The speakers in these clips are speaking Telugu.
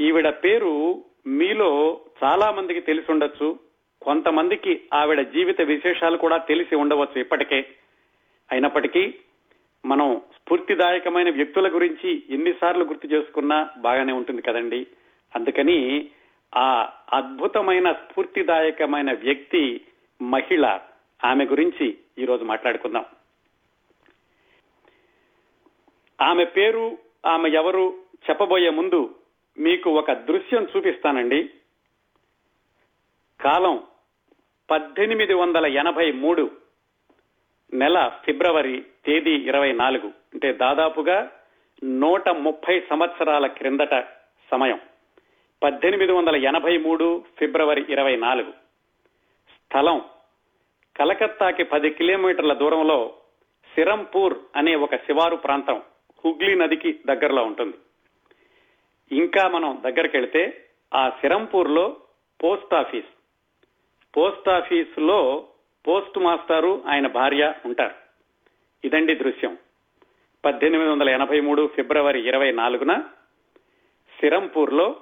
ఈవిడ పేరు మీలో చాలా మందికి తెలిసి ఉండొచ్చు. కొంతమందికి ఆవిడ జీవిత విశేషాలు కూడా తెలిసి ఉండవచ్చు ఇప్పటికే. అయినప్పటికీ మనం స్ఫూర్తిదాయకమైన వ్యక్తుల గురించి ఎన్నిసార్లు గుర్తు చేసుకున్నా బాగానే ఉంటుంది కదండి. అందుకని ఆ అద్భుతమైన స్ఫూర్తిదాయకమైన వ్యక్తి మహిళ ఆమె గురించి ఈరోజు మాట్లాడుకుందాం. ఆమె పేరు ఆమె ఎవరు చెప్పబోయే ముందు మీకు ఒక దృశ్యం చూపిస్తానండి. కాలం పద్దెనిమిది వందల ఎనభై మూడు నెల ఫిబ్రవరి తేదీ ఇరవై నాలుగు. అంటే దాదాపుగా నూట ముప్పై సంవత్సరాల క్రిందట సమయం. పద్దెనిమిది వందల ఎనభై మూడు ఫిబ్రవరి ఇరవై నాలుగు. స్థలం కలకత్తాకి పది కిలోమీటర్ల దూరంలో సిరంపూర్ అనే ఒక శివారు ప్రాంతం హుగ్లీ నదికి దగ్గరలో ఉంటుంది. ఇంకా మనం దగ్గరికి వెళితే ఆ సిరంపూర్లో పోస్ట్ ఆఫీస్. పోస్ట్ ఆఫీస్లో పోస్ట్ మాస్టారు ఆయన భార్య ఉంటారు. ఇదండి దృశ్యం. పద్దెనిమిది వందల ఎనభై మూడు ఫిబ్రవరి ఇరవై నాలుగున సిరంపూర్లో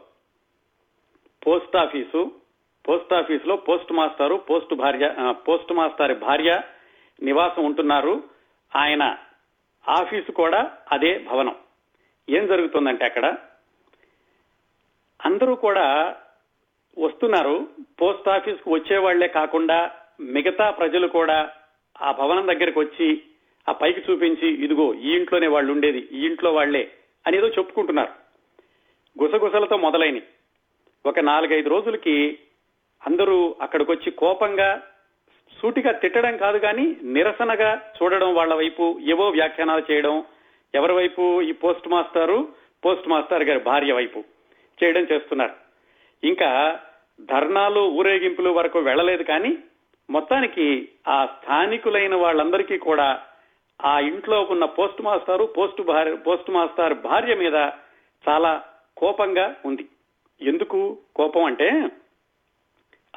పోస్ట్ ఆఫీసు పోస్ట్ ఆఫీస్లో పోస్ట్ మాస్టారు పోస్ట్ భార్య పోస్ట్ మాస్టర్ భార్య నివాసం ఉంటున్నారు. ఆయన ఆఫీసు కూడా అదే భవనం. ఏం జరుగుతుందంటే అక్కడ అందరూ కూడా వస్తున్నారు. పోస్ట్ ఆఫీస్కు వచ్చేవాళ్ళే కాకుండా మిగతా ప్రజలు కూడా ఆ భవనం దగ్గరికి వచ్చి ఆ పైకి చూపించి ఇదిగో ఈ ఇంట్లోనే వాళ్ళు ఉండేది ఈ ఇంట్లో వాళ్ళే అనేదో చెప్పుకుంటున్నారు. గుసగుసలతో మొదలైన ఒక నాలుగైదు రోజులకి అందరూ అక్కడికి వచ్చి కోపంగా సూటిగా తిట్టడం కాదు కానీ నిరసనగా చూడడం వాళ్ళ వైపు ఏవో వ్యాఖ్యానాలు చేయడం ఎవరి వైపు? ఈ పోస్ట్ మాస్టారు పోస్ట్ మాస్టర్ గారి భార్య వైపు. చేయడం చేస్తున్నారు. ఇంకా ధర్నాలు ఊరేగింపులు వరకు వెళ్ళలేదు కానీ మొత్తానికి ఆ స్థానికులైన వాళ్ళందరికీ కూడా ఆ ఇంట్లో ఉన్న పోస్ట్ మాస్టారు పోస్ట్ భార్య పోస్ట్ మాస్టర్ భార్య మీద చాలా కోపంగా ఉంది. ఎందుకు కోపం అంటే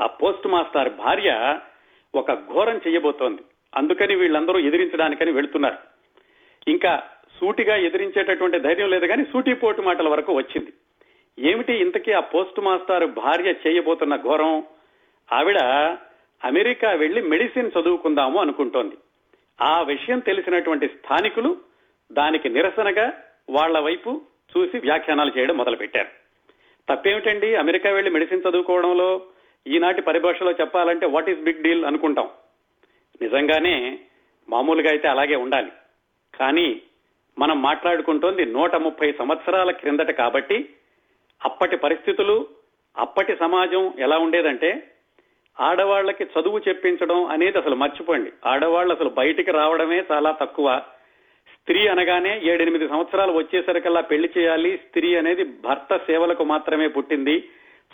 ఆ పోస్ట్ మాస్టర్ భార్య ఒక ఘోరం చేయబోతోంది. అందుకని వీళ్ళందరూ ఎదిరించడానికని వెళుతున్నారు. ఇంకా సూటిగా ఎదిరించేటటువంటి ధైర్యం లేదు కానీ సూటిపోటు మాటల వరకు వచ్చింది. ఏమిటి ఇంతకీ ఆ పోస్ట్ మాస్టర్ భార్య చేయబోతున్న ఘోరం? ఆవిడ అమెరికా వెళ్ళి మెడిసిన్ చదువుకుందాము అనుకుంటోంది. ఆ విషయం తెలిసినటువంటి స్థానికులు దానికి నిరసనగా వాళ్ళ వైపు చూసి వ్యాఖ్యానాలు చేయడం మొదలుపెట్టారు. తప్పేమిటండి అమెరికా వెళ్ళి మెడిసిన్ చదువుకోవడంలో ఈనాటి పరిభాషలో చెప్పాలంటే వాట్ ఈస్ బిగ్ డీల్ అనుకుంటాం. నిజంగానే మామూలుగా అయితే అలాగే ఉండాలి. కానీ మనం మాట్లాడుకుంటోంది నూట ముప్పై సంవత్సరాల క్రిందట కాబట్టి అప్పటి పరిస్థితులు అప్పటి సమాజం ఎలా ఉండేదంటే ఆడవాళ్ళకి చదువు చెప్పించడం అనేది అసలు మర్చిపోండి. ఆడవాళ్ళు అసలు బయటికి రావడమే చాలా తక్కువ. స్త్రీ అనగానే ఏడెనిమిది సంవత్సరాలు వచ్చేసరికల్లా పెళ్ళి చేయాలి. స్త్రీ అనేది భర్త సేవలకు మాత్రమే పుట్టింది.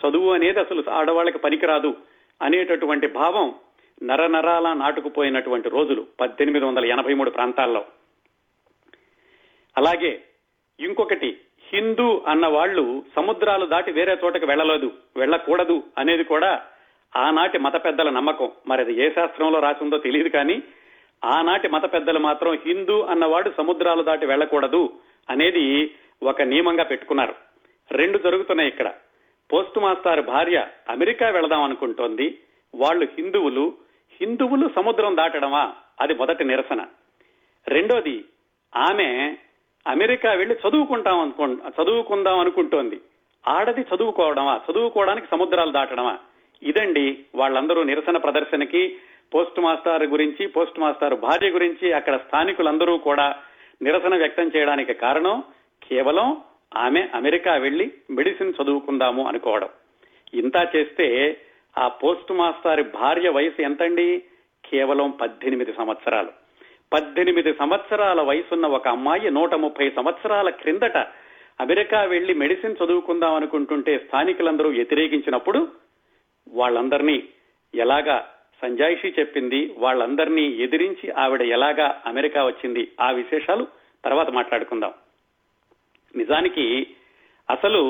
చదువు అనేది అసలు ఆడవాళ్ళకి పనికిరాదు అనేటటువంటి భావం నరనరాల నాటుకుపోయినటువంటి రోజులు పద్దెనిమిది వందల ఎనభై మూడు ప్రాంతాల్లో. అలాగే ఇంకొకటి హిందూ అన్న వాళ్ళు సముద్రాలు దాటి వేరే చోటకి వెళ్ళలేదు వెళ్ళకూడదు అనేది కూడా ఆనాటి మత పెద్దల నమ్మకం. మరి అది ఏ శాస్త్రంలో రాసిందో తెలియదు కానీ ఆనాటి మత పెద్దలు మాత్రం హిందూ అన్నవాడు సముద్రాలు దాటి వెళ్ళకూడదు అనేది ఒక నియమంగా పెట్టుకున్నారు. రెండు జరుగుతున్నాయి ఇక్కడ. పోస్ట్ మాస్టర్ భార్య అమెరికా వెళదాం అనుకుంటోంది. వాళ్ళు హిందువులు. హిందువులు సముద్రం దాటడమా? అది మొదటి నిరసన. రెండోది ఆమె అమెరికా వెళ్ళి చదువుకుంటాం అనుకో చదువుకుందాం అనుకుంటోంది. ఆడది చదువుకోవడమా? చదువుకోవడానికి సముద్రాలు దాటడమా? ఇదండి వాళ్ళందరూ నిరసన ప్రదర్శనకి పోస్ట్ మాస్టర్ గురించి పోస్ట్ మాస్టర్ భార్య గురించి అక్కడ స్థానికులందరూ కూడా నిరసన వ్యక్తం చేయడానికి కారణం కేవలం ఆమె అమెరికా వెళ్ళి మెడిసిన్ చదువుకుందాము అనుకోవడం. ఇంత చేస్తే ఆ పోస్ట్ మాస్టర్ భార్య వయసు ఎంతండి? కేవలం పద్దెనిమిది సంవత్సరాలు. పద్దెనిమిది సంవత్సరాల వయసున్న ఒక అమ్మాయి నూట ముప్పై సంవత్సరాల క్రిందట అమెరికా వెళ్ళి మెడిసిన్ చదువుకుందాం అనుకుంటుంటే స్థానికులందరూ వ్యతిరేకించినప్పుడు వాళ్ళందరినీ ఎలాగా సంజాయిషి చెప్పింది వాళ్ళందరినీ ఎదిరించి ఆవిడ ఎలాగా అమెరికా వచ్చింది ఆ విశేషాలు తర్వాత మాట్లాడుకుందాం. నిజానికి అసలు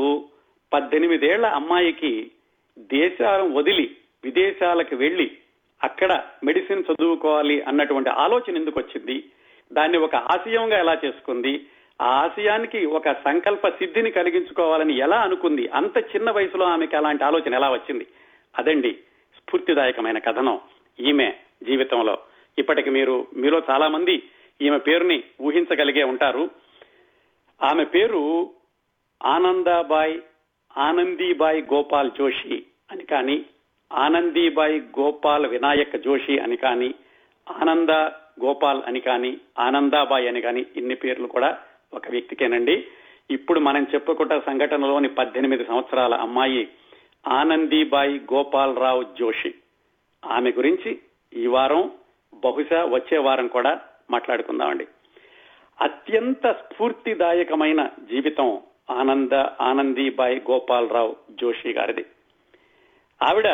పద్దెనిమిదేళ్ళ అమ్మాయికి దేశాలను వదిలి విదేశాలకు వెళ్ళి అక్కడ మెడిసిన్ చదువుకోవాలి అన్నటువంటి ఆలోచన ఎందుకు వచ్చింది? దాన్ని ఒక ఆశయంగా ఎలా చేసుకుంది? ఆ ఆశయానికి ఒక సంకల్ప సిద్ధిని కలిగించుకోవాలని ఎలా అనుకుంది? అంత చిన్న వయసులో ఆమెకి అలాంటి ఆలోచన ఎలా వచ్చింది? అదండి స్ఫూర్తిదాయకమైన కథనం ఈమె జీవితంలో. ఇప్పటికి మీరు మీలో చాలా మంది ఈమె పేరుని ఊహించగలిగే ఉంటారు. ఆమె పేరు ఆనందాబాయ్ ఆనందీబాయ్ గోపాల్ జోషి అని కానీ ఆనందీబాయ్ గోపాల్ వినాయక్ జోషి అని కానీ ఆనంద గోపాల్ అని కానీ ఆనందాబాయి అని కానీ ఇన్ని పేర్లు కూడా ఒక వ్యక్తికేనండి. ఇప్పుడు మనం చెప్పుకుంట సంఘటనలోని పద్దెనిమిది సంవత్సరాల అమ్మాయి ఆనందీబాయ్ గోపాలరావు జోషి. ఆమె గురించి ఈ వారం బహుశా వచ్చే వారం కూడా మాట్లాడుకుందామండి. అత్యంత స్ఫూర్తిదాయకమైన జీవితం ఆనంద ఆనందీబాయ్ గోపాలరావు జోషి గారిది. ఆవిడ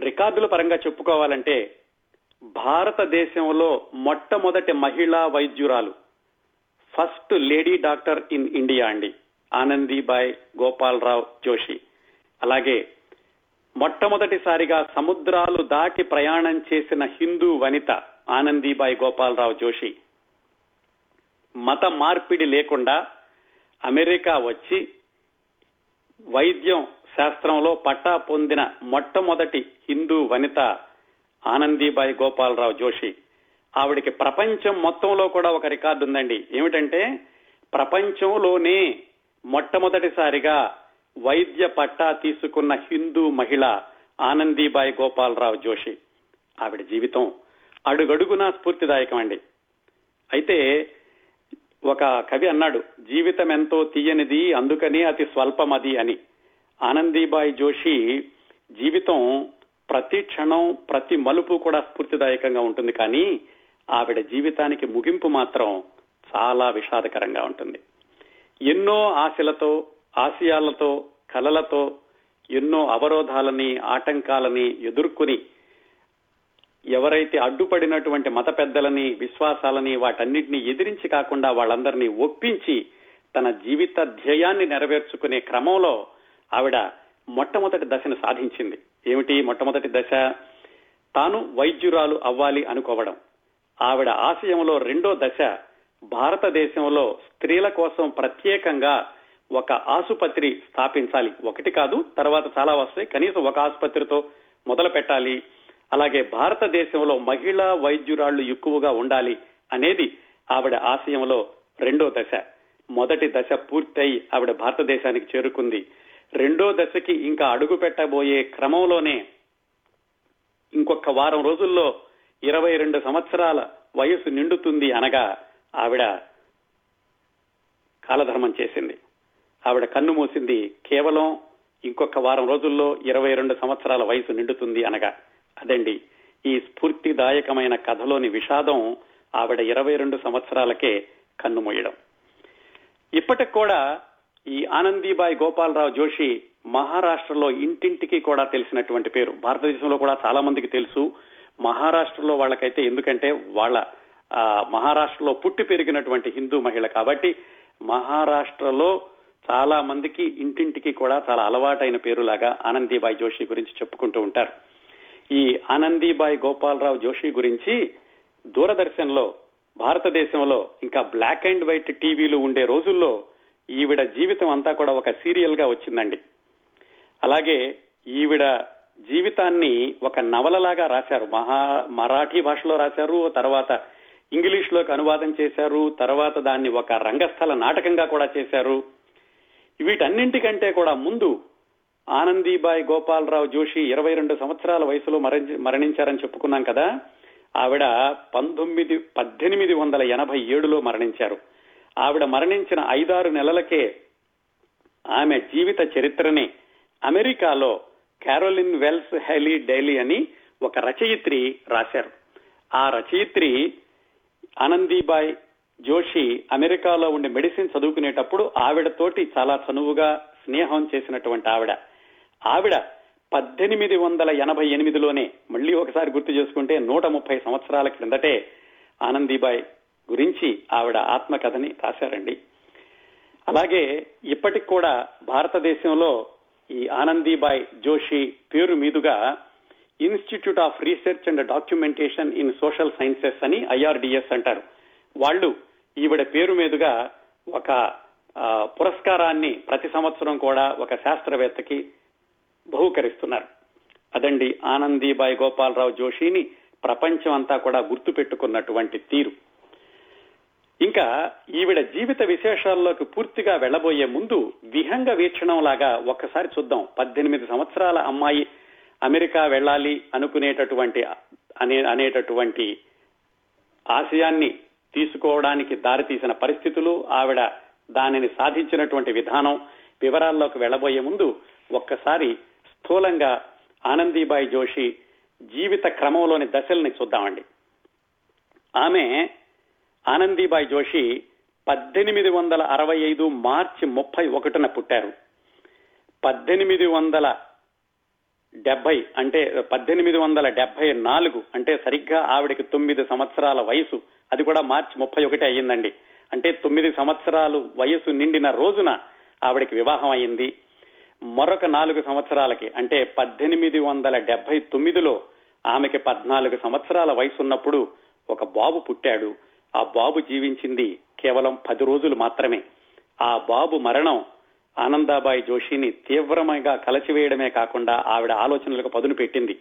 రికార్డుల పరంగా చెప్పుకోవాలంటే భారతదేశంలో మొట్టమొదటి మహిళా వైద్యురాలు first lady doctor in India అండి ఆనందీబాయ్ గోపాలరావు జోషి. అలాగే మొట్టమొదటిసారిగా సముద్రాలు దాటి ప్రయాణం చేసిన హిందూ వనిత ఆనందీబాయి గోపాలరావు జోషి. మత మార్పిడి లేకుండా అమెరికా వచ్చి వైద్యం శాస్త్రంలో పట్టా పొందిన మొట్టమొదటి హిందూ వనిత ఆనందీబాయి గోపాలరావు జోషి. ఆవిడికి ప్రపంచం మొత్తంలో కూడా ఒక రికార్డు ఉందండి. ఏమిటంటే ప్రపంచంలోనే మొట్టమొదటిసారిగా వైద్య పట్టా తీసుకున్న హిందూ మహిళ ఆనందీబాయి గోపాలరావు జోషి. ఆవిడ జీవితం అడుగడుగునా స్ఫూర్తిదాయకం అండి అయితే ఒక కవి అన్నాడు జీవితం ఎంతో తీయనిది అందుకని అతి స్వల్పమది అని. ఆనందీబాయి జోషి జీవితం ప్రతి క్షణం ప్రతి మలుపు కూడా స్ఫూర్తిదాయకంగా ఉంటుంది. కానీ ఆవిడ జీవితానికి ముగింపు మాత్రం చాలా విషాదకరంగా ఉంటుంది. ఎన్నో ఆశలతో ఆశయాలతో కలలతో ఎన్నో అవరోధాలని ఆటంకాలని ఎదుర్కొని ఎవరైతే అడ్డుపడినటువంటి మత పెద్దలని విశ్వాసాలని వాటన్నిటిని ఎదిరించి కాకుండా వాళ్ళందరినీ ఒప్పించి తన జీవిత ధ్యేయాన్ని నెరవేర్చుకునే క్రమంలో ఆవిడ మొట్టమొదటి దశను సాధించింది. ఏమిటి మొట్టమొదటి దశ? తాను వైద్యురాలు అవ్వాలి అనుకోవడం. ఆవిడ ఆశయంలో రెండో దశ భారతదేశంలో స్త్రీల కోసం ప్రత్యేకంగా ఒక ఆసుపత్రి స్థాపించాలి. ఒకటి కాదు తర్వాత చాలా వస్తాయి. కనీసం ఒక ఆసుపత్రితో మొదలు పెట్టాలి. అలాగే భారతదేశంలో మహిళా వైద్యురాళ్ళు ఎక్కువగా ఉండాలి అనేది ఆవిడ ఆశయంలో రెండో దశ. మొదటి దశ పూర్తయి ఆవిడ భారతదేశానికి చేరుకుంది. రెండో దశకి ఇంకా అడుగు పెట్టబోయే క్రమంలోనే ఇంకొక వారం రోజుల్లో ఇరవై రెండు సంవత్సరాల వయసు నిండుతుంది అనగా ఆవిడ కాలధర్మం చేసింది. ఆవిడ కన్ను మూసింది కేవలం ఇంకొక వారం రోజుల్లో ఇరవై రెండు సంవత్సరాల వయసు నిండుతుంది అనగా. అదండి ఈ స్ఫూర్తిదాయకమైన కథలోని విషాదం ఆవిడ ఇరవై రెండు సంవత్సరాలకే కన్నుమూయడం ఇప్పటికి కూడా ఈ ఆనందీబాయి గోపాలరావు జోషి మహారాష్ట్రలో ఇంటింటికి కూడా తెలిసినటువంటి పేరు. భారతదేశంలో కూడా చాలా మందికి తెలుసు. మహారాష్ట్రలో వాళ్ళకైతే ఎందుకంటే వాళ్ళ మహారాష్ట్రలో పుట్టి పెరిగినటువంటి హిందూ మహిళ కాబట్టి మహారాష్ట్రలో చాలా మందికి ఇంటింటికి కూడా చాలా అలవాటైన పేరులాగా ఆనందీబాయి జోషి గురించి చెప్పుకుంటూ ఉంటారు. ఈ ఆనందీబాయి గోపాలరావు జోషి గురించి దూరదర్శన్లో భారతదేశంలో ఇంకా బ్లాక్ అండ్ వైట్ టీవీలు ఉండే రోజుల్లో ఈవిడ జీవితం అంతా కూడా ఒక సీరియల్గా వచ్చిందండి. అలాగే ఈవిడ జీవితాన్ని ఒక నవలలాగా రాశారు. మహా మరాఠీ భాషలో రాశారు తర్వాత ఇంగ్లీష్లోకి అనువాదం చేశారు తర్వాత దాన్ని ఒక రంగస్థల నాటకంగా కూడా చేశారు. వీటన్నింటికంటే కూడా ముందు ఆనందీబాయి గోపాలరావు జోషి ఇరవై రెండు సంవత్సరాల వయసులో మరణించారని చెప్పుకున్నాం కదా ఆవిడ పంతొమ్మిది పద్దెనిమిది వందల ఎనభై ఏడులో మరణించారు. ఆవిడ మరణించిన ఐదారు నెలలకే ఆమె జీవిత చరిత్రని అమెరికాలో క్యారోలిన్ వెల్స్ హెలీ డైలీ అని ఒక రచయిత్రి రాశారు. ఆ రచయిత్రి ఆనందీబాయ్ జోషి అమెరికాలో ఉండే మెడిసిన్ చదువుకునేటప్పుడు ఆవిడతోటి చాలా చనువుగా స్నేహం చేసినటువంటి ఆవిడ. ఆవిడ పద్దెనిమిది వందల ఎనభై ఎనిమిదిలోనే మళ్ళీ ఒకసారి గుర్తు చేసుకుంటే నూట ముప్పై సంవత్సరాల క్రిందటే ఆనందీబాయ్ గురించి ఆవిడ ఆత్మకథని రాశారండి. అలాగే ఇప్పటికి కూడా భారతదేశంలో ఈ ఆనందీబాయ్ జోషి పేరు మీదుగా institute of research and documentation in social sciences అని ఐఆర్డిఎస్ అంటారు. వాళ్ళు ఈవిడ పేరు మీదుగా ఒక పురస్కారాన్ని ప్రతి సంవత్సరం కూడా ఒక శాస్త్రవేత్తకి బహుకరిస్తున్నారు. అదండి ఆనందీబాయి గోపాలరావు జోషిని ప్రపంచం అంతా కూడా గుర్తు పెట్టుకున్నటువంటి తీరు. ఇంకా ఈవిడ జీవిత విశేషాల్లోకి పూర్తిగా వెళ్ళబోయే ముందు విహంగ వీక్షణం లాగా ఒక్కసారి చూద్దాం. పద్దెనిమిది సంవత్సరాల అమ్మాయి అమెరికా వెళ్ళాలి అనుకునేటటువంటి అనే అనేటటువంటి ఆశయాన్ని తీసుకోవడానికి దారితీసిన పరిస్థితులు ఆవిడ దానిని సాధించినటువంటి విధానం వివరాల్లోకి వెళ్ళబోయే ముందు ఒక్కసారి స్థూలంగా ఆనందీబాయి జోషి జీవిత క్రమంలోని దశల్ని చూద్దామండి. ఆమె ఆనందీబాయి జోషి పద్దెనిమిది వందల అరవై ఐదు మార్చి ముప్పై ఒకటిన పుట్టారు. పద్దెనిమిది వందల డెబ్బై అంటే పద్దెనిమిది వందల డెబ్బై నాలుగు అంటే సరిగ్గా ఆవిడకి తొమ్మిది సంవత్సరాల వయసు. అది కూడా మార్చి ముప్పై ఒకటి అయ్యిందండి. అంటే తొమ్మిది సంవత్సరాలు వయసు నిండిన రోజున ఆవిడకి వివాహం అయింది మరొక నాలుగు సంవత్సరాలకి అంటే పద్దెనిమిది వందల డెబ్బై తొమ్మిదిలో ఆమెకి పద్నాలుగు సంవత్సరాల వయసున్నప్పుడు ఒక బాబు పుట్టాడు. ఆ బాబు జీవించింది కేవలం పది రోజులు మాత్రమే. ఆ బాబు మరణం ఆనందాబాయి జోషిని తీవ్రమైన కలచివేయడమే కాకుండా ఆవిడ ఆలోచనలకు పదును పెట్టింది.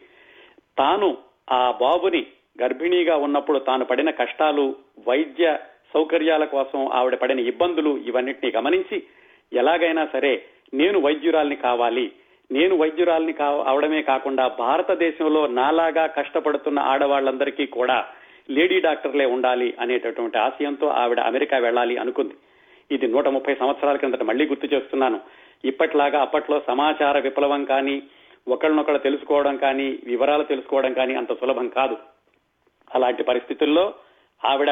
తాను ఆ బాబుని గర్భిణీగా ఉన్నప్పుడు తాను పడిన కష్టాలు వైద్య సౌకర్యాల కోసం ఆవిడ పడిన ఇబ్బందులు ఇవన్నిటిని గమనించి ఎలాగైనా సరే నేను వైద్యురాల్ని కావాలి. నేను వైద్యురాల్ని అవడమే కాకుండా భారతదేశంలో నాలాగా కష్టపడుతున్న ఆడవాళ్ళందరికీ కూడా లేడీ డాక్టర్లే ఉండాలి అనేటటువంటి ఆశయంతో ఆవిడ అమెరికా వెళ్ళాలి అనుకుంది. ఇది నూట ముప్పై సంవత్సరాల కిందట మళ్ళీ గుర్తు చేస్తున్నాను. ఇప్పట్లాగా అప్పట్లో సమాచార విప్లవం కానీ ఒకళ్ళనొకళ్ళు తెలుసుకోవడం కానీ వివరాలు తెలుసుకోవడం కానీ అంత సులభం కాదు. అలాంటి పరిస్థితుల్లో ఆవిడ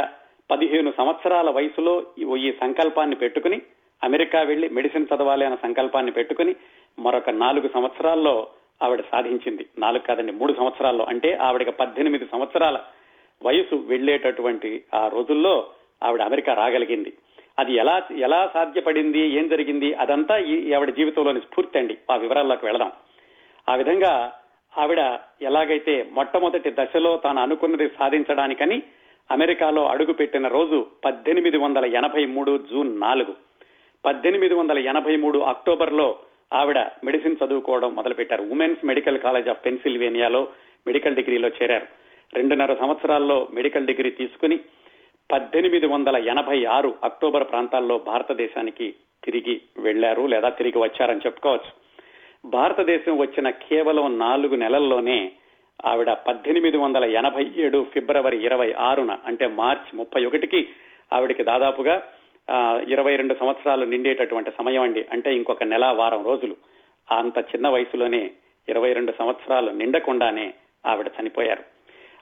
పదిహేను సంవత్సరాల వయసులో ఈ సంకల్పాన్ని పెట్టుకుని అమెరికా వెళ్ళి మెడిసిన్ చదవాలి అన్న సంకల్పాన్ని పెట్టుకుని మరొక నాలుగు సంవత్సరాల్లో ఆవిడ సాధించింది. నాలుగు కాదండి మూడు సంవత్సరాల్లో. అంటే ఆవిడకి పద్దెనిమిది సంవత్సరాల వయసు వెళ్ళేటటువంటి ఆ రోజుల్లో ఆవిడ అమెరికా రాగలిగింది. అది ఎలా ఎలా సాధ్యపడింది ఏం జరిగింది అదంతా ఈ ఆవిడ జీవితంలోని స్ఫూర్తి అండి. ఆ వివరాల్లోకి వెళదాం. ఆ విధంగా ఆవిడ ఎలాగైతే మొట్టమొదటి దశలో తాను అనుకున్నది సాధించడానికని అమెరికాలో అడుగు పెట్టిన రోజు పద్దెనిమిది వందల ఎనభై మూడు జూన్ నాలుగు. పద్దెనిమిది వందల ఎనభై మూడు అక్టోబర్లో ఆవిడ మెడిసిన్ చదువుకోవడం మొదలుపెట్టారు. ఉమెన్స్ మెడికల్ కాలేజ్ ఆఫ్ పెన్సిల్వేనియాలో మెడికల్ డిగ్రీలో చేరారు. రెండున్నర సంవత్సరాల్లో మెడికల్ డిగ్రీ తీసుకుని పద్దెనిమిది వందల ఎనభై ఆరు అక్టోబర్ ప్రాంతాల్లో భారతదేశానికి తిరిగి వెళ్ళారు లేదా తిరిగి వచ్చారని చెప్పుకోవచ్చు. భారతదేశం వచ్చిన కేవలం నాలుగు నెలల్లోనే ఆవిడ పద్దెనిమిది వందల ఎనభై ఏడు ఫిబ్రవరి ఇరవై ఆరున అంటే మార్చి ముప్పై ఒకటికి ఆవిడకి దాదాపుగా ఇరవై రెండు సంవత్సరాలు నిండేటటువంటి సమయం అండి. అంటే ఇంకొక నెల వారం రోజులు. అంత చిన్న వయసులోనే ఇరవై రెండు సంవత్సరాలు నిండకుండానే ఆవిడ చనిపోయారు.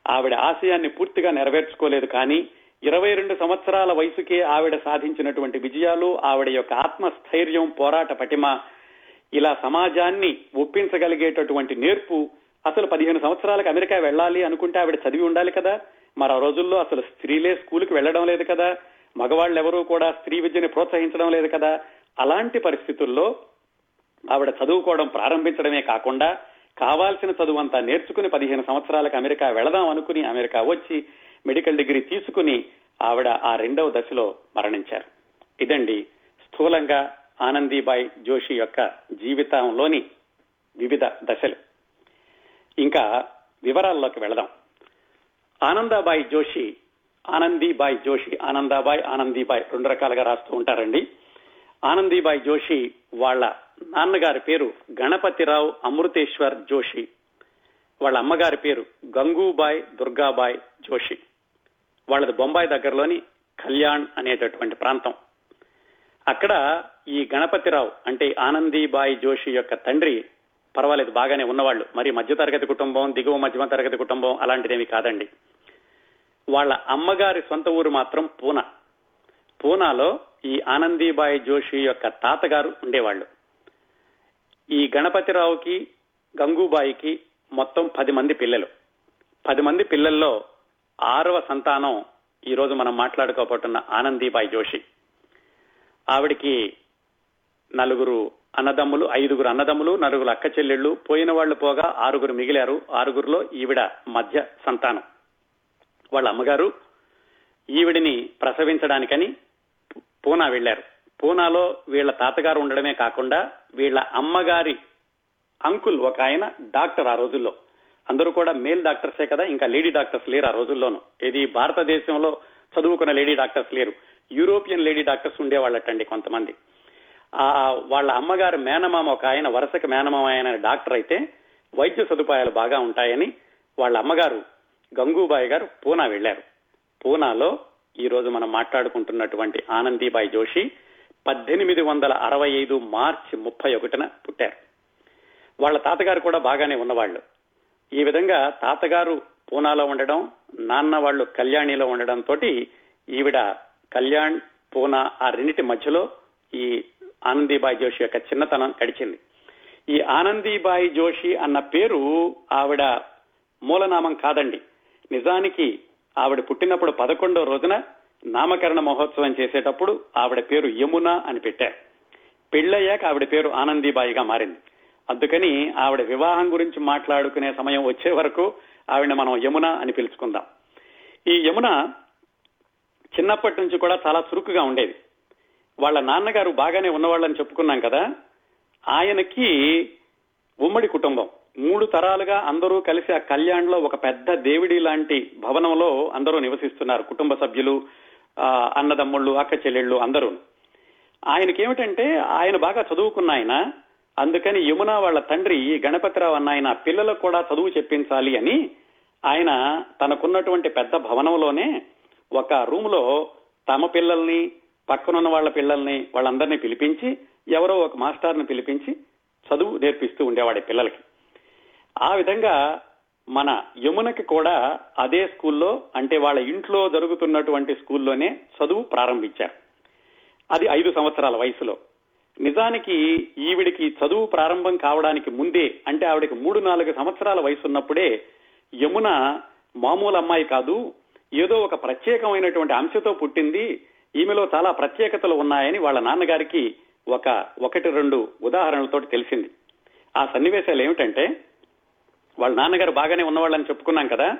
ఆవిడ ఆశయాన్ని పూర్తిగా నెరవేర్చుకోలేదు కానీ ఇరవై రెండు సంవత్సరాల వయసుకే ఆవిడ సాధించినటువంటి విజయాలు ఆవిడ యొక్క ఆత్మస్థైర్యం పోరాట పటిమ ఇలా సమాజాన్ని ఒప్పించగలిగేటటువంటి నేర్పు అసలు పదిహేను సంవత్సరాలకు అమెరికా వెళ్ళాలి అనుకుంటే ఆవిడ చదివి ఉండాలి కదా. మరో రోజుల్లో అసలు స్త్రీలే స్కూల్కి వెళ్ళడం లేదు కదా. మగవాళ్ళు ఎవరూ కూడా స్త్రీ విద్యని ప్రోత్సహించడం లేదు కదా. అలాంటి పరిస్థితుల్లో ఆవిడ చదువుకోవడం ప్రారంభించడమే కాకుండా కావాల్సిన చదువంతా నేర్చుకుని పదిహేను సంవత్సరాలకు అమెరికా వెళదాం అనుకుని అమెరికా వచ్చి మెడికల్ డిగ్రీ తీసుకుని ఆవిడ ఆ రెండవ దశలో మరణించారు. ఇదండి స్థూలంగా ఆనందీబాయి జోషి యొక్క జీవితంలోని వివిధ దశలు. ఇంకా వివరాల్లోకి వెళదాం. ఆనందాబాయి జోషి ఆనందీబాయి జోషి ఆనందాబాయి ఆనందీబాయి రెండు రకాలుగా రాస్తూ ఉంటారండి. ఆనందీబాయి జోషి వాళ్ళ నాన్నగారి పేరు గణపతిరావు అమృతేశ్వర్ జోషి. వాళ్ళ అమ్మగారి పేరు గంగూబాయ్ దుర్గాబాయ్ జోషి. వాళ్ళది బొంబాయి దగ్గరలోని కళ్యాణ్ అనేటటువంటి ప్రాంతం. అక్కడ ఈ గణపతిరావు అంటే ఆనందీబాయి జోషి యొక్క తండ్రి పర్వాలేదు బాగానే ఉన్నవాళ్ళు. మరి మధ్యతరగతి కుటుంబం దిగువ మధ్యమ తరగతి కుటుంబం అలాంటిదేమి కాదండి. వాళ్ళ అమ్మగారి సొంత ఊరు మాత్రం పూనా. పూనాలో ఈ ఆనందీబాయి జోషి యొక్క తాతగారు ఉండేవాళ్ళు. ఈ గణపతిరావుకి గంగూబాయికి మొత్తం పది మంది పిల్లలు. పది మంది పిల్లల్లో ఆరవ సంతానం ఈరోజు మనం మాట్లాడుకోబోతున్న ఆనందీబాయి జోషి. ఆవిడికి నలుగురు అన్నదమ్ములు ఐదుగురు అన్నదమ్ములు నలుగురు అక్క చెల్లెళ్ళు పోయిన వాళ్ళు పోగా ఆరుగురు మిగిలారు. ఆరుగురులో ఈవిడ మధ్య సంతానం. వాళ్ళ అమ్మగారు ఈవిడిని ప్రసవించడానికని పూనా వెళ్ళారు పూనాలో వీళ్ళ తాతగారు ఉండడమే కాకుండా వీళ్ళ అమ్మగారి అంకుల్ ఒక ఆయన డాక్టర్ ఆ రోజుల్లో. అందరూ కూడా మేల్ డాక్టర్సే కదా ఇంకా లేడీ డాక్టర్స్ లేరు ఆ రోజుల్లోనూ. ఇది భారతదేశంలో చదువుకున్న లేడీ డాక్టర్స్ లేరు. యూరోపియన్ లేడీ డాక్టర్స్ ఉండేవాళ్ళటండి కొంతమంది. ఆ వాళ్ళ అమ్మగారు మేనమామ ఒక ఆయన వరుసకి మేనమామ ఆయన డాక్టర్ అయితే వైద్య సదుపాయాలు బాగా ఉంటాయని వాళ్ళ అమ్మగారు గంగూబాయి గారు పూనా వెళ్ళారు పూనాలో ఈ రోజు మనం మాట్లాడుకుంటున్నటువంటి ఆనందీబాయి జోషి పద్దెనిమిది వందల అరవై ఐదు మార్చి ముప్పై ఒకటిన పుట్టారు. వాళ్ళ తాతగారు కూడా బాగానే ఉన్నవాళ్ళు ఈ విధంగా తాతగారు పూనాలో ఉండడం నాన్న వాళ్ళు కళ్యాణిలో ఉండడం తోటి ఈవిడ కళ్యాణ్ పూనా ఆ రెండింటి మధ్యలో ఈ ఆనందీబాయి జోషి యొక్క చిన్నతనం గడిచింది. ఈ ఆనందీబాయి జోషి అన్న పేరు ఆవిడ మూలనామం కాదండి. నిజానికి ఆవిడ పుట్టినప్పుడు పదకొండో రోజున నామకరణ మహోత్సవం చేసేటప్పుడు ఆవిడ పేరు యమున అని పెట్టారు. పెళ్ళయ్యాక ఆవిడ పేరు ఆనందీబాయిగా మారింది. అందుకని ఆవిడ వివాహం గురించి మాట్లాడుకునే సమయం వచ్చే వరకు ఆవిడ మనం యమున అని పిలుచుకుందాం. ఈ యమున చిన్నప్పటి నుంచి కూడా చాలా చురుకుగా ఉండేది. వాళ్ళ నాన్నగారు బాగానే ఉన్నవాళ్ళని చెప్పుకున్నాం కదా. ఆయనకి ఉమ్మడి కుటుంబం. మూడు తరాలుగా అందరూ కలిసి ఆ కళ్యాణ్లో ఒక పెద్ద దేవుడి లాంటి భవనంలో అందరూ నివసిస్తున్నారు. కుటుంబ సభ్యులు అన్నదమ్ముళ్ళు అక్క చెల్లెళ్ళు అందరూ. ఆయనకేమిటంటే ఆయన బాగా చదువుకున్న ఆయన. అందుకని యమున వాళ్ళ తండ్రి గణపతిరావు అన్న ఆయన పిల్లలకు కూడా చదువు చెప్పించాలి అని ఆయన తనకున్నటువంటి పెద్ద భవనంలోనే ఒక రూమ్లో తమ పిల్లల్ని పక్కనున్న వాళ్ళ పిల్లల్ని వాళ్ళందరినీ పిలిపించి ఎవరో ఒక మాస్టర్ని పిలిపించి చదువు నేర్పిస్తూ ఉండేవాడి పిల్లలకి. ఆ విధంగా మన యమునకి కూడా అదే స్కూల్లో అంటే వాళ్ళ ఇంట్లో జరుగుతున్నటువంటి స్కూల్లోనే చదువు ప్రారంభించారు అది ఐదు సంవత్సరాల వయసులో. నిజానికి ఈవిడికి చదువు ప్రారంభం కావడానికి ముందే అంటే ఆవిడకి మూడు నాలుగు సంవత్సరాల వయసున్నప్పుడే యమున మామూలు అమ్మాయి కాదు ఏదో ఒక ప్రత్యేకమైనటువంటి అంశతో పుట్టింది ఈమెలో చాలా ప్రత్యేకతలు ఉన్నాయని వాళ్ళ నాన్నగారికి ఒక ఒకటి రెండు ఉదాహరణలతో తెలిసింది. ఆ సన్నివేశాలు ఏమిటంటే వాళ్ళ నాన్నగారు బాగానే ఉన్నవాళ్ళని చెప్పుకున్నాం కదా.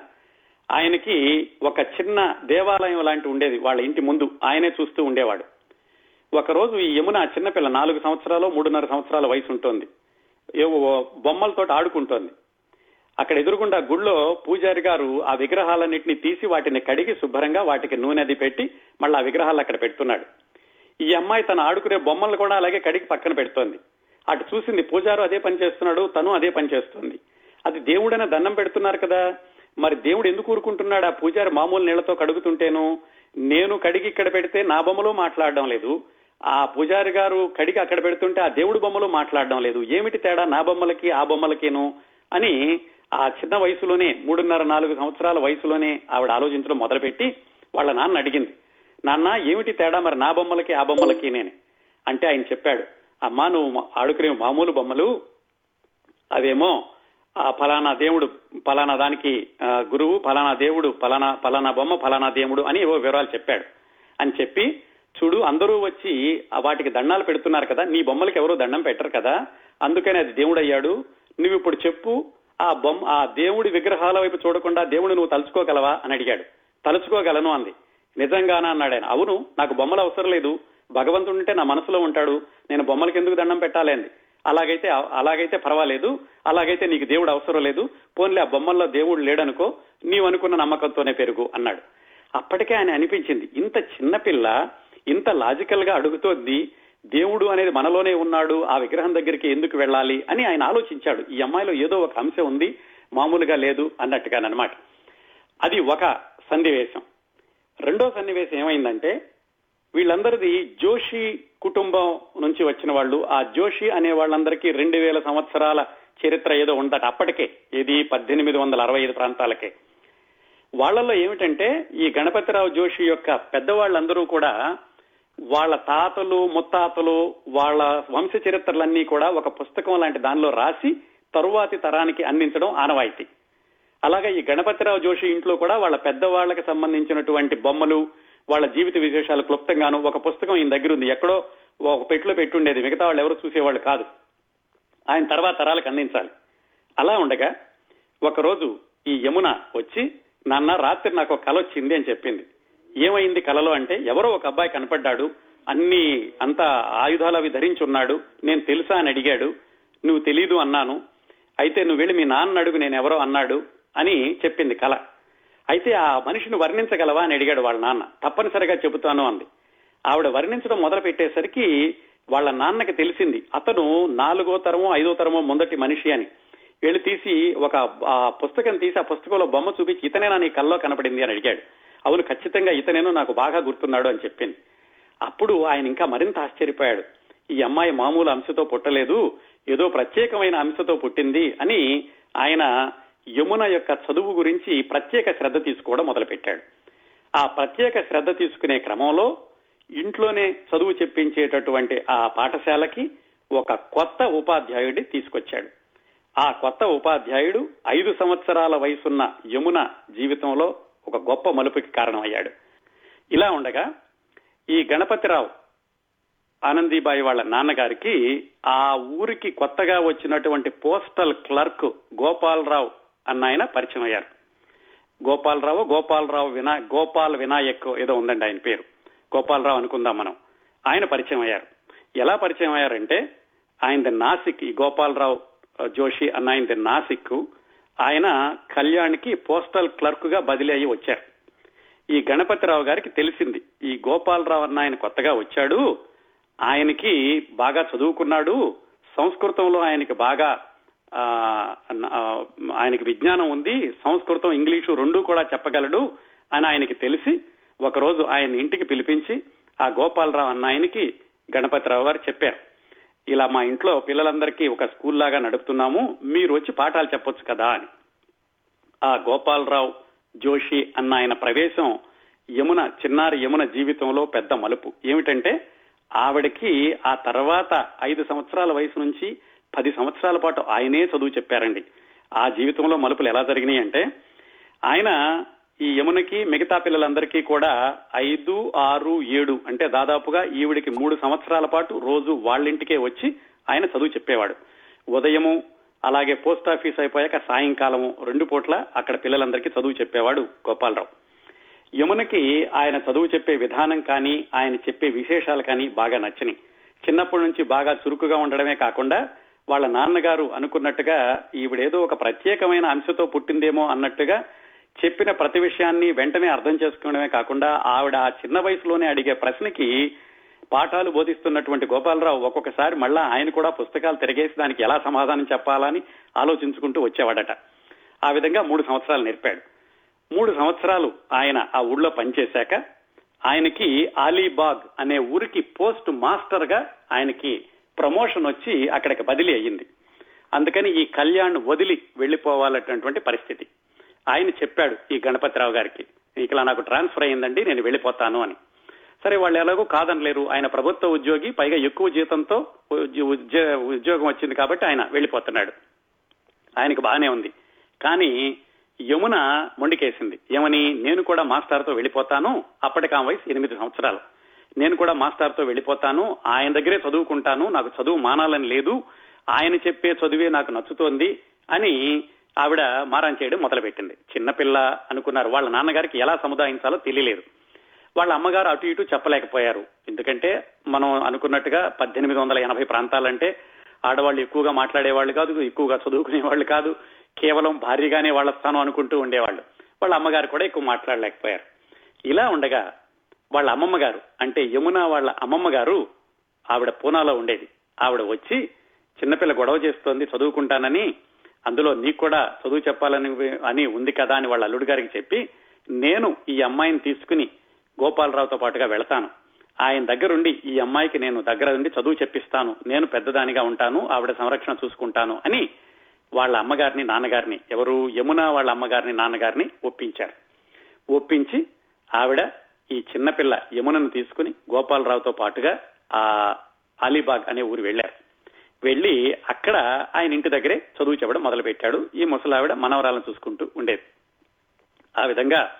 ఆయనకి ఒక చిన్న దేవాలయం లాంటి ఉండేది వాళ్ళ ఇంటి ముందు. ఆయనే చూస్తూ ఉండేవాడు. ఒకరోజు ఈ యమున చిన్నపిల్ల నాలుగు సంవత్సరాలు మూడున్నర సంవత్సరాల వయసు ఉంటుంది. ఏవో బొమ్మలతో ఆడుకుంటోంది. అక్కడ ఎదురుగుండా గుళ్ళో పూజారి గారు ఆ విగ్రహాలన్నింటినీ తీసి వాటిని కడిగి శుభ్రంగా వాటికి నూనె అది పెట్టి మళ్ళీ ఆ విగ్రహాలు అక్కడ పెడుతున్నాడు. ఈ అమ్మాయి తను ఆడుకునే బొమ్మలు కూడా అలాగే కడిగి పక్కన పెడుతోంది. అటు చూసింది పూజారు అదే పని చేస్తున్నాడు తను అదే పని చేస్తుంది. అది దేవుడైనా దండం పెడుతున్నారు కదా. మరి దేవుడు ఎందుకు ఊరుకుంటున్నాడు? ఆ పూజారి మామూలు నీళ్ళతో కడుగుతుంటేను నేను కడిగి ఇక్కడ పెడితే నా బొమ్మలో మాట్లాడడం లేదు. ఆ పూజారి గారు కడిగి అక్కడ పెడుతుంటే ఆ దేవుడు బొమ్మలు మాట్లాడడం లేదు. ఏమిటి తేడా? నా బొమ్మలకి ఆ బొమ్మలకేను? అని ఆ చిన్న వయసులోనే మూడున్నర నాలుగు సంవత్సరాల వయసులోనే ఆవిడ ఆలోచించడం మొదలుపెట్టి వాళ్ళ నాన్న అడిగింది. నాన్న ఏమిటి తేడా? మరి నా బొమ్మలకి ఆ బొమ్మలకి నేను. అంటే ఆయన చెప్పాడు అమ్మా నువ్వు ఆడుకునే మామూలు బొమ్మలు అవేమో ఆ ఫలానా దేవుడు ఫలానా దానికి గురువు ఫలానా దేవుడు ఫలానా ఫలానా బొమ్మ ఫలానా దేవుడు అని ఏవో వివరాలు చెప్పాడు. అని చెప్పి చూడు అందరూ వచ్చి వాటికి దండాలు పెడుతున్నారు కదా నీ బొమ్మలకి ఎవరో దండం పెట్టరు కదా అందుకని అది దేవుడు అయ్యాడు నువ్వు ఇప్పుడు చెప్పు ఆ బొమ్మ ఆ దేవుడి విగ్రహాల వైపు చూడకుండా దేవుడు నువ్వు తలుచుకోగలవా? అని అడిగాడు. తలుచుకోగలను అంది. నిజంగానా? అన్నాడు ఆయన. అవును నాకు బొమ్మలు అవసరం లేదు. భగవంతుడు ఉంటే నా మనసులో ఉంటాడు. నేను బొమ్మలకి ఎందుకు దండం పెట్టాలి? అంది. అలాగైతే అలాగైతే పర్వాలేదు అలాగైతే నీకు దేవుడు అవసరం లేదు పోన్లే ఆ బొమ్మల్లో దేవుడు లేడనుకో నీవు అనుకున్న నమ్మకంతోనే పెరుగు అన్నాడు. అప్పటికే ఆయన అనిపించింది ఇంత చిన్నపిల్ల ఇంత లాజికల్గా అడుగుతోంది దేవుడు అనేది మనలోనే ఉన్నాడు ఆ విగ్రహం దగ్గరికి ఎందుకు వెళ్ళాలి అని ఆయన ఆలోచించాడు. ఈ అమ్మాయిలో ఏదో ఒక అంశం ఉంది మామూలుగా లేదు అన్నట్టుగానమాట అది ఒక సన్నివేశం. రెండో సన్నివేశం ఏమైందంటే వీళ్ళందరిది జోషి కుటుంబం నుంచి వచ్చిన వాళ్ళు. ఆ జోషి అనే వాళ్ళందరికీ రెండు వేల సంవత్సరాల చరిత్ర ఏదో ఉందట అప్పటికే. ఇది పద్దెనిమిది వందల అరవై ఐదు ప్రాంతాలకే. వాళ్ళల్లో ఏమిటంటే ఈ గణపతిరావు జోషి యొక్క పెద్దవాళ్ళందరూ కూడా వాళ్ళ తాతలు ముత్తాతలు వాళ్ళ వంశ చరిత్రలన్నీ కూడా ఒక పుస్తకం లాంటి దానిలో రాసి తరువాతి తరానికి అందించడం ఆనవాయితీ. అలాగే ఈ గణపతిరావు జోషి ఇంట్లో కూడా వాళ్ళ పెద్దవాళ్ళకు సంబంధించినటువంటి బొమ్మలు వాళ్ళ జీవిత విశేషాలు క్లుప్తంగాను ఒక పుస్తకం ఈయన దగ్గర ఉంది ఎక్కడో ఒక పెట్టులో పెట్టుండేది. మిగతా వాళ్ళు ఎవరు చూసేవాళ్ళు కాదు. ఆయన తర్వాత తరాలకు అందించాలి. అలా ఉండగా ఒకరోజు ఈ యమున వచ్చి నాన్న రాత్రి నాకు ఒక కల వచ్చింది అని చెప్పింది. ఏమైంది కలలో అంటే ఎవరో ఒక అబ్బాయి కనపడ్డాడు. అన్ని అంత ఆయుధాలు అవి ధరించి ఉన్నాడు. నేను తెలుసా అని అడిగాడు. నువ్వు తెలీదు అన్నాను. అయితే నువ్వు వెళ్ళి మీ నాన్న అడుగు నేను ఎవరో అన్నాడు అని చెప్పింది కళ అయితే ఆ మనిషిని వర్ణించగలవా అని అడిగాడు వాళ్ళ నాన్న. తప్పనిసరిగా చెబుతాను అంది. ఆవిడ వర్ణించడం మొదలు పెట్టేసరికి వాళ్ళ నాన్నకి తెలిసింది అతను నాలుగో తరమో ఐదో తరమో మొదటి మనిషి అని. వెళ్ళి తీసి ఒక ఆ పుస్తకం తీసి ఆ పుస్తకంలో బొమ్మ చూపించి ఇతనేనా నీ కల్లో కనపడింది అని అడిగాడు. అవును ఖచ్చితంగా ఇతనేను నాకు బాగా గుర్తున్నాడు అని చెప్పింది. అప్పుడు ఆయన ఇంకా మరింత ఆశ్చర్యపోయాడు. ఈ అమ్మాయి మామూలు అంశతో పుట్టలేదు ఏదో ప్రత్యేకమైన అంశతో పుట్టింది అని ఆయన యమున యొక్క చదువు గురించి ప్రత్యేక శ్రద్ధ తీసుకోవడం మొదలుపెట్టాడు. ఆ ప్రత్యేక శ్రద్ధ తీసుకునే క్రమంలో ఇంట్లోనే చదువు చెప్పించేటటువంటి ఆ పాఠశాలకి ఒక కొత్త ఉపాధ్యాయుడి తీసుకొచ్చాడు. ఆ కొత్త ఉపాధ్యాయుడు ఐదు సంవత్సరాల వయసున్న యమున జీవితంలో ఒక గొప్ప మలుపుకి కారణమయ్యాడు. ఇలా ఉండగా ఈ గణపతిరావు ఆనందీబాయి వాళ్ళ నాన్నగారికి ఆ ఊరికి కొత్తగా వచ్చినటువంటి పోస్టల్ క్లర్క్ గోపాలరావు అన్న ఆయన పరిచయం అయ్యారు గోపాలరావు గోపాలరావు వినా గోపాల్ వినాయక్ ఏదో ఉందండి ఆయన పేరు. గోపాలరావు అనుకుందాం మనం. ఆయన పరిచయం అయ్యారు ఎలా పరిచయం అయ్యారంటే ఆయనది నాసిక్ ఈ గోపాలరావు జోషి అన్న ఆయనది నాసిక్ ఆయన కళ్యాణ్కి పోస్టల్ క్లర్క్గా బదిలీ అయ్యి వచ్చారు. ఈ గణపతిరావు గారికి తెలిసింది ఈ గోపాలరావు అన్న ఆయన కొత్తగా వచ్చాడు ఆయనకి బాగా చదువుకున్నాడు సంస్కృతంలో ఆయనకి బాగా ఆయనకి విజ్ఞానం ఉంది సంస్కృతం ఇంగ్లీషు రెండూ కూడా చెప్పగలడు అని ఆయనకి తెలిసి ఒకరోజు ఆయన ఇంటికి పిలిపించి ఆ గోపాలరావు అన్న ఆయనకి గణపతిరావు గారు చెప్పారు. ఇలా మా ఇంట్లో పిల్లలందరికీ ఒక స్కూల్ లాగా నడుపుతున్నాము మీరు వచ్చి పాఠాలు చెప్పొచ్చు కదా అని. ఆ గోపాలరావు జోషి అన్న ఆయన ప్రవేశం యమున చిన్నారి యమున జీవితంలో పెద్ద మలుపు. ఏమిటంటే ఆవిడకి ఆ తర్వాత ఐదు సంవత్సరాల వయసు నుంచి పది సంవత్సరాల పాటు ఆయనే చదువు చెప్పారండి. ఆ జీవితంలో మలుపులు ఎలా జరిగినాయి అంటే ఆయన ఈ యమునకి మిగతా పిల్లలందరికీ కూడా ఐదు ఆరు ఏడు అంటే దాదాపుగా ఈవిడికి మూడు సంవత్సరాల పాటు రోజు వాళ్ళింటికే వచ్చి ఆయన చదువు చెప్పేవాడు. ఉదయము అలాగే పోస్ట్ ఆఫీస్ అయిపోయాక సాయంకాలము రెండు పూట్ల అక్కడ పిల్లలందరికీ చదువు చెప్పేవాడు గోపాలరావు. యమునకి ఆయన చదువు చెప్పే విధానం కానీ ఆయన చెప్పే విశేషాలు కానీ బాగా నచ్చినాయి. చిన్నప్పటి నుంచి బాగా చురుకుగా ఉండడమే కాకుండా వాళ్ళ నాన్నగారు అనుకున్నట్టుగా ఈవిడేదో ఒక ప్రత్యేకమైన అంశతో పుట్టిందేమో అన్నట్టుగా చెప్పిన ప్రతి విషయాన్ని వెంటనే అర్థం చేసుకోవడమే కాకుండా ఆవిడ ఆ చిన్న వయసులోనే అడిగే ప్రశ్నకి పాఠాలు బోధిస్తున్నటువంటి గోపాలరావు ఒక్కొక్కసారి మళ్ళా ఆయన కూడా పుస్తకాలు తిరిగేసి దానికి ఎలా సమాధానం చెప్పాలని ఆలోచించుకుంటూ వచ్చేవాడట. ఆ విధంగా మూడు సంవత్సరాలు నేర్పాడు. మూడు సంవత్సరాలు ఆయన ఆ ఊళ్ళో పనిచేశాక ఆయనకి అలీబాగ్ అనే ఊరికి పోస్ట్ మాస్టర్గా ఆయనకి ప్రమోషన్ వచ్చి అక్కడికి బదిలీ అయ్యింది. అందుకని ఈ కళ్యాణ్ వదిలి వెళ్ళిపోవాలన్నటువంటి పరిస్థితి. ఆయన చెప్పాడు ఈ గణపతిరావు గారికి ఇట్లా నాకు ట్రాన్స్ఫర్ అయ్యిందండి నేను వెళ్ళిపోతాను అని. సరే వాళ్ళు ఎలాగో కాదనలేరు. ఆయన ప్రభుత్వ ఉద్యోగి పైగా ఎక్కువ జీతంతో ఉద్యోగం వచ్చింది కాబట్టి ఆయన వెళ్ళిపోతున్నాడు. ఆయనకు బాగానే ఉంది. కానీ యమున మొండికేసింది. యమని నేను కూడా మాస్టర్తో వెళ్ళిపోతాను. అప్పటికి ఆ వయసు ఎనిమిది సంవత్సరాలు. నేను కూడా మాస్టర్తో వెళ్ళిపోతాను. ఆయన దగ్గరే చదువుకుంటాను. నాకు చదువు మానాలని లేదు. ఆయన చెప్పే చదువే నాకు నచ్చుతోంది అని ఆవిడ మారం చేయడం మొదలుపెట్టింది. చిన్నపిల్ల అనుకున్నారు. వాళ్ళ నాన్నగారికి ఎలా సముదాయించాలో తెలియలేదు. వాళ్ళ అమ్మగారు అటు ఇటు చెప్పలేకపోయారు. ఎందుకంటే మనం అనుకున్నట్టుగా పద్దెనిమిది వందల ఎనభై ప్రాంతాలంటే ఆడవాళ్ళు ఎక్కువగా మాట్లాడేవాళ్ళు కాదు ఎక్కువగా చదువుకునే వాళ్ళు కాదు కేవలం భారీగానే వాళ్ళ స్థానం అనుకుంటూ ఉండేవాళ్ళు. వాళ్ళ అమ్మగారు కూడా ఎక్కువ మాట్లాడలేకపోయారు. ఇలా ఉండగా వాళ్ళ అమ్మమ్మ గారు. అంటే యమున వాళ్ళ అమ్మమ్మ గారు ఆవిడ పూనాలో ఉండేది. ఆవిడ వచ్చి చిన్నపిల్ల గొడవ చేస్తోంది చదువుకుంటానని అందులో నీకు కూడా చదువు చెప్పాలని అని ఉంది కదా అని వాళ్ళ అల్లుడు గారికి చెప్పి నేను ఈ అమ్మాయిని తీసుకుని గోపాలరావుతో పాటుగా వెళతాను. ఆయన దగ్గరుండి ఈ అమ్మాయికి నేను దగ్గర ఉండి చదువు చెప్పిస్తాను. నేను పెద్దదానిగా ఉంటాను ఆవిడ సంరక్షణ చూసుకుంటాను అని వాళ్ళ అమ్మగారిని నాన్నగారిని ఎవరు? యమున వాళ్ళ అమ్మగారిని నాన్నగారిని ఒప్పించారు. ఒప్పించి ఆవిడ ఈ చిన్నపిల్ల యమునను తీసుకుని గోపాలరావుతో పాటుగా ఆ అలీబాగ్ అనే ఊరు వెళ్ళారు వెళ్ళి అక్కడ ఆయన ఇంటి దగ్గరే చదువు చెప్పడం మొదలు పెట్టాడు ఈ ముసలావిడ మనవరాలను చూసుకుంటూ ఉండేది. ఆ విధంగా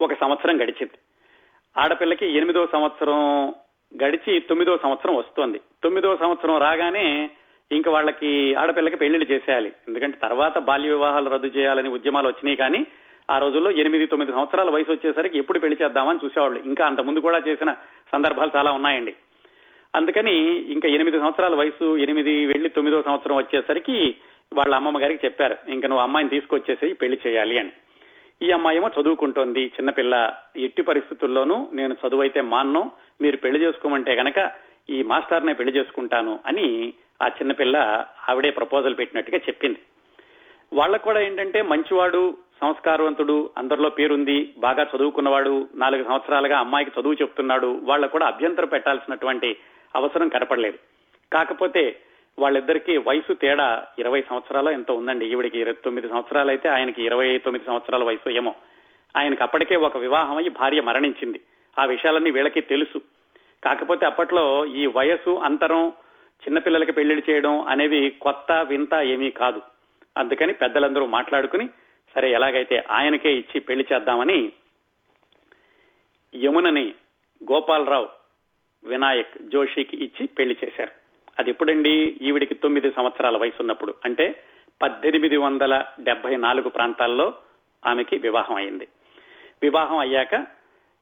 ఒక సంవత్సరం గడిచింది. ఆడపిల్లకి ఎనిమిదో సంవత్సరం గడిచి తొమ్మిదో సంవత్సరం వస్తోంది. తొమ్మిదో సంవత్సరం రాగానే ఇంకా వాళ్ళకి ఆడపిల్లకి పెళ్ళిళ్ళు చేసేయాలి. ఎందుకంటే తర్వాత బాల్య వివాహాలు రద్దు చేయాలని ఉద్యమాలు వచ్చినాయి కానీ ఆ రోజుల్లో ఎనిమిది తొమ్మిది సంవత్సరాల వయసు వచ్చేసరికి ఎప్పుడు పెళ్ళి చేద్దామని చూసేవాళ్ళు. ఇంకా అంత ముందు కూడా చేసిన సందర్భాలు చాలా ఉన్నాయండి. అందుకని ఇంకా ఎనిమిది సంవత్సరాల వయసు ఎనిమిది వెళ్ళి తొమ్మిదో సంవత్సరం వచ్చేసరికి వాళ్ళ అమ్మమ్మ గారికి చెప్పారు ఇంకా నువ్వు అమ్మాయిని తీసుకొచ్చేసి పెళ్ళి చేయాలి అని. ఈ అమ్మాయి ఏమో చదువుకుంటోంది చిన్నపిల్ల ఎట్టి పరిస్థితుల్లోనూ నేను చదువు అయితే మాన్ను మీరు పెళ్ళి చేసుకోమంటే గనక ఈ మాస్టర్నే పెళ్ళి చేసుకుంటాను అని ఆ చిన్నపిల్ల ఆవిడే ప్రపోజల్ పెట్టినట్టుగా చెప్పింది. వాళ్ళకు కూడా ఏంటంటే మంచివాడు సంస్కారవంతుడు అందరిలో పేరుంది బాగా చదువుకున్నవాడు నాలుగు సంవత్సరాలుగా అమ్మాయికి చదువు చెప్తున్నాడు వాళ్ళకు కూడా అభ్యంతరం పెట్టాల్సినటువంటి అవసరం కనపడలేదు. కాకపోతే వాళ్ళిద్దరికీ వయసు తేడా ఇరవై సంవత్సరాలు ఎంత ఉందండి. ఈవిడికి ఇరవై తొమ్మిది సంవత్సరాలు అయితే ఆయనకి ఇరవై తొమ్మిది సంవత్సరాల వయసు ఏమో. ఆయనకి అప్పటికే ఒక వివాహం అయ్యి భార్య మరణించింది. ఆ విషయాలన్నీ వీళ్ళకి తెలుసు. కాకపోతే అప్పట్లో ఈ వయసు అంతరం చిన్నపిల్లలకి పెళ్ళిళ్ళు చేయడం అనేవి కొత్త వింత ఏమీ కాదు. అందుకని పెద్దలందరూ మాట్లాడుకుని సరే ఎలాగైతే ఆయనకే ఇచ్చి పెళ్ళి చేద్దామని యమునని గోపాలరావు వినాయక్ జోషికి ఇచ్చి పెళ్ళి చేశారు. అది ఎప్పుడండి? ఈవిడికి తొమ్మిది సంవత్సరాల వయసు ఉన్నప్పుడు అంటే పద్దెనిమిది వందల డెబ్బై నాలుగు ప్రాంతాల్లో ఆమెకి వివాహం అయింది. వివాహం అయ్యాక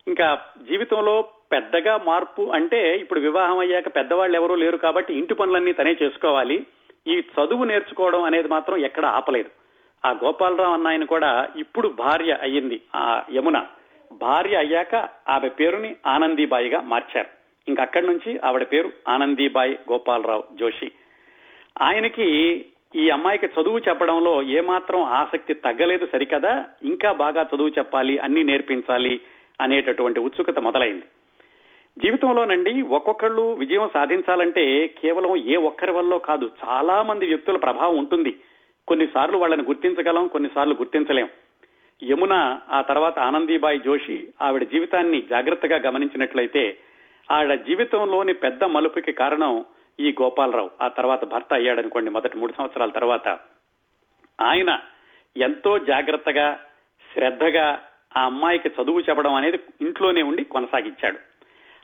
ఇంకా జీవితంలో పెద్దగా మార్పు అంటే ఇప్పుడు వివాహం అయ్యాక పెద్దవాళ్ళు ఎవరూ లేరు కాబట్టి ఇంటి పనులన్నీ తనే చేసుకోవాలి. ఈ చదువు నేర్చుకోవడం అనేది మాత్రం ఎక్కడ ఆపలేదు. ఆ గోపాలరావు అన్న ఆయన కూడా ఇప్పుడు భార్య అయ్యింది ఆ యమున. భార్య అయ్యాక ఆమె పేరుని ఆనందీబాయిగా మార్చారు. ఇంకా అక్కడి నుంచి ఆవిడ పేరు ఆనందీబాయి గోపాలరావు జోషి. ఆయనకి ఈ అమ్మాయికి చదువు చెప్పడంలో ఏమాత్రం ఆసక్తి తగ్గలేదు సరికదా? ఇంకా బాగా చదువు చెప్పాలి అన్ని నేర్పించాలి అనేటటువంటి ఉత్సుకత మొదలైంది. జీవితంలోనండి ఒక్కొక్కళ్ళు విజయం సాధించాలంటే కేవలం ఏ ఒక్కరి వల్ల కాదు చాలా మంది వ్యక్తుల ప్రభావం ఉంటుంది. కొన్నిసార్లు వాళ్ళని గుర్తించగలం కొన్నిసార్లు గుర్తించలేం. యమున ఆ తర్వాత ఆనందీబాయి జోషి ఆవిడ జీవితాన్ని జాగ్రత్తగా గమనించినట్లయితే ఆవిడ జీవితంలోని పెద్ద మలుపుకి కారణం ఈ గోపాలరావు. ఆ తర్వాత భర్త అయ్యాడనుకోండి మొదటి మూడు సంవత్సరాల తర్వాత. ఆయన ఎంతో జాగ్రత్తగా శ్రద్ధగా ఆ అమ్మాయికి చదువు చెప్పడం అనేది ఇంట్లోనే ఉండి కొనసాగించాడు.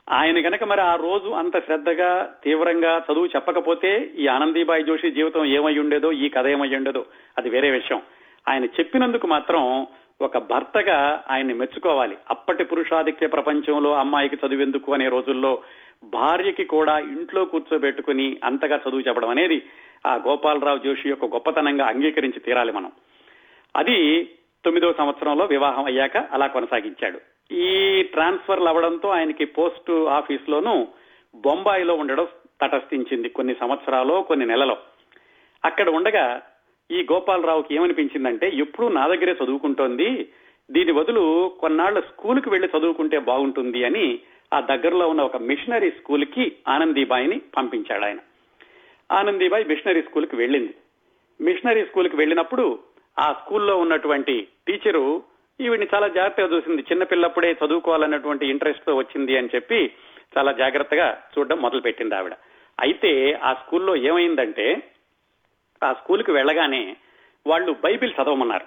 ఆయన గనక మరి ఆ రోజు అంత శ్రద్ధగా తీవ్రంగా చదువు చెప్పకపోతే ఈ ఆనందీబాయి జోషి జీవితం ఏమై ఉండేదో ఈ కథ ఏమై ఉండేదో అది వేరే విషయం. ఆయన చెప్పినందుకు మాత్రం ఒక భర్తగా ఆయన్ని మెచ్చుకోవాలి. అప్పటి పురుషాధిక్య ప్రపంచంలో అమ్మాయికి చదివేందుకు అనే రోజుల్లో భార్యకి కూడా ఇంట్లో కూర్చోబెట్టుకుని అంతగా చదువు చెప్పడం అనేది ఆ గోపాలరావు జోషి యొక్క గొప్పతనంగా అంగీకరించి తీరాలి మనం. అది తొమ్మిదో సంవత్సరంలో వివాహం అయ్యాక అలా కొనసాగించాడు. ఈ ట్రాన్స్ఫర్లు అవడంతో ఆయనకి పోస్ట్ ఆఫీస్ లోను బొంబాయిలో ఉండడం తటస్థించింది కొన్ని సంవత్సరాలు కొన్ని నెలలో. అక్కడ ఉండగా ఈ గోపాలరావుకి ఏమనిపించిందంటే ఎప్పుడు నా దగ్గరే చదువుకుంటోంది దీని బదులు కొన్నాళ్ళ స్కూల్కి వెళ్ళి చదువుకుంటే బాగుంటుంది అని ఆ దగ్గరలో ఉన్న ఒక మిషనరీ స్కూల్కి ఆనందీబాయిని పంపించాడు ఆయన ఆనందీబాయి మిషనరీ స్కూల్కి వెళ్ళింది. మిషనరీ స్కూల్కి వెళ్ళినప్పుడు ఆ స్కూల్లో ఉన్నటువంటి టీచరు ఈవిడిని చాలా జాగ్రత్తగా చూసింది. చిన్నపిల్లప్పుడే చదువుకోవాలన్నటువంటి ఇంట్రెస్ట్తో వచ్చింది అని చెప్పి చాలా జాగ్రత్తగా చూడడం మొదలు పెట్టింది ఆవిడ. అయితే ఆ స్కూల్లో ఏమైందంటే ఆ స్కూల్కి వెళ్ళగానే వాళ్ళు బైబిల్ చదవమన్నారు.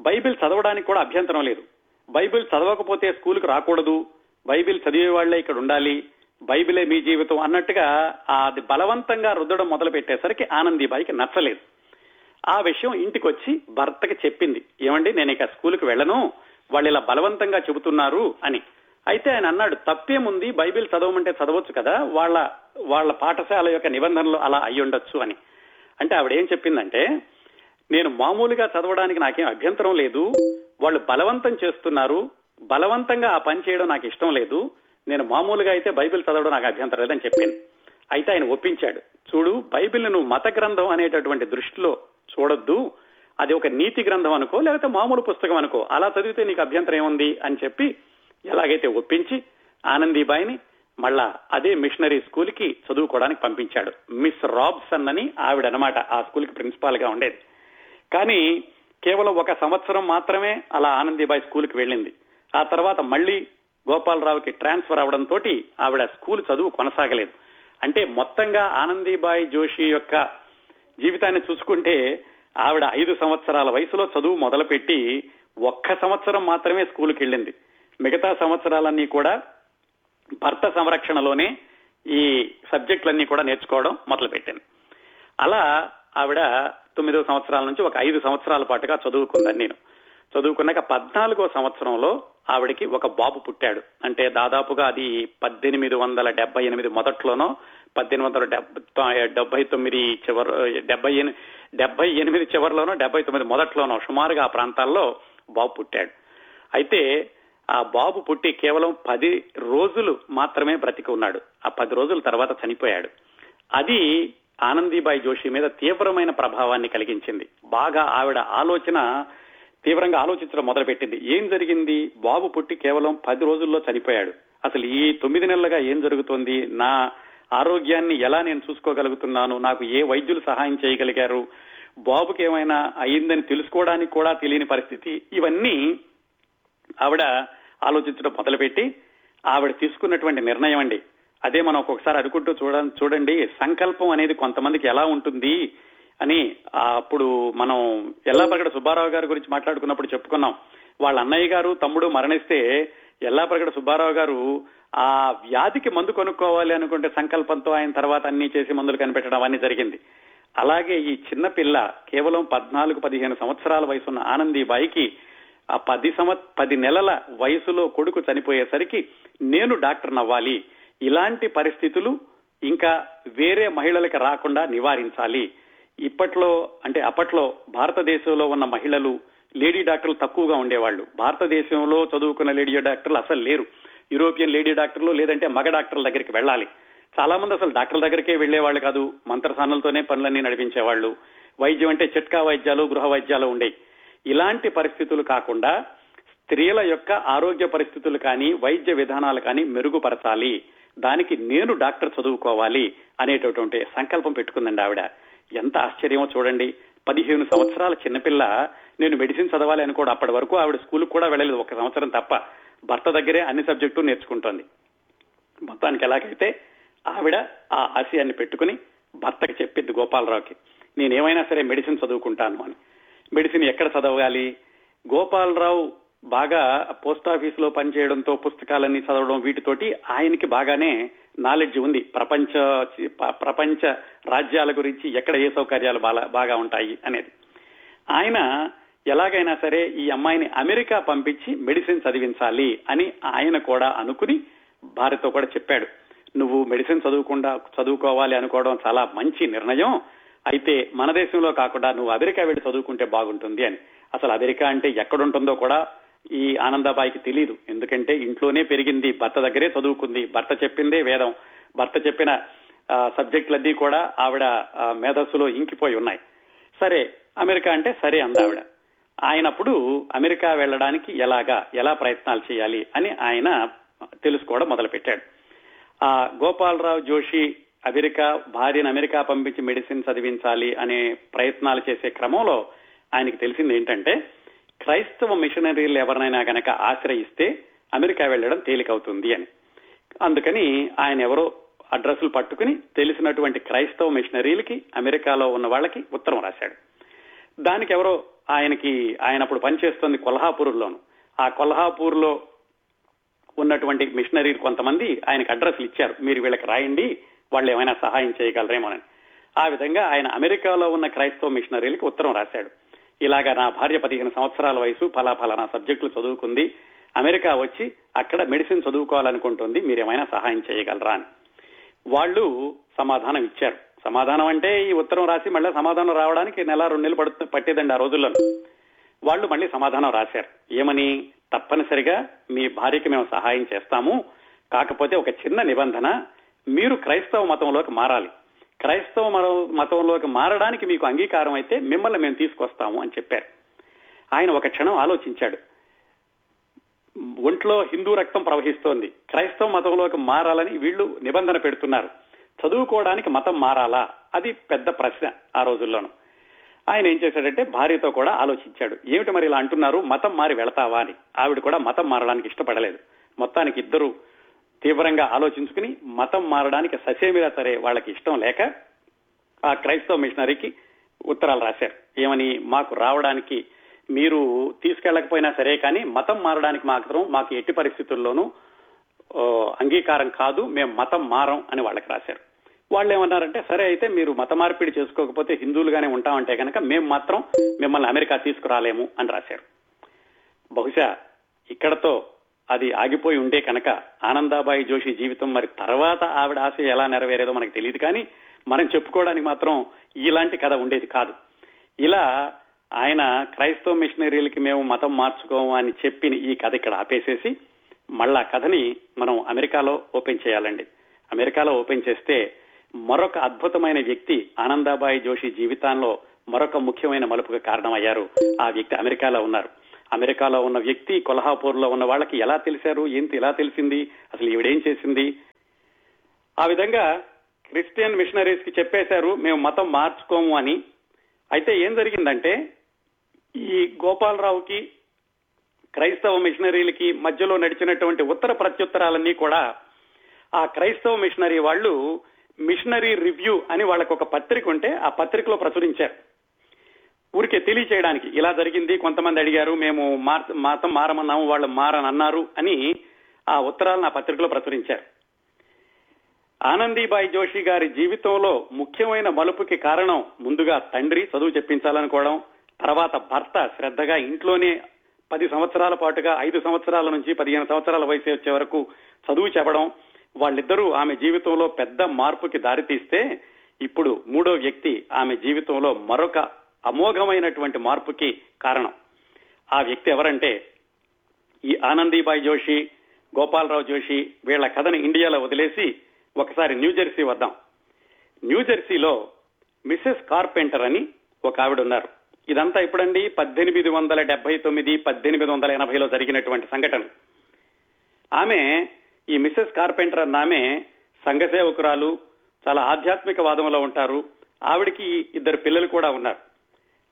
బైబిల్ చదవడానికి కూడా అభ్యంతరం లేదు. బైబిల్ చదవకపోతే స్కూల్కి రాకూడదు. బైబిల్ చదివే వాళ్ళే ఇక్కడ ఉండాలి. బైబిలే మీ జీవితం అన్నట్టుగా అది బలవంతంగా రుద్దడం మొదలు పెట్టేసరికి ఆనందీబాయికి నచ్చలేదు. ఆ విషయం ఇంటికి వచ్చి భర్తకి చెప్పింది. ఏమండి నేను ఇక స్కూల్కి వెళ్ళను వాళ్ళు ఇలా బలవంతంగా చెబుతున్నారు అని. అయితే ఆయన అన్నాడు తప్పేముంది బైబిల్ చదవమంటే చదవచ్చు కదా వాళ్ళ వాళ్ళ పాఠశాల యొక్క నిబంధనలు అలా అయి ఉండొచ్చు అని. అంటే ఆవిడ ఏం చెప్పిందంటే నేను మామూలుగా చదవడానికి నాకేం అభ్యంతరం లేదు వాళ్ళు బలవంతం చేస్తున్నారు బలవంతంగా ఆ పని చేయడం నాకు ఇష్టం లేదు నేను మామూలుగా అయితే బైబిల్ చదవడం నాకు అభ్యంతరం లేదని చెప్పింది. అయితే ఆయన ఒప్పించాడు చూడు బైబిల్ నువ్వు మత గ్రంథం అనేటటువంటి దృష్టిలో చూడొద్దు. అది ఒక నీతి గ్రంథం అనుకో లేకపోతే మామూలు పుస్తకం అనుకో. అలా చదివితే నీకు అభ్యంతరం ఏముంది అని చెప్పి ఎలాగైతే ఒప్పించి ఆనందీబాయిని మళ్ళా అదే మిషనరీ స్కూల్కి చదువుకోవడానికి పంపించాడు. మిస్ రాబ్సన్ అని ఆవిడనమాట ఆ స్కూల్కి ప్రిన్సిపాల్గా ఉండేది. కానీ కేవలం ఒక సంవత్సరం మాత్రమే అలా ఆనందీబాయి స్కూల్కి వెళ్ళింది. ఆ తర్వాత మళ్ళీ గోపాలరావుకి ట్రాన్స్ఫర్ అవడంతో ఆవిడ స్కూల్ చదువు కొనసాగలేదు. అంటే మొత్తంగా ఆనందీబాయి జోషి యొక్క జీవితాన్ని చూసుకుంటే ఆవిడ ఐదు సంవత్సరాల వయసులో చదువు మొదలుపెట్టి ఒక్క సంవత్సరం మాత్రమే స్కూల్కి వెళ్ళింది. మిగతా సంవత్సరాలన్నీ కూడా భర్త సంరక్షణలోనే ఈ సబ్జెక్టులన్నీ కూడా నేర్చుకోవడం మొదలుపెట్టింది. అలా ఆవిడ తొమ్మిదో సంవత్సరాల నుంచి ఒక ఐదు సంవత్సరాల పాటుగా చదువుకుందని నేను. చదువుకున్నాక పద్నాలుగో సంవత్సరంలో ఆవిడకి ఒక బాబు పుట్టాడు. అంటే దాదాపుగా అది పద్దెనిమిది వందల డెబ్బై ఎనిమిది మొదట్లోనో పద్దెనిమిది వందల డెబ్బై తొమ్మిది చివరి డెబ్బై డెబ్బై ఎనిమిది చివరిలోనో డెబ్బై తొమ్మిది మొదట్లోనో సుమారుగా ఆ ప్రాంతాల్లో బాబు పుట్టాడు. అయితే ఆ బాబు పుట్టి కేవలం పది రోజులు మాత్రమే బ్రతికి ఉన్నాడు. ఆ పది రోజుల తర్వాత చనిపోయాడు. అది ఆనందీబాయి జోషి మీద తీవ్రమైన ప్రభావాన్ని కలిగించింది. బాగా ఆవిడ ఆలోచన తీవ్రంగా ఆలోచించడం మొదలుపెట్టింది. ఏం జరిగింది? బాబు పుట్టి కేవలం పది రోజుల్లో చనిపోయాడు. అసలు ఈ తొమ్మిది నెలలుగా ఏం జరుగుతోంది? నా ఆరోగ్యాన్ని ఎలా నేను చూసుకోగలుగుతున్నాను? నాకు ఏ వైద్యులు సహాయం చేయగలిగారు? బాబుకి ఏమైనా అయిందని తెలుసుకోవడానికి కూడా తెలియని పరిస్థితి. ఇవన్నీ ఆవిడ ఆలోచించడం మొదలుపెట్టి ఆవిడ తీసుకున్నటువంటి నిర్ణయం అండి. అదే మనం ఒక్కొక్కసారి అనుకుంటూ చూడ చూడండి. సంకల్పం అనేది కొంతమందికి ఎలా ఉంటుంది? అని అప్పుడు మనం ఎల్లాప్రగడ సుబ్బారావు గారి గురించి మాట్లాడుకున్నప్పుడు చెప్పుకున్నాం. వాళ్ళ అన్నయ్య గారు తమ్ముడు మరణిస్తే ఎల్లాప్రగడ సుబ్బారావు గారు ఆ వ్యాధికి మందు కొనుక్కోవాలి అనుకుంటే సంకల్పంతో ఆయన తర్వాత అన్ని చేసి మందులు కనిపెట్టడం అవన్నీ జరిగింది. అలాగే ఈ చిన్న పిల్ల కేవలం పద్నాలుగు పదిహేను సంవత్సరాల వయసున్న ఆనందీబాయికి ఆ పది సంవ పది నెలల వయసులో కొడుకు చనిపోయేసరికి నేను డాక్టర్ నవ్వాలి. ఇలాంటి పరిస్థితులు ఇంకా వేరే మహిళలకు రాకుండా నివారించాలి. ఇప్పట్లో అంటే అప్పట్లో భారతదేశంలో ఉన్న మహిళలు లేడీ డాక్టర్లు తక్కువగా ఉండేవాళ్ళు. భారతదేశంలో చదువుకున్న లేడీ డాక్టర్లు అసలు లేరు. యూరోపియన్ లేడీ డాక్టర్లు లేదంటే మగ డాక్టర్ల దగ్గరికి వెళ్ళాలి. చాలా మంది అసలు డాక్టర్ల దగ్గరికే వెళ్ళేవాళ్ళు కాదు. మంత్రసానలతోనే పనులన్నీ నడిపించేవాళ్ళు. వైద్యం అంటే చిట్కా వైద్యాలు గృహ వైద్యాలు ఉండేవి. ఇలాంటి పరిస్థితులు కాకుండా స్త్రీల యొక్క ఆరోగ్య పరిస్థితులు కానీ వైద్య విధానాలు కానీ మెరుగుపరచాలి. దానికి నేను డాక్టర్ చదువుకోవాలి అనేటటువంటి సంకల్పం పెట్టుకుందండి ఆవిడ. ఎంత ఆశ్చర్యమో చూడండి. పదిహేను సంవత్సరాల చిన్నపిల్ల నేను మెడిసిన్ చదవాలి అని కూడా అప్పటి వరకు ఆవిడ స్కూల్కి కూడా వెళ్ళలేదు ఒక సంవత్సరం తప్ప. భర్త దగ్గరే అన్ని సబ్జెక్టు నేర్చుకుంటోంది. మొత్తానికి ఎలాగైతే ఆవిడ ఆ ఆశయాన్ని పెట్టుకుని భర్తకి చెప్పింది గోపాలరావుకి నేనేమైనా సరే మెడిసిన్ చదువుకుంటాను అని. మెడిసిన్ ఎక్కడ చదవాలి గోపాలరావు బాగా పోస్ట్ ఆఫీస్లో పనిచేయడంతో పుస్తకాలన్నీ చదవడం వీటితోటి ఆయనకి బాగానే నాలెడ్జ్ ఉంది. ప్రపంచ ప్రపంచ రాజ్యాల గురించి ఎక్కడ ఏ సౌకర్యాలు బాగా బాగా ఉంటాయి అనేది. ఆయన ఎలాగైనా సరే ఈ అమ్మాయిని అమెరికా పంపించి మెడిసిన్ చదివించాలి అని ఆయన కూడా అనుకుని భార్యతో కూడా చెప్పాడు. నువ్వు మెడిసిన్ చదువుకుండా చదువుకోవాలి అనుకోవడం చాలా మంచి నిర్ణయం. అయితే మన దేశంలో కాకుండా నువ్వు అమెరికా వెళ్ళి చదువుకుంటే బాగుంటుంది అని. అసలు అమెరికా అంటే ఎక్కడుంటుందో కూడా ఈ ఆనందబాయికి తెలియదు ఎందుకంటే ఇంట్లోనే పెరిగింది భర్త దగ్గరే చదువుకుంది భర్త చెప్పిందే వేదం. భర్త చెప్పిన సబ్జెక్టులన్నీ కూడా ఆవిడ మేధస్సులో ఇంకిపోయి ఉన్నాయి. సరే అమెరికా అంటే సరే అందావిడ. ఆయనప్పుడు అమెరికా వెళ్ళడానికి ఎలాగా ఎలా ప్రయత్నాలు చేయాలి అని ఆయన తెలుసుకోవడం మొదలుపెట్టాడు. ఆ గోపాలరావు జోషి అమెరికా భార్యను అమెరికా పంపించి మెడిసిన్ చదివించాలి అనే ప్రయత్నాలు చేసే క్రమంలో ఆయనకి తెలిసింది ఏంటంటే క్రైస్తవ మిషనరీలు ఎవరినైనా గనక ఆశ్రయిస్తే అమెరికా వెళ్ళడం తేలికవుతుంది అని. అందుకని ఆయన ఎవరో అడ్రస్లు పట్టుకుని తెలిసినటువంటి క్రైస్తవ మిషనరీలకి అమెరికాలో ఉన్న వాళ్ళకి ఉత్తరం రాశాడు. దానికి ఎవరో ఆయనకి ఆయన అప్పుడు పనిచేస్తుంది కొల్హాపూర్లోను ఆ కొల్హాపూర్లో ఉన్నటువంటి మిషనరీలు కొంతమంది ఆయనకు అడ్రస్లు ఇచ్చారు. మీరు వీళ్ళకి రాయండి వాళ్ళు ఏమైనా సహాయం చేయగలరేమోనని. ఆ విధంగా ఆయన అమెరికాలో ఉన్న క్రైస్తవ మిషనరీలకి ఉత్తరం రాశాడు. ఇలాగా నా భార్య పదిహేను సంవత్సరాల వయసు ఫలా ఫలానా సబ్జెక్టులు చదువుకుంది. అమెరికా వచ్చి అక్కడ మెడిసిన్ చదువుకోవాలనుకుంటుంది. మీరేమైనా సహాయం చేయగలరా అని. వాళ్ళు సమాధానం ఇచ్చారు. సమాధానం అంటే ఈ ఉత్తరం రాసి మళ్ళీ సమాధానం రావడానికి నెల రెండు నెలలు పడుతు పట్టేదండి ఆ రోజుల్లో. వాళ్ళు మళ్ళీ సమాధానం రాశారు. ఏమని? తప్పనిసరిగా మీ భార్యకి మేము సహాయం చేస్తాము. కాకపోతే ఒక చిన్న నిబంధన మీరు క్రైస్తవ మతంలోకి మారాలి. క్రైస్తవ మతంలోకి మారడానికి మీకు అంగీకారం అయితే మిమ్మల్ని మేము తీసుకొస్తాము అని చెప్పారు. ఆయన ఒక క్షణం ఆలోచించాడు. ఒంట్లో హిందూ రక్తం ప్రవహిస్తోంది. క్రైస్తవ మతంలోకి మారాలని వీళ్ళు నిబంధన పెడుతున్నారు. చదువుకోవడానికి మతం మారాలా? అది పెద్ద ప్రశ్న ఆ రోజుల్లోనూ. ఆయన ఏం చేశాడంటే భార్యతో కూడా ఆలోచించాడు. ఏమిటి మరి ఇలా అంటున్నారు? మతం మారి వెళతావా అని. ఆవిడ కూడా మతం మారడానికి ఇష్టపడలేదు. మొత్తానికి ఇద్దరు తీవ్రంగా ఆలోచించుకుని మతం మారడానికి ససేమిలా సరే వాళ్ళకి ఇష్టం లేక ఆ క్రైస్తవ మిషనరీకి ఉత్తరాలు రాశారు. ఏమని మాకు రావడానికి మీరు తీసుకెళ్ళకపోయినా సరే కానీ మతం మారడానికి మాత్రం మాకు ఎట్టి పరిస్థితుల్లోనూ అంగీకారం కాదు మేము మతం మారం అని వాళ్ళకి రాశారు. వాళ్ళు ఏమన్నారంటే సరే అయితే మీరు మత మార్పిడి చేసుకోకపోతే హిందువులుగానే ఉంటామంటే కనుక మేము మాత్రం మిమ్మల్ని అమెరికా తీసుకురాలేము అని రాశారు. బహుశా ఇక్కడతో అది ఆగిపోయి ఉంటే కనుక ఆనందాబాయి జోషి జీవితం మరి తర్వాత ఆవిడ ఆశ ఎలా నెరవేరేదో మనకు తెలియదు కానీ మనం చెప్పుకోవడానికి మాత్రం ఇలాంటి కథ ఉండేది కాదు. ఇలా ఆయన క్రైస్తవ మిషనరీలకి మేము మతం మార్చుకోము అని చెప్పిన ఈ కథ ఇక్కడ ఆపేసేసి మళ్ళా కథని మనం అమెరికాలో ఓపెన్ చేయాలండి. అమెరికాలో ఓపెన్ చేస్తే మరొక అద్భుతమైన వ్యక్తి ఆనందాబాయి జోషి జీవితాల్లో మరొక ముఖ్యమైన మలుపుకు కారణమయ్యారు. ఆ వ్యక్తి అమెరికాలో ఉన్నారు. అమెరికాలో ఉన్న వ్యక్తి కొల్హాపూర్లో ఉన్న వాళ్ళకి ఎలా తెలిసారు? ఏంటి ఎలా తెలిసింది? అసలు ఈవిడేం చేసింది? ఆ విధంగా క్రిస్టియన్ మిషనరీస్కి చెప్పేశారు మేము మతం మార్చుకోము అని. అయితే ఏం జరిగిందంటే ఈ గోపాలరావుకి క్రైస్తవ మిషనరీలకి మధ్యలో నడిచినటువంటి ఉత్తర ప్రత్యుత్తరాలన్నీ కూడా ఆ క్రైస్తవ మిషనరీ వాళ్ళు మిషనరీ రివ్యూ అని వాళ్ళకు ఒక పత్రిక ఉంటే ఆ పత్రికలో ప్రచురించారు. ఊరికే తెలియచేయడానికి ఇలా జరిగింది కొంతమంది అడిగారు మేము మతం మారమన్నాము వాళ్ళు మారనన్నారు అని ఆ ఉత్తరాలను ఆ పత్రికలో ప్రచురించారు. ఆనందీబాయి జోషి గారి జీవితంలో ముఖ్యమైన మలుపుకి కారణం ముందుగా తండ్రి చదువు చెప్పించాలనుకోవడం తర్వాత భర్త శ్రద్ధగా ఇంట్లోనే పది సంవత్సరాల పాటుగా ఐదు సంవత్సరాల నుంచి పదిహేను సంవత్సరాల వయసు వచ్చే వరకు చదువు చెప్పడం వాళ్ళిద్దరూ ఆమె జీవితంలో పెద్ద మార్పుకి దారితీస్తే ఇప్పుడు మూడో వ్యక్తి ఆమె జీవితంలో మరొక అమోఘమైనటువంటి మార్పుకి కారణం. ఆ వ్యక్తి ఎవరంటే ఈ ఆనందీబాయి జోషి గోపాలరావు జోషి వీళ్ళ కథని ఇండియాలో వదిలేసి ఒకసారి న్యూజెర్సీ వద్దాం. న్యూజెర్సీలో మిసెస్ కార్పెంటర్ అని ఒక ఆవిడ ఉన్నారు ఇదంతా ఇప్పుడండి పద్దెనిమిది వందల డెబ్బై తొమ్మిది పద్దెనిమిది వందల ఎనభైలో జరిగినటువంటి సంఘటన. ఆమె ఈ మిసెస్ కార్పెంటర్ అన్న ఆమె సంఘసేవకురాలు చాలా ఆధ్యాత్మిక వాదంలో ఉంటారు. ఆవిడికి ఇద్దరు పిల్లలు కూడా ఉన్నారు.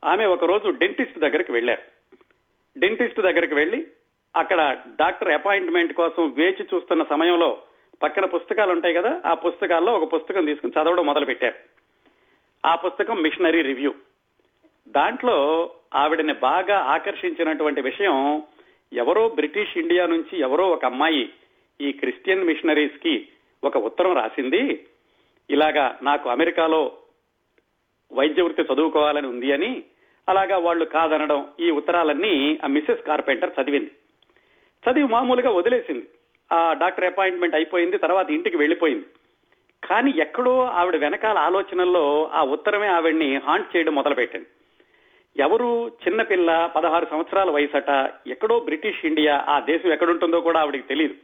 ఆమె ఒక రోజు డెంటిస్ట్ దగ్గరికి వెళ్ళారు డెంటిస్ట్ దగ్గరికి వెళ్ళి అక్కడ డాక్టర్ అపాయింట్మెంట్ కోసం వేచి చూస్తున్న సమయంలో పక్కన పుస్తకాలు ఉంటాయి కదా ఆ పుస్తకాల్లో ఒక పుస్తకం తీసుకుని చదవడం మొదలు పెట్టారు ఆ పుస్తకం మిషనరీ రివ్యూ. దాంట్లో ఆవిడని బాగా ఆకర్షించినటువంటి విషయం ఎవరో బ్రిటిష్ ఇండియా నుంచి ఎవరో ఒక అమ్మాయి ఈ క్రిస్టియన్ మిషనరీస్కి ఒక ఉత్తరం రాసింది ఇలాగా నాకు అమెరికాలో వైద్య వృత్తి చదువుకోవాలని ఉంది అని అలాగా వాళ్ళు కాదనడం ఈ ఉత్తరాలన్నీ ఆ మిస్సెస్ కార్పెంటర్ చదివింది. చదివి మామూలుగా వదిలేసింది. ఆ డాక్టర్ అపాయింట్మెంట్ అయిపోయింది తర్వాత ఇంటికి వెళ్ళిపోయింది కానీ ఎక్కడో ఆవిడ వెనకాల ఆలోచనల్లో ఆ ఉత్తరమే ఆవిడ్ని హాంట్ చేయడం మొదలుపెట్టింది. ఎవరు చిన్నపిల్ల పదహారు సంవత్సరాల వయసట ఎక్కడో బ్రిటిష్ ఇండియా ఆ దేశం ఎక్కడుంటుందో కూడా ఆవిడకి తెలియదు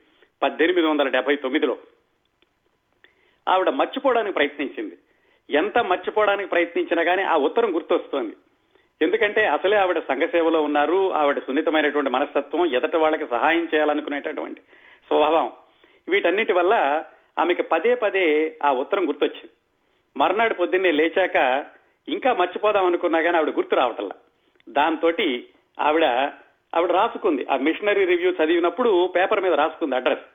పద్దెనిమిది వందల డెబ్బై తొమ్మిదిలో. ఆవిడ మర్చిపోవడానికి ప్రయత్నించింది. ఎంత మర్చిపోవడానికి ప్రయత్నించినా కానీ ఆ ఉత్తరం గుర్తొస్తోంది. ఎందుకంటే అసలే ఆవిడ సంఘసేవలో ఉన్నారు ఆవిడ సున్నితమైనటువంటి మనస్తత్వం ఎదట వాళ్ళకి సహాయం చేయాలనుకునేటటువంటి స్వభావం. వీటన్నిటి వల్ల ఆమెకి పదే పదే ఆ ఉత్తరం గుర్తొచ్చింది. మర్నాడు పొద్దున్నే లేచాక ఇంకా మర్చిపోదాం అనుకున్నా కానీ ఆవిడ గుర్తు రావటల్లా దాంతో ఆవిడ ఆవిడ రాసుకుంది. ఆ మిషనరీ రివ్యూ చదివినప్పుడు పేపర్ మీద రాసుకుంది అడ్రస్.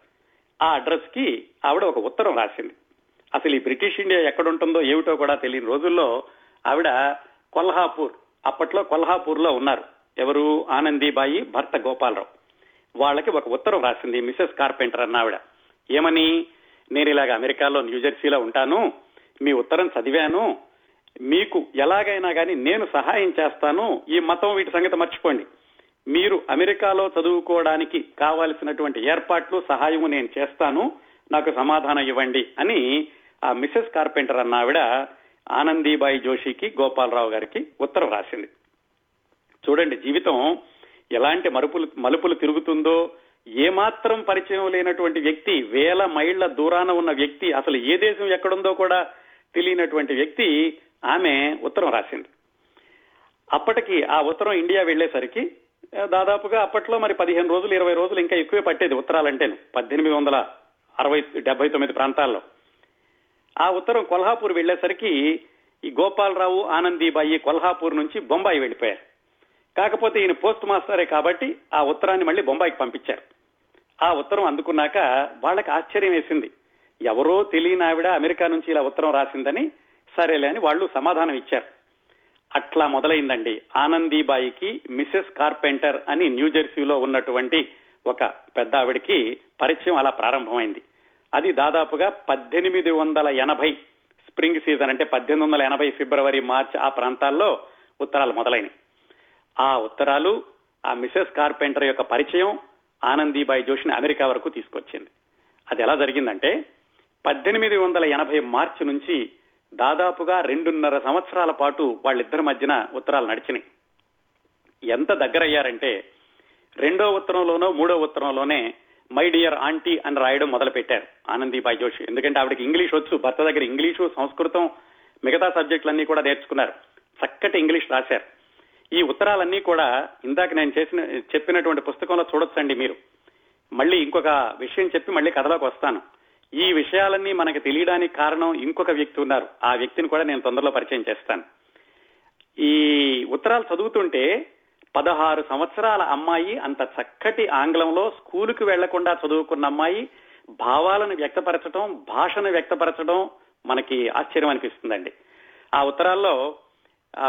ఆ అడ్రస్కి ఆవిడ ఒక ఉత్తరం రాసింది. అసలు ఈ బ్రిటిష్ ఇండియా ఎక్కడుంటుందో ఏమిటో కూడా తెలియని రోజుల్లో ఆవిడ కొల్హాపూర్ అప్పట్లో కొల్హాపూర్లో ఉన్నారు. ఎవరు? ఆనందీబాయి భర్త గోపాలరావు. వాళ్ళకి ఒక ఉత్తరం రాసింది మిసెస్ కార్పెంటర్ అన్న ఆవిడ. ఏమని? నేను ఇలాగ అమెరికాలో న్యూజెర్సీలో ఉంటాను. మీ ఉత్తరం చదివాను. మీకు ఎలాగైనా కానీ నేను సహాయం చేస్తాను. ఈ మతం వీటి సంగతి మర్చిపోండి. మీరు అమెరికాలో చదువుకోవడానికి కావాల్సినటువంటి ఏర్పాట్లు సహాయము నేను చేస్తాను. నాకు సమాధానం ఇవ్వండి అని ఆ మిసెస్ కార్పెంటర్ అన్న ఆవిడ ఆనందీబాయి జోషికి గోపాలరావు గారికి ఉత్తరం రాసింది. చూడండి జీవితం ఎలాంటి మరుపులు మలుపులు తిరుగుతుందో ఏమాత్రం పరిచయం లేనటువంటి వ్యక్తి వేల మైళ్ళ దూరాన ఉన్న వ్యక్తి అసలు ఏ దేశం ఎక్కడుందో కూడా తెలియనటువంటి వ్యక్తి ఆమె ఉత్తరం రాసింది. అప్పటికి ఆ ఉత్తరం ఇండియా వెళ్ళేసరికి దాదాపుగా అప్పట్లో మరి పదిహేను రోజులు ఇరవై రోజులు ఇంకా ఎక్కువే పట్టేది ఉత్తరాలంటేను. పద్దెనిమిది వందల అరవై డెబ్బై తొమ్మిది ప్రాంతాల్లో. ఆ ఉత్తరం కొల్హాపూర్ వెళ్ళేసరికి ఈ గోపాలరావు ఆనందీబాయి కొల్హాపూర్ నుంచి బొంబాయి వెళ్ళిపోయారు కాకపోతే ఈయన పోస్ట్ మాస్టరే కాబట్టి ఆ ఉత్తరాన్ని మళ్ళీ బొంబాయికి పంపించారు. ఆ ఉత్తరం అందుకున్నాక వాళ్ళకి ఆశ్చర్యం వేసింది. ఎవరో తెలియని ఆవిడ అమెరికా నుంచి ఇలా ఉత్తరం రాసిందని సరేలే అని వాళ్ళు సమాధానం ఇచ్చారు. అట్లా మొదలైందండి. ఆనందీబాయికి మిసెస్ కార్పెంటర్ అని న్యూజెర్సీలో ఉన్నటువంటి ఒక పెద్ద ఆవిడికి పరిచయం అలా ప్రారంభమైంది. అది దాదాపుగా పద్దెనిమిది వందల ఎనభై స్ప్రింగ్ సీజన్ అంటే పద్దెనిమిది వందల ఎనభై ఫిబ్రవరి మార్చ్ ఆ ప్రాంతాల్లో ఉత్తరాలు మొదలైనవి. ఆ ఉత్తరాలు ఆ మిసెస్ కార్పెంటర్ యొక్క పరిచయం ఆనందీబాయి జోషిని అమెరికా వరకు తీసుకొచ్చింది. అది ఎలా జరిగిందంటే పద్దెనిమిది వందల ఎనభై మార్చి నుంచి దాదాపుగా రెండున్నర సంవత్సరాల పాటు వాళ్ళిద్దరి మధ్యన ఉత్తరాలు నడిచినాయి. ఎంత దగ్గరయ్యారంటే రెండో ఉత్తరంలోనో మూడో ఉత్తరంలోనే మై డియర్ ఆంటీ అని రాయడం మొదలు పెట్టారు ఆనందీబాయి జోషి. ఎందుకంటే ఆవిడకి ఇంగ్లీష్ వచ్చు భర్త దగ్గర ఇంగ్లీషు సంస్కృతం మిగతా సబ్జెక్టులన్నీ కూడా నేర్చుకున్నారు. చక్కటి ఇంగ్లీష్ రాశారు. ఈ ఉత్తరాలన్నీ కూడా ఇందాక నేను చేసిన చెప్పినటువంటి పుస్తకంలో చూడొచ్చండి మీరు. మళ్ళీ ఇంకొక విషయం చెప్పి మళ్ళీ కథలోకి వస్తాను. ఈ విషయాలన్నీ మనకు తెలియడానికి కారణం ఇంకొక వ్యక్తి ఉన్నారు. ఆ వ్యక్తిని కూడా నేను తొందరలో పరిచయం చేస్తాను. ఈ ఉత్తరాలు చదువుతుంటే పదహారు సంవత్సరాల అమ్మాయి అంత చక్కటి ఆంగ్లంలో స్కూలుకు వెళ్ళకుండా చదువుకున్న అమ్మాయి భావాలను వ్యక్తపరచడం భాషను వ్యక్తపరచడం మనకి ఆశ్చర్యం అనిపిస్తుందండి. ఆ ఉత్తరాల్లో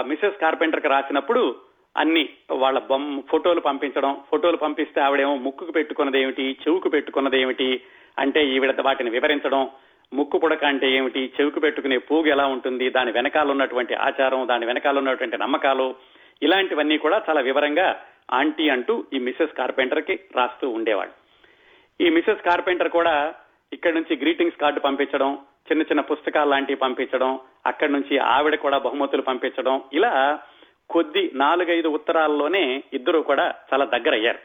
మిసెస్ కార్పెంటర్కి రాసినప్పుడు అన్ని వాళ్ళ బొమ్మ ఫోటోలు పంపించడం ఫోటోలు పంపిస్తే ఆవిడేమో ముక్కుకు పెట్టుకున్నది ఏమిటి చెవుకు పెట్టుకున్నది ఏమిటి అంటే ఈవిడ వాటిని వివరించడం ముక్కు పుడక అంటే ఏమిటి చెవుకు పెట్టుకునే పూగు ఎలా ఉంటుంది దాని వెనకాల ఉన్నటువంటి ఆచారం దాని వెనకాల ఉన్నటువంటి నమ్మకాలు ఇలాంటివన్నీ కూడా చాలా వివరంగా ఆంటీ అంటూ ఈ మిసెస్ కార్పెంటర్కి రాస్తూ ఉండేవాడు ఈ మిసెస్ కార్పెంటర్ కూడా ఇక్కడ నుంచి గ్రీటింగ్స్ కార్డు పంపించడం చిన్న చిన్న పుస్తకాలు లాంటివి పంపించడం అక్కడి నుంచి ఆవిడ కూడా బహుమతులు పంపించడం ఇలా కొద్ది నాలుగైదు ఉత్తరాల్లోనే ఇద్దరు కూడా చాలా దగ్గరయ్యారు.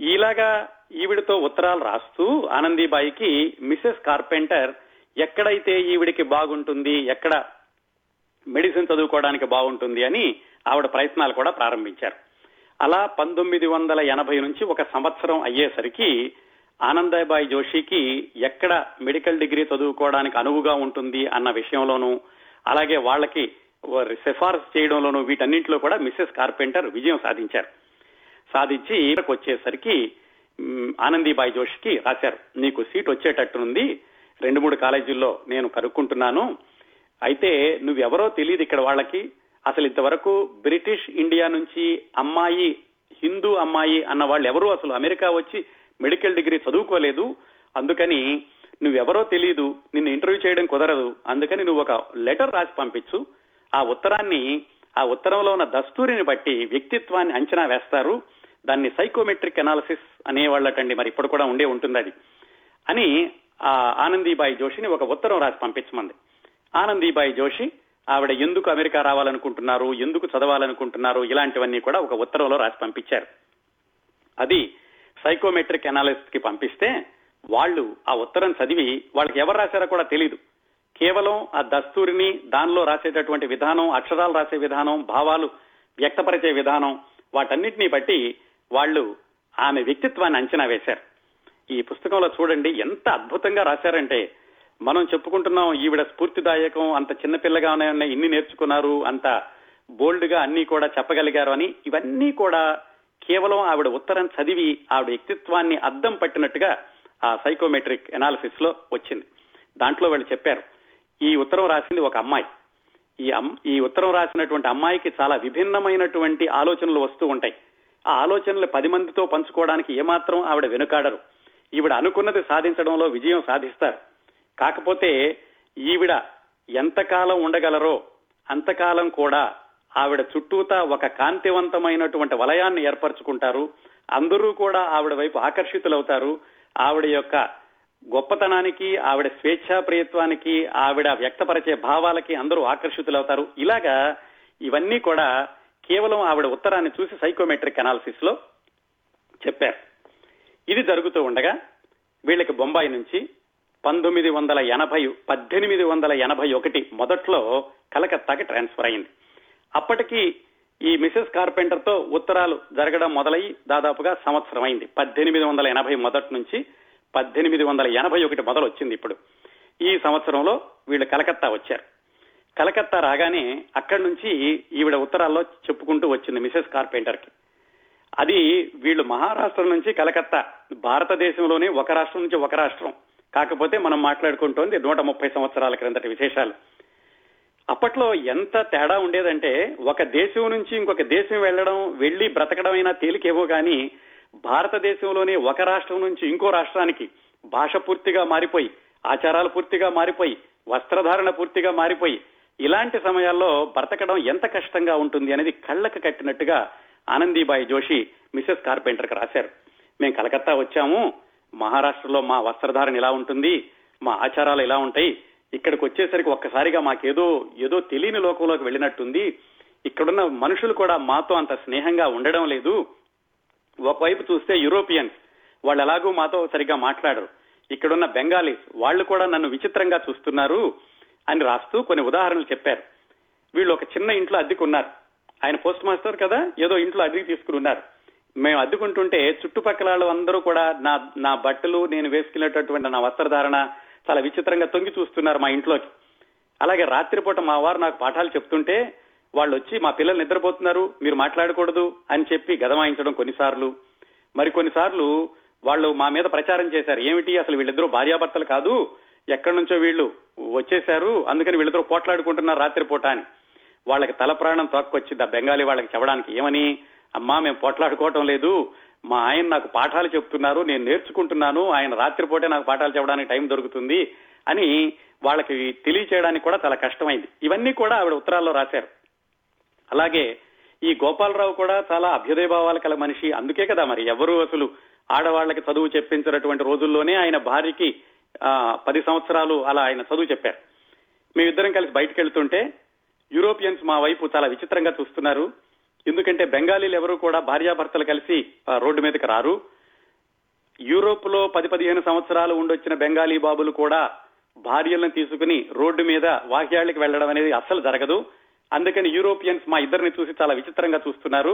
ఇలాగా ఈవిడితో ఉత్తరాలు రాస్తూ ఆనందీబాయికి మిసెస్ కార్పెంటర్ ఎక్కడైతే ఈవిడికి బాగుంటుంది ఎక్కడ మెడిసిన్ చదువుకోవడానికి బాగుంటుంది అని ఆవిడ ప్రయత్నాలు కూడా ప్రారంభించారు. అలా పంతొమ్మిది వందల ఎనభై నుంచి ఒక సంవత్సరం అయ్యేసరికి ఆనందబాయి జోషికి ఎక్కడ మెడికల్ డిగ్రీ చదువుకోవడానికి అనువుగా ఉంటుంది అన్న విషయంలోనూ అలాగే వాళ్ళకి సిఫార్సు చేయడంలోనూ వీటన్నింటిలో కూడా మిస్సెస్ కార్పెంటర్ విజయం సాధించారు. సాధించి ఈయనకు వచ్చేసరికి ఆనందీబాయి జోషికి రాశారు. నీకు సీట్ వచ్చేటట్టుంది రెండు మూడు కాలేజీల్లో నేను కనుక్కుంటున్నాను అయితే నువ్వెవరో తెలియదు ఇక్కడ వాళ్ళకి. అసలు ఇంతవరకు బ్రిటిష్ ఇండియా నుంచి అమ్మాయి హిందూ అమ్మాయి అన్న వాళ్ళు ఎవరు అసలు అమెరికా వచ్చి మెడికల్ డిగ్రీ చదువుకోలేదు. అందుకని నువ్వెవరో తెలియదు నిన్ను ఇంటర్వ్యూ చేయడం కుదరదు. అందుకని నువ్వు ఒక లెటర్ రాసి పంపించు. ఆ ఉత్తరాన్ని ఆ ఉత్తరంలో ఉన్న దస్తూరిని బట్టి వ్యక్తిత్వాన్ని అంచనా వేస్తారు. దాన్ని సైకోమెట్రిక్ అనాలిసిస్ అనేవాళ్ళటండి మరి ఇప్పుడు కూడా ఉండే ఉంటుంది అది అని ఆ ఆనందీబాయి జోషిని ఒక ఉత్తరం రాసి పంపించమంది. ఆనందీబాయి జోషి ఆవిడ ఎందుకు అమెరికా రావాలనుకుంటున్నారు ఎందుకు చదవాలనుకుంటున్నారు ఇలాంటివన్నీ కూడా ఒక ఉత్తరంలో రాసి పంపించారు. అది సైకోమెట్రిక్ అనాలిస్ట్కి పంపిస్తే వాళ్ళు ఆ ఉత్తరం చదివి వాళ్ళకి ఎవరు రాశారో కూడా తెలియదు కేవలం ఆ దస్తూరిని దానిలో రాసేటటువంటి విధానం అక్షరాలు రాసే విధానం భావాలు వ్యక్తపరిచే విధానం వాటన్నిటినీ బట్టి వాళ్ళు ఆమె వ్యక్తిత్వాన్ని అంచనా వేశారు. ఈ పుస్తకంలో చూడండి ఎంత అద్భుతంగా రాశారంటే మనం చెప్పుకుంటున్నాం ఈవిడ స్ఫూర్తిదాయకం అంత చిన్నపిల్లగానే ఇన్ని నేర్చుకున్నారు అంత బోల్డ్గా అన్ని కూడా చెప్పగలిగారు అని ఇవన్నీ కూడా కేవలం ఆవిడ ఉత్తరం చదివి ఆవిడ వ్యక్తిత్వాన్ని అద్దం పట్టినట్టుగా ఆ సైకోమెట్రిక్ ఎనాలిసిస్లో వచ్చింది. దాంట్లో వాళ్ళు చెప్పారు ఈ ఉత్తరం రాసింది ఒక అమ్మాయి. ఈ ఈ ఉత్తరం రాసినటువంటి అమ్మాయికి చాలా విభిన్నమైనటువంటి ఆలోచనలు వస్తూ ఉంటాయి. ఆ ఆలోచనలు పది మందితో పంచుకోవడానికి ఏమాత్రం ఆవిడ వెనుకాడరు. ఈవిడ అనుకున్నది సాధించడంలో విజయం సాధిస్తారు. కాకపోతే ఈవిడ ఎంతకాలం ఉండగలరో అంతకాలం కూడా ఆవిడ చుట్టూతా ఒక కాంతివంతమైనటువంటి వలయాన్ని ఏర్పరచుకుంటారు. అందరూ కూడా ఆవిడ వైపు ఆకర్షితులవుతారు. ఆవిడ యొక్క గొప్పతనానికి ఆవిడ స్వేచ్ఛా ప్రియత్వానికి ఆవిడ వ్యక్తపరిచే భావాలకి అందరూ ఆకర్షితులవుతారు. ఇలాగా ఇవన్నీ కూడా కేవలం ఆవిడ ఉత్తరాన్ని చూసి సైకోమెట్రిక్ అనాలిసిస్లో చెప్పారు. ఇది జరుగుతూ ఉండగా వీళ్ళకి బొంబాయి నుంచి పంతొమ్మిది వందల ఎనభై పద్దెనిమిది వందల ఎనభై ఒకటి మొదట్లో కలకత్తాకి ట్రాన్స్ఫర్ అయింది. అప్పటికి ఈ మిసెస్ కార్పెంటర్తో ఉత్తరాలు జరగడం మొదలై దాదాపుగా సంవత్సరం అయింది. పద్దెనిమిది వందల ఎనభై మొదటి నుంచి పద్దెనిమిది వందల ఎనభై ఒకటి మొదలు వచ్చింది ఇప్పుడు. ఈ సంవత్సరంలో వీళ్ళు కలకత్తా వచ్చారు. కలకత్తా రాగానే అక్కడి నుంచి ఈవిడ ఉత్తరాల్లో చెప్పుకుంటూ వచ్చింది మిసెస్ కార్పెంటర్కి అది వీళ్ళు మహారాష్ట్ర నుంచి కలకత్తా భారతదేశంలోనే ఒక రాష్ట్రం నుంచి ఒక రాష్ట్రం. కాకపోతే మనం మాట్లాడుకుంటోంది నూట ముప్పై సంవత్సరాల క్రిందటి విశేషాలు. అప్పట్లో ఎంత తేడా ఉండేదంటే ఒక దేశం నుంచి ఇంకొక దేశం వెళ్ళడం వెళ్ళి అయినా తేలికేవో కానీ భారతదేశంలోనే ఒక రాష్ట్రం నుంచి ఇంకో రాష్ట్రానికి భాష పూర్తిగా మారిపోయి ఆచారాలు పూర్తిగా మారిపోయి వస్త్రధారణ పూర్తిగా మారిపోయి ఇలాంటి సమయాల్లో బ్రతకడం ఎంత కష్టంగా ఉంటుంది అనేది కళ్ళకు కట్టినట్టుగా ఆనందీబాయి జోషి మిసెస్ కార్పెంటర్కి రాశారు. మేము కలకత్తా వచ్చాము. మహారాష్ట్రలో మా వస్త్రధారణ ఇలా ఉంటుంది మా ఆచారాలు ఇలా ఉంటాయి ఇక్కడికి వచ్చేసరికి ఒక్కసారిగా మాకేదో ఏదో తెలియని లోకంలోకి వెళ్ళినట్టుంది. ఇక్కడున్న మనుషులు కూడా మాతో అంత స్నేహంగా ఉండడం లేదు. ఒకవైపు చూస్తే యూరోపియన్స్ వాళ్ళు ఎలాగూ మాతో సరిగ్గా మాట్లాడరు. ఇక్కడున్న బెంగాలీస్ వాళ్ళు కూడా నన్ను విచిత్రంగా చూస్తున్నారు అని రాస్తూ కొన్ని ఉదాహరణలు చెప్పారు. వీళ్ళు ఒక చిన్న ఇంట్లో అద్దెకున్నారు ఆయన పోస్ట్ మాస్టర్ కదా ఏదో ఇంట్లో అద్దెకి తీసుకుని ఉన్నారు. మేము అద్దుకుంటుంటే చుట్టుపక్కల వాళ్ళు అందరూ కూడా నా నా బట్టలు నేను వేసుకునేటటువంటి నా వస్త్రధారణ చాలా విచిత్రంగా తొంగి చూస్తున్నారు మా ఇంట్లోకి. అలాగే రాత్రిపూట మా వారు నాకు పాఠాలు చెప్తుంటే వాళ్ళు వచ్చి మా పిల్లలు నిద్రపోతున్నారు మీరు మాట్లాడకూడదు అని చెప్పి గదమాయించడం కొన్నిసార్లు. మరి కొన్నిసార్లు వాళ్ళు మా మీద ప్రచారం చేశారు. ఏమిటి? అసలు వీళ్ళిద్దరూ భార్యాభర్తలు కాదు. ఎక్కడి నుంచో వీళ్ళు వచ్చేశారు. అందుకని వీళ్ళిద్దరూ పోట్లాడుకుంటున్నారు రాత్రిపూట అని. వాళ్ళకి తల ప్రాణం తోక్కొచ్చింది ఆ బెంగాలీ వాళ్ళకి చెప్పడానికి. ఏమని? అమ్మా మేము పోట్లాడుకోవటం లేదు. మా ఆయన నాకు పాఠాలు చెప్తున్నారు నేను నేర్చుకుంటున్నాను ఆయన రాత్రిపూటే నాకు పాఠాలు చెప్పడానికి టైం దొరుకుతుంది అని వాళ్ళకి తెలియచేయడానికి కూడా చాలా కష్టమైంది. ఇవన్నీ కూడా ఆవిడ ఉత్తరాల్లో రాశారు. అలాగే ఈ గోపాలరావు కూడా చాలా అభ్యుదయ భావాలు కల మనిషి. అందుకే కదా మరి ఎవరు అసలు ఆడవాళ్ళకి చదువు చెప్పించినటువంటి రోజుల్లోనే ఆయన భార్యకి పది సంవత్సరాలు అలా ఆయన చదువు చెప్పారు. మేమిద్దరం కలిసి బయటకు వెళ్తుంటే యూరోపియన్స్ మా వైపు చాలా విచిత్రంగా చూస్తున్నారు. ఎందుకంటే బెంగాలీలు ఎవరు కూడా భార్యాభర్తలు కలిసి రోడ్డు మీదకి రారు. యూరోప్లో పది పదిహేను సంవత్సరాలు ఉండొచ్చిన బెంగాలీ బాబులు కూడా భార్యలను తీసుకుని రోడ్డు మీద వాహ్యాళ్ళకి వెళ్ళడం అనేది అస్సలు జరగదు. అందుకని యూరోపియన్స్ మా ఇద్దరిని చూసి చాలా విచిత్రంగా చూస్తున్నారు.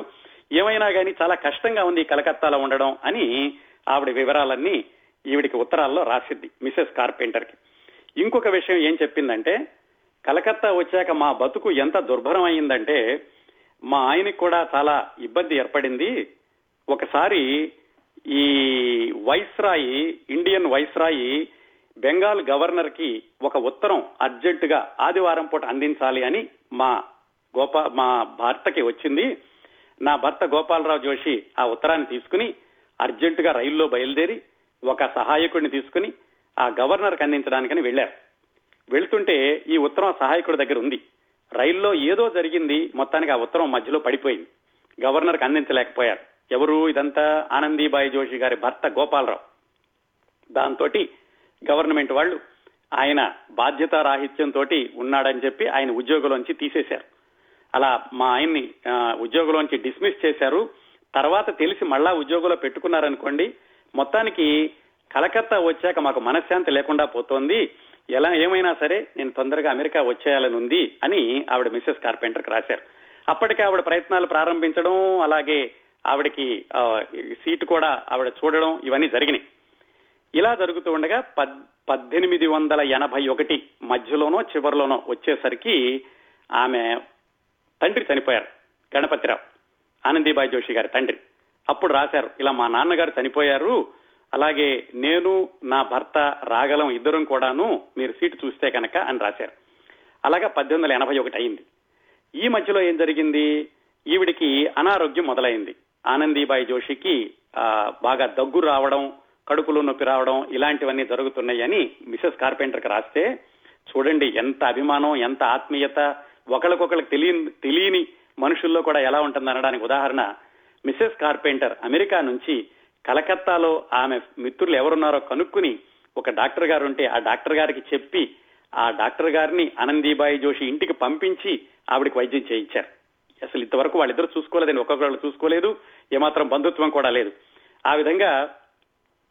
ఏమైనా కానీ చాలా కష్టంగా ఉంది కలకత్తాలో ఉండడం అని ఆవిడ వివరాలన్నీ ఈవిడికి ఉత్తరాల్లో రాసిద్ది మిసెస్ కార్పెంటర్కి ఇంకొక విషయం ఏం చెప్పిందంటే కలకత్తా వచ్చాక మా బతుకు ఎంత దుర్భరం అయిందంటే మా ఆయనకి కూడా చాలా ఇబ్బంది ఏర్పడింది. ఒకసారి ఈ వైస్రాయి ఇండియన్ వైస్రాయి బెంగాల్ గవర్నర్కి ఒక ఉత్తరం అర్జెంట్గా ఆదివారం పూట అందించాలి అని మా గోపా మా భర్తకి వచ్చింది. నా భర్త గోపాలరావు జోషి ఆ ఉత్తరాన్ని తీసుకుని అర్జెంట్గా రైల్లో బయలుదేరి ఒక సహాయకుడిని తీసుకుని ఆ గవర్నర్కి అందించడానికని వెళ్ళారు వెళ్తుంటే ఈ ఉత్తరం సహాయకుడి దగ్గర ఉంది. రైల్లో ఏదో జరిగింది మొత్తానికి ఆ ఉత్తరం మధ్యలో పడిపోయింది. గవర్నర్కి అందించలేకపోయారు. ఎవరు ఇదంతా? ఆనందీబాయి జోషి గారి భర్త గోపాలరావు. దాంతో గవర్నమెంట్ వాళ్ళు ఆయన బాధ్యత రాహిత్యంతో ఉన్నాడని చెప్పి ఆయన ఉద్యోగంలోంచి తీసేశారు. అలా మా ఆయన్ని ఉద్యోగంలోంచి డిస్మిస్ చేశారు. తర్వాత తెలిసి మళ్ళా ఉద్యోగంలో పెట్టుకున్నారనుకోండి మొత్తానికి కలకత్తా వచ్చాక మాకు మనశ్శాంతి లేకుండా పోతోంది. ఎలా ఏమైనా సరే నేను తొందరగా అమెరికా వచ్చేయాలని ఉంది అని ఆవిడ మిస్సెస్ కార్పెంటర్ రాశారు. అప్పటికే ఆవిడ ప్రయత్నాలు ప్రారంభించడం అలాగే ఆవిడకి సీటు కూడా ఆవిడ చూడడం ఇవన్నీ జరిగినాయి. ఇలా జరుగుతూ ఉండగా పద్ పద్దెనిమిది వందల ఎనభై ఒకటి మధ్యలోనో చివరిలోనో వచ్చేసరికి ఆమె తండ్రి చనిపోయారు గణపతిరావు. ఆనందీబాయి జోషి గారి తండ్రి. అప్పుడు రాశారు ఇలా మా నాన్నగారు చనిపోయారు అలాగే నేను నా భర్త రాగలం ఇద్దరం కూడాను మీరు సీటు చూస్తే కనుక అని రాశారు. అలాగా పద్దెనిమిది వందల ఎనభై ఒకటి అయింది. ఈ మధ్యలో ఏం జరిగింది? ఈవిడికి అనారోగ్యం మొదలైంది. ఆనందీబాయి జోషికి బాగా దగ్గు రావడం కడుపులో నొప్పి రావడం ఇలాంటివన్నీ జరుగుతున్నాయని మిసెస్ కార్పెంటర్కి రాస్తే చూడండి ఎంత అభిమానం ఎంత ఆత్మీయత ఒకరికొకరికి తెలియని తెలియని మనుషుల్లో కూడా ఎలా ఉంటుంది అనడానికి ఉదాహరణ మిసెస్ కార్పెంటర్ అమెరికా నుంచి కలకత్తాలో ఆమె మిత్రులు ఎవరున్నారో కనుక్కుని ఒక డాక్టర్ గారు ఉంటే ఆ డాక్టర్ గారికి చెప్పి ఆ డాక్టర్ గారిని ఆనందీబాయి జోషి ఇంటికి పంపించి ఆవిడకి వైద్యం చేయించారు. అసలు ఇంతవరకు వాళ్ళిద్దరు చూసుకోలేదని ఒక్కొక్కరు చూసుకోలేదు ఏమాత్రం బంధుత్వం కూడా లేదు. ఆ విధంగా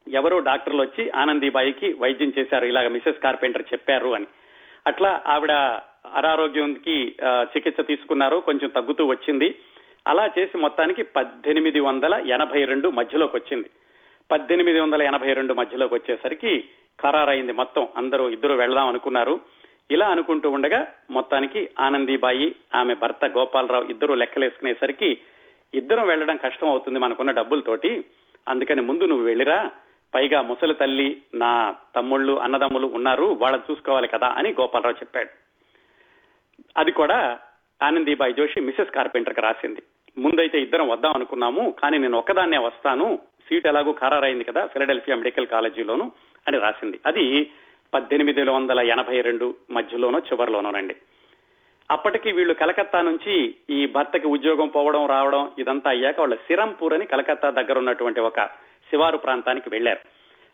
ఎవరో డాక్టర్లు వచ్చి ఆనందీబాయికి వైద్యం చేశారు ఇలాగ మిసెస్ కార్పెంటర్ చెప్పారు అని. అట్లా ఆవిడ అనారోగ్యంకి చికిత్స తీసుకున్నారు కొంచెం తగ్గుతూ వచ్చింది. అలా చేసి మొత్తానికి పద్దెనిమిది వందల ఎనభై రెండు మధ్యలోకి వచ్చింది. పద్దెనిమిది వందల ఎనభై రెండు మధ్యలోకి వచ్చేసరికి ఖరారైంది మొత్తం. అందరూ ఇద్దరు వెళ్దాం అనుకున్నారు. ఇలా అనుకుంటూ ఉండగా మొత్తానికి ఆనందీబాయి ఆమె భర్త గోపాలరావు ఇద్దరు లెక్కలేసుకునేసరికి ఇద్దరం వెళ్ళడం కష్టం అవుతుంది మనకున్న డబ్బులతోటి. అందుకని ముందు నువ్వు వెళ్ళిరా. పైగా ముసలి తల్లి నా తమ్ముళ్ళు అన్నదమ్ములు ఉన్నారు. వాళ్ళని చూసుకోవాలి కదా అని గోపాలరావు చెప్పాడు. అది కూడా ఆనందీబాయి జోషి మిసెస్ కార్పెంటర్కి రాసింది. ముందైతే ఇద్దరం వద్దాం అనుకున్నాము కానీ నేను ఒక్కదాన్నే వస్తాను. సీట్ ఎలాగో ఖరారైంది కదా ఫిలడెల్ఫియా మెడికల్ కాలేజీలోను అని రాసింది. అది పద్దెనిమిది వందల ఎనభై రెండు మధ్యలోనో చివరిలోనోనండి అప్పటికి వీళ్ళు కలకత్తా నుంచి ఈ భర్తకి ఉద్యోగం పోవడం రావడం ఇదంతా అయ్యాక వాళ్ళ సిరంపూర్ అని కలకత్తా దగ్గర ఉన్నటువంటి ఒక శివారు ప్రాంతానికి వెళ్ళారు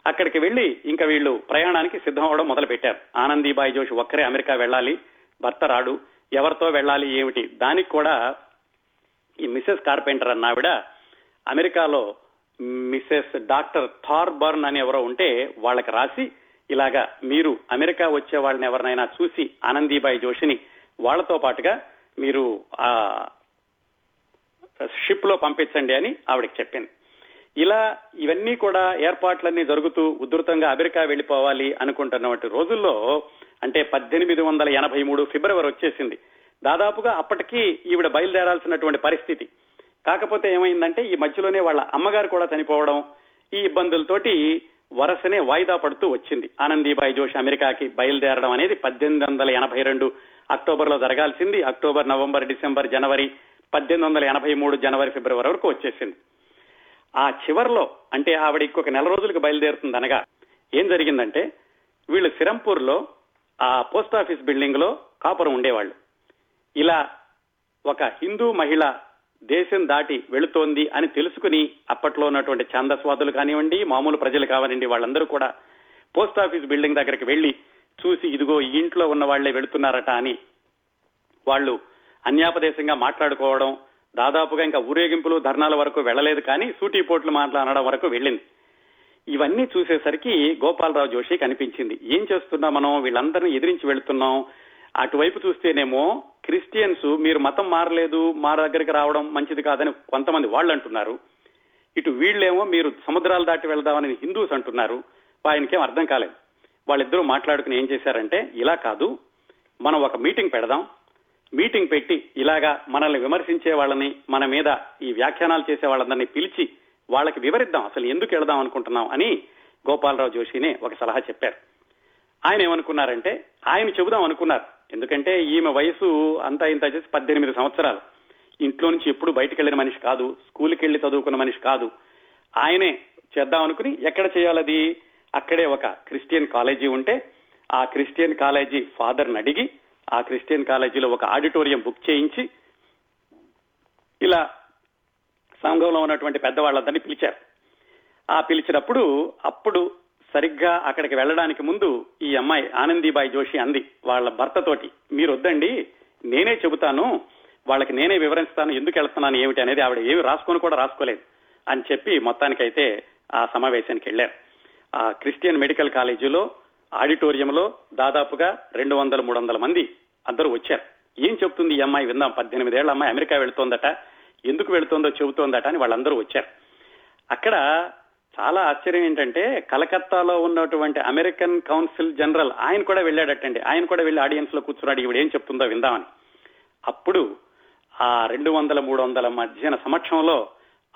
అక్కడికి వెళ్ళి ఇంకా వీళ్ళు ప్రయాణానికి సిద్ధం అవడం మొదలు పెట్టారు ఆనందీబాయి జోషి ఒక్కరే అమెరికా వెళ్ళాలి భర్త రాడు ఎవరితో వెళ్ళాలి ఏమిటి? దానికి కూడా ఈ మిసెస్ కార్పెంటర్ అన్న ఆవిడ అమెరికాలో మిసెస్ డాక్టర్ థార్బర్న్ అని ఎవరో ఉంటే వాళ్ళకి రాసి ఇలాగా మీరు అమెరికా వచ్చే వాళ్ళని ఎవరినైనా చూసి ఆనందీబాయి జోషిని వాళ్ళతో పాటుగా మీరు ఆ షిప్లో పంపించండి అని ఆవిడకి చెప్పింది ఇలా ఇవన్నీ కూడా ఏర్పాట్లన్నీ జరుగుతూ ఉధృతంగా అమెరికా వెళ్ళిపోవాలి అనుకుంటున్నటువంటి రోజుల్లో అంటే పద్దెనిమిది వందల ఎనభై మూడు ఫిబ్రవరి వచ్చేసింది. దాదాపుగా అప్పటికి ఈవిడ బయలుదేరాల్సినటువంటి పరిస్థితి. కాకపోతే ఏమైందంటే ఈ మధ్యలోనే వాళ్ళ అమ్మగారు కూడా చనిపోవడం ఈ ఇబ్బందులతోటి వరసనే వాయిదా పడుతూ వచ్చింది. ఆనందీబాయి జోషి అమెరికాకి బయలుదేరడం అనేది పద్దెనిమిది వందల ఎనభై రెండు అక్టోబర్లో జరగాల్సింది. అక్టోబర్ నవంబర్ డిసెంబర్ జనవరి పద్దెనిమిది వందల ఎనభై మూడు జనవరి ఫిబ్రవరి వరకు వచ్చేసింది. ఆ చివరిలో అంటే ఆవిడ ఇంకొక నెల రోజులకు బయలుదేరుతుంది అనగా ఏం జరిగిందంటే వీళ్ళు సిరంపూర్లో ఆ పోస్ట్ ఆఫీస్ బిల్డింగ్లో కాపురం ఉండేవాళ్ళు. ఇలా ఒక హిందూ మహిళ దేశం దాటి వెళుతోంది అని తెలుసుకుని అప్పట్లో ఉన్నటువంటి ఛాందస్వాదులు కానివ్వండి మామూలు ప్రజలు కావనండి వాళ్ళందరూ కూడా పోస్ట్ ఆఫీస్ బిల్డింగ్ దగ్గరికి వెళ్ళి చూసి ఇదిగో ఈ ఇంట్లో ఉన్న వాళ్ళే వెళుతున్నారట అని వాళ్ళు అన్యాపదేశంగా మాట్లాడుకోవడం దాదాపుగా ఇంకా ఊరేగింపులు ధర్నాల వరకు వెళ్ళలేదు కానీ సూటీపోట్లు మాట్లాడడం వరకు వెళ్ళింది. ఇవన్నీ చూసేసరికి గోపాలరావు జోషి కనిపించింది. ఏం చేస్తున్నాం మనం? వీళ్ళందరినీ ఎదిరించి వెళుతున్నాం. అటువైపు చూస్తేనేమో క్రిస్టియన్స్ మీరు మతం మారలేదు మా దగ్గరికి రావడం మంచిది కాదని కొంతమంది వాళ్ళు అంటున్నారు. ఇటు వీళ్ళేమో మీరు సముద్రాలు దాటి వెళ్దామని హిందూస్ అంటున్నారు. ఆయనకేం అర్థం కాలేదు. వాళ్ళిద్దరూ మాట్లాడుకుని ఏం చేశారంటే ఇలా కాదు మనం ఒక మీటింగ్ పెడదాం. మీటింగ్ పెట్టి ఇలాగా మనల్ని విమర్శించే వాళ్ళని మన మీద ఈ వ్యాఖ్యానాలు చేసే వాళ్ళందరినీ పిలిచి వాళ్ళకి వివరిద్దాం. అసలు ఎందుకు వెళదాం అనుకుంటున్నాం అని గోపాలరావు జోషిని ఒక సలహా చెప్పారు. ఆయన ఏమనుకున్నారంటే ఆయన చెబుదాం అనుకున్నారు. ఎందుకంటే ఈమె వయసు అంతా ఇంత చేసి పద్దెనిమిది సంవత్సరాలు. ఇంట్లో నుంచి ఎప్పుడు బయటకు వెళ్ళిన మనిషి కాదు స్కూల్కి వెళ్ళి చదువుకున్న మనిషి కాదు. ఆయనే చేద్దాం అనుకుని ఎక్కడ చేయాలది అక్కడే ఒక క్రిస్టియన్ కాలేజీ ఉంటే ఆ క్రిస్టియన్ కాలేజీ ఫాదర్ని అడిగి ఆ క్రిస్టియన్ కాలేజీలో ఒక ఆడిటోరియం బుక్ చేయించి ఇలా సంఘంలో ఉన్నటువంటి పెద్దవాళ్ళందరినీ పిలిచారు. ఆ పిలిచినప్పుడు అప్పుడు సరిగ్గా అక్కడికి వెళ్ళడానికి ముందు ఈ అమ్మాయి ఆనందీబాయి జోషి అంది వాళ్ళ భర్తతోటి. మీరు వద్దండి నేనే చెబుతాను వాళ్ళకి నేనే వివరిస్తాను ఎందుకు వెళ్తున్నాను ఏమిటి అనేది ఆవిడ ఏమి రాసుకొని కూడా రాసుకోలేదు. అని చెప్పి మొత్తానికైతే ఆ సమావేశానికి వెళ్ళారు ఆ క్రిస్టియన్ మెడికల్ కాలేజీలో ఆడిటోరియంలో దాదాపుగా రెండు వందల మూడు వందల మంది అందరూ వచ్చారు. ఏం చెప్తుంది ఈ అమ్మాయి విందాం పద్దెనిమిదేళ్ళ అమ్మాయి అమెరికా వెళుతోందట ఎందుకు వెళుతోందో చెబుతోందట అని వాళ్ళందరూ వచ్చారు. అక్కడ చాలా ఆశ్చర్యం ఏంటంటే కలకత్తాలో ఉన్నటువంటి అమెరికన్ కౌన్సిల్ జనరల్ ఆయన కూడా వెళ్ళాడటండి. ఆయన కూడా వెళ్ళి ఆడియన్స్లో కూర్చున్నాడు. ఈవిడ ఏం చెప్తుందో విందామని. అప్పుడు ఆ రెండు వందల మూడు వందల మధ్యన సమక్షంలో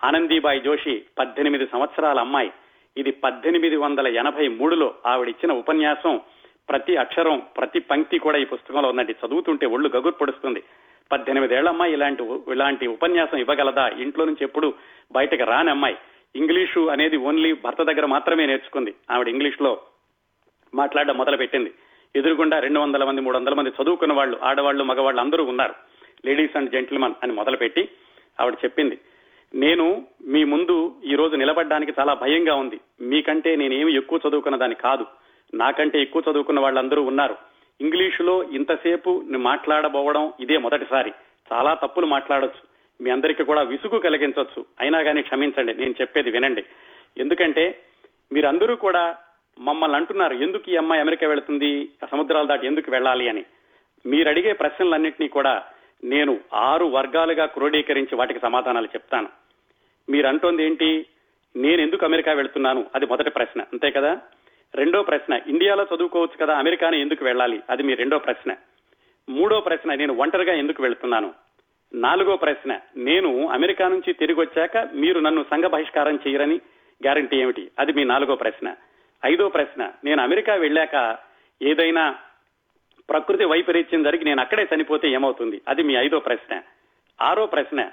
ఆనందీబాయి జోషి పద్దెనిమిది సంవత్సరాల అమ్మాయి. ఇది పద్దెనిమిది వందల ఎనభై మూడులో ఆవిడిచ్చిన ఉపన్యాసం. ప్రతి అక్షరం ప్రతి పంక్తి కూడా ఈ పుస్తకంలో ఉందండి. చదువుతుంటే ఒళ్ళు గగురు పడుస్తుంది. పద్దెనిమిదేళ్ళ అమ్మాయి ఇలాంటి ఇలాంటి ఉపన్యాసం ఇవ్వగలదా? ఇంట్లో నుంచి ఎప్పుడు బయటకు రాని అమ్మాయి. ఇంగ్లీషు అనేది ఓన్లీ భర్త దగ్గర మాత్రమే నేర్చుకుంది. ఆవిడ ఇంగ్లీష్లో మాట్లాడడం మొదలు పెట్టింది ఎదురుగుండా రెండు వందల మంది మూడు వందల మంది చదువుకున్న వాళ్ళు ఆడవాళ్ళు మగవాళ్ళు అందరూ ఉన్నారు. లేడీస్ అండ్ జెంటిల్మన్ అని మొదలుపెట్టి ఆవిడ చెప్పింది. నేను మీ ముందు ఈ రోజు నిలబడడానికి చాలా భయంగా ఉంది. మీకంటే నేనేమి ఎక్కువ చదువుకున్న దాన్ని కాదు. నాకంటే ఎక్కువ చదువుకున్న వాళ్ళందరూ ఉన్నారు. ఇంగ్లీషులో ఇంతసేపు మాట్లాడబోవడం ఇదే మొదటిసారి. చాలా తప్పులు మాట్లాడొచ్చు. మీ అందరికీ కూడా విసుగు కలిగించవచ్చు అయినా కానీ క్షమించండి నేను చెప్పేది వినండి. ఎందుకంటే మీరందరూ కూడా మమ్మల్ని అంటున్నారు ఎందుకు ఈ అమ్మాయి అమెరికా వెళుతుంది? సముద్రాలు దాటి ఎందుకు వెళ్ళాలి? అని. మీరు అడిగే ప్రశ్నలన్నింటినీ కూడా నేను ఆరు వర్గాలుగా క్రోడీకరించి వాటికి సమాధానాలు చెప్తాను. మీరు అంటోంది ఏంటి? నేను ఎందుకు అమెరికా వెళుతున్నాను? అది మొదటి ప్రశ్న. అంతే కదా? రెండో ప్రశ్న ఇండియాలో చదువుకోవచ్చు కదా? అమెరికాని ఎందుకు వెళ్ళాలి? అది మీ రెండో ప్రశ్న. మూడో ప్రశ్న నేను ఒంటరిగా ఎందుకు వెళుతున్నాను? నాలుగో ప్రశ్న. నేను అమెరికా నుంచి తిరిగి వచ్చాక మీరు నన్ను సంఘ బహిష్కారం చేయరని గ్యారంటీ ఏమిటి? అది మీ నాలుగో ప్రశ్న. ఐదో ప్రశ్న. నేను అమెరికా వెళ్ళాక ఏదైనా ప్రకృతి వైపరీత్యం జరిగి నేను అక్కడే చనిపోతే ఏమవుతుంది? అది మీ ఐదో ప్రశ్న. ఆరో ప్రశ్న.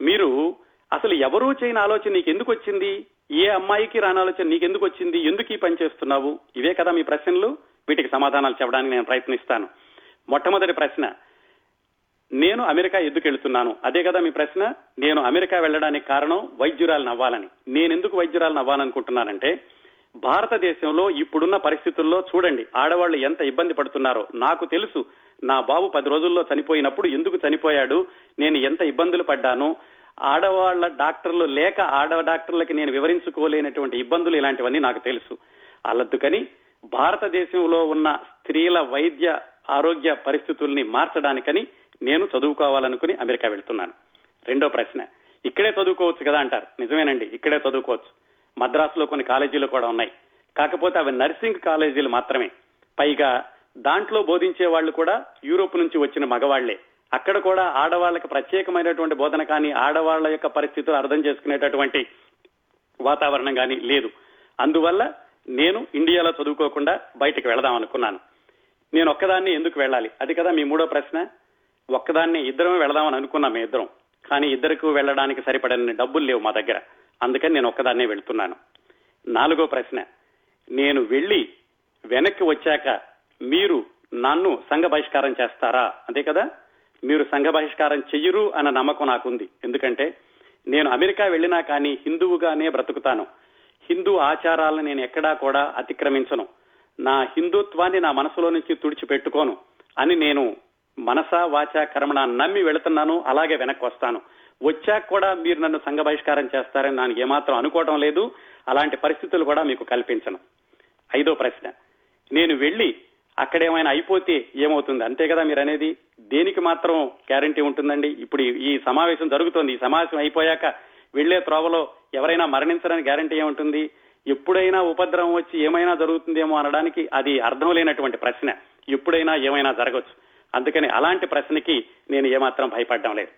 మీరు అసలు ఎవరూ చేయని ఆలోచన నీకు ఎందుకు వచ్చింది? ఏ అమ్మాయికి రాని ఆలోచన నీకు ఎందుకు వచ్చింది? ఎందుకు ఈ పని చేస్తున్నావు? ఇవే కదా మీ ప్రశ్నలు. వీటికి సమాధానాలు చెప్పడానికి నేను ప్రయత్నిస్తాను. మొట్టమొదటి ప్రశ్న. నేను అమెరికా ఎందుకు వెళ్తున్నాను అదే కదా మీ ప్రశ్న. నేను అమెరికా వెళ్ళడానికి కారణం వైద్యురాలు నవ్వాలని. నేను ఎందుకు వైద్యురాలు అవ్వాలనుకుంటున్నానంటే భారతదేశంలో ఇప్పుడున్న పరిస్థితుల్లో చూడండి ఆడవాళ్ళు ఎంత ఇబ్బంది పడుతున్నారో. నాకు తెలుసు నా బాబు పది రోజుల్లో చనిపోయినప్పుడు ఎందుకు చనిపోయాడు నేను ఎంత ఇబ్బందులు పడ్డాను. ఆడవాళ్ళ డాక్టర్లు లేక ఆడవ డాక్టర్లకి నేను వివరించుకోలేనటువంటి ఇబ్బందులు ఇలాంటివన్నీ నాకు తెలుసు. అల్లద్దుకని భారతదేశంలో ఉన్న స్త్రీల వైద్య ఆరోగ్య పరిస్థితుల్ని మార్చడానికని నేను చదువుకోవాలనుకుని అమెరికా వెళ్తున్నాను. రెండో ప్రశ్న ఇక్కడే చదువుకోవచ్చు కదా అంటారు. నిజమేనండి ఇక్కడే చదువుకోవచ్చు. మద్రాసులో కొన్ని కాలేజీలు కూడా ఉన్నాయి. కాకపోతే అవి నర్సింగ్ కాలేజీలు మాత్రమే. పైగా దాంట్లో బోధించే వాళ్ళు కూడా యూరోప్ నుంచి వచ్చిన మగవాళ్ళే. అక్కడ కూడా ఆడవాళ్ళకి ప్రత్యేకమైనటువంటి బోధన కానీ ఆడవాళ్ళ యొక్క పరిస్థితులు అర్థం చేసుకునేటటువంటి వాతావరణం కానీ లేదు. అందువల్ల నేను ఇండియాలో చదువుకోకుండా బయటకు వెళదాం అనుకున్నాను. నేను ఒక్కదాన్ని ఎందుకు వెళ్ళాలి? అది కదా మీ మూడో ప్రశ్న. ఒక్కదాన్ని ఇద్దరం వెళదామని అనుకున్నాం ఇద్దరం. కానీ ఇద్దరికి వెళ్ళడానికి సరిపడని డబ్బులు లేవు మా దగ్గర. అందుకని నేను ఒక్కదాన్నే వెళ్తున్నాను. నాలుగో ప్రశ్న. నేను వెళ్ళి వెనక్కి వచ్చాక మీరు నన్ను సంఘ బహిష్కారం చేస్తారా? అంతే కదా? మీరు సంఘ బహిష్కారం చెయ్యరు అన్న నమ్మకం నాకుంది. ఎందుకంటే నేను అమెరికా వెళ్ళినా కానీ హిందువుగానే బ్రతుకుతాను. హిందూ ఆచారాలను నేను ఎక్కడా కూడా అతిక్రమించను. నా హిందుత్వాన్ని నా మనసులో నుంచి తుడిచిపెట్టుకోను అని నేను మనసా వాచ కర్మణ నమ్మి వెళుతున్నాను అలాగే వెనక్కి వస్తాను వచ్చాక కూడా మీరు నన్ను సంఘ బహిష్కారం చేస్తారని నాకు ఏమాత్రం అనుకోవడం లేదు అలాంటి పరిస్థితులు కూడా మీకు కల్పించను. ఐదో ప్రశ్న. నేను వెళ్ళి అక్కడేమైనా అయిపోతే ఏమవుతుంది? అంతే కదా మీరు అనేది? దేనికి మాత్రం గ్యారంటీ ఉంటుందండి? ఇప్పుడు ఈ సమావేశం జరుగుతోంది. ఈ సమావేశం అయిపోయాక వెళ్ళే త్రోవలో ఎవరైనా మరణించడానికి గ్యారంటీ ఏముంటుంది? ఎప్పుడైనా ఉపద్రవం వచ్చి ఏమైనా జరుగుతుందేమో అనడానికి అది అర్థం లేనటువంటి ప్రశ్న. ఎప్పుడైనా ఏమైనా జరగచ్చు. అందుకని అలాంటి ప్రశ్నకి నేను ఏమాత్రం భయపడడం లేదు.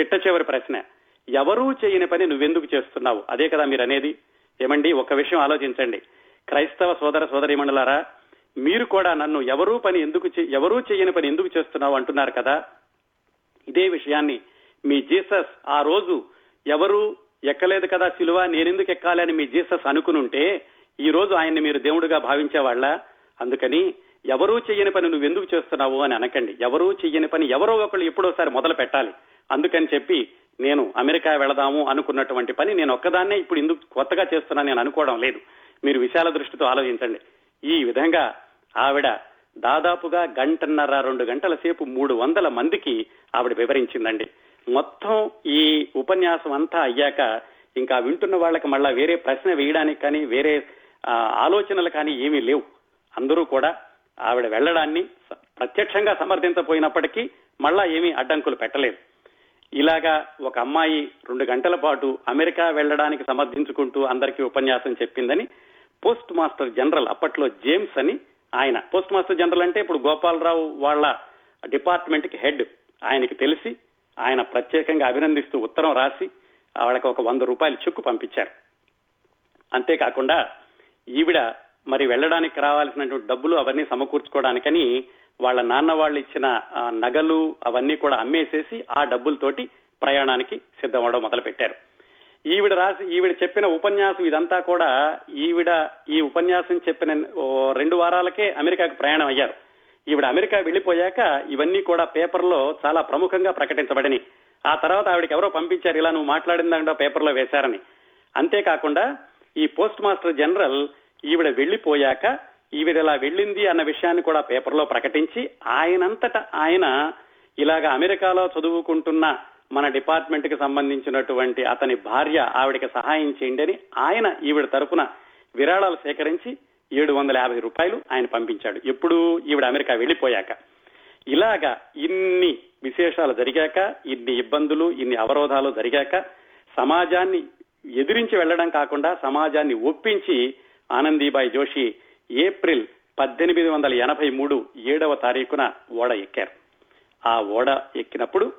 చిట్ట చివరి ప్రశ్న ఎవరూ చేయని పని నువ్వెందుకు చేస్తున్నావు? అదే కదా మీరు అనేది ఏమండి ఒక విషయం ఆలోచించండి. క్రైస్తవ సోదర సోదరిమణులారా మీరు కూడా నన్ను ఎవరూ పని ఎందుకు ఎవరూ చేయని పని ఎందుకు చేస్తున్నావు అంటున్నారు కదా? ఇదే విషయాన్ని మీ జీసస్ ఆ రోజు ఎవరు ఎక్కలేదు కదా సిలువ నేనెందుకు ఎక్కాలి అని మీ జీసస్ అనుకునుంటే ఈ రోజు ఆయన్ని మీరు దేవుడిగా భావించేవాళ్ళ? అందుకని ఎవరూ చెయ్యని పని నువ్వు ఎందుకు చేస్తున్నావు అని అనకండి. ఎవరూ చెయ్యని పని ఎవరో ఒకళ్ళు ఎప్పుడోసారి మొదలు పెట్టాలి. అందుకని చెప్పి నేను అమెరికా వెళదాము అనుకున్నటువంటి పని నేను ఒక్కదాన్నే ఇప్పుడు ఎందుకు కొత్తగా చేస్తున్నా నేను అనుకోవడం లేదు. మీరు విశాల దృష్టితో ఆలోచించండి. ఈ విధంగా ఆవిడ దాదాపుగా గంటన్నర రెండు గంటల సేపు మూడు వందల మందికి ఆవిడ వివరించిందండి. మొత్తం ఈ ఉపన్యాసం అంతా అయ్యాక ఇంకా వింటున్న వాళ్ళకి మళ్ళా వేరే ప్రశ్న వేయడానికి కానీ వేరే ఆలోచనలు కానీ ఏమీ లేవు. అందరూ కూడా ఆవిడ వెళ్ళడాన్ని ప్రత్యక్షంగా సమర్థించపోయినప్పటికీ మళ్ళా ఏమీ అడ్డంకులు పెట్టలేదు. ఇలాగా ఒక అమ్మాయి రెండు గంటల పాటు అమెరికా వెళ్ళడానికి సమర్థించుకుంటూ అందరికీ ఉపన్యాసం చెప్పిందని పోస్ట్ మాస్టర్ జనరల్ అప్పట్లో జేమ్స్ అని ఆయన. పోస్ట్ మాస్టర్ జనరల్ అంటే ఇప్పుడు గోపాలరావు వాళ్ళ డిపార్ట్మెంట్కి హెడ్. ఆయనకి తెలిసి ఆయన ప్రత్యేకంగా అభినందిస్తూ ఉత్తరం రాసి ఆవిడకి ఒక వంద రూపాయలు చెక్కు పంపించారు. అంతేకాకుండా ఈవిడ మరి వెళ్ళడానికి రావాల్సినటువంటి డబ్బులు అవన్నీ సమకూర్చుకోవడానికని వాళ్ళ నాన్న వాళ్ళు ఇచ్చిన నగలు అవన్నీ కూడా అమ్మేసేసి ఆ డబ్బులతోటి ప్రయాణానికి సిద్ధమవడం మొదలు పెట్టారు ఈవిడ రాసి ఈవిడ చెప్పిన ఉపన్యాసం ఇదంతా కూడా ఈవిడ ఈ ఉపన్యాసం చెప్పిన రెండు వారాలకే అమెరికాకు ప్రయాణం అయ్యారు. ఈవిడ అమెరికా వెళ్ళిపోయాక ఇవన్నీ కూడా పేపర్లో చాలా ప్రముఖంగా ప్రకటించబడినాయి. ఆ తర్వాత ఆవిడకి ఎవరో పంపించారు ఇలా నువ్వు మాట్లాడిందంటే పేపర్లో వేశారని. అంతేకాకుండా ఈ పోస్ట్ మాస్టర్ జనరల్ ఈవిడ వెళ్ళిపోయాక ఈవిడ ఇలా వెళ్ళింది అన్న విషయాన్ని కూడా పేపర్లో ప్రకటించి ఆయనంతట ఆయన ఇలాగ అమెరికాలో చదువుకుంటున్న మన డిపార్ట్మెంట్కి సంబంధించినటువంటి అతని భార్య ఆవిడకి సహాయం చేయండి అని ఆయన ఈవిడ తరఫున విరాళాలు సేకరించి ఏడు వందల యాభై రూపాయలు ఆయన పంపించాడు. ఎప్పుడు ఈవిడ అమెరికా వెళ్ళిపోయాక ఇలాగా ఇన్ని విశేషాలు జరిగాక ఇన్ని ఇబ్బందులు ఇన్ని అవరోధాలు జరిగాక సమాజాన్ని ఎదిరించి వెళ్ళడం కాకుండా సమాజాన్ని ఒప్పించి ఆనందీబాయి జోషి ఏప్రిల్ పద్దెనిమిది వందల ఎనభై మూడు ఏడవ తారీఖున ఓడ ఎక్కారు. ఆ ఓడ ఎక్కినప్పుడు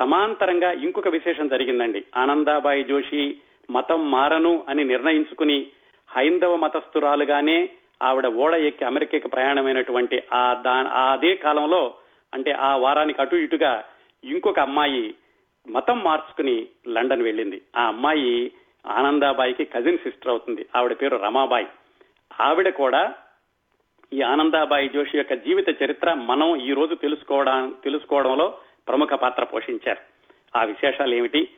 సమాంతరంగా ఇంకొక విశేషం జరిగిందండి. ఆనందాబాయి జోషి మతం మారను అని నిర్ణయించుకుని హైందవ మతస్థురాలుగానే ఆవిడ ఓడ ఎక్కి అమెరికాకి ప్రయాణమైనటువంటి ఆ దా అదే కాలంలో అంటే ఆ వారానికి అటు ఇటుగా ఇంకొక అమ్మాయి మతం మార్చుకుని లండన్ వెళ్ళింది. ఆ అమ్మాయి ఆనందాబాయికి కజిన్ సిస్టర్ అవుతుంది. ఆవిడ పేరు రమాబాయి. ఆవిడ కూడా ఈ ఆనందాబాయి జోషి యొక్క జీవిత చరిత్ర మనం ఈ రోజు తెలుసుకోవడం తెలుసుకోవడంలో ప్రముఖ పాత్ర పోషించారు. ఆ విశేషాలు ఏమిటి?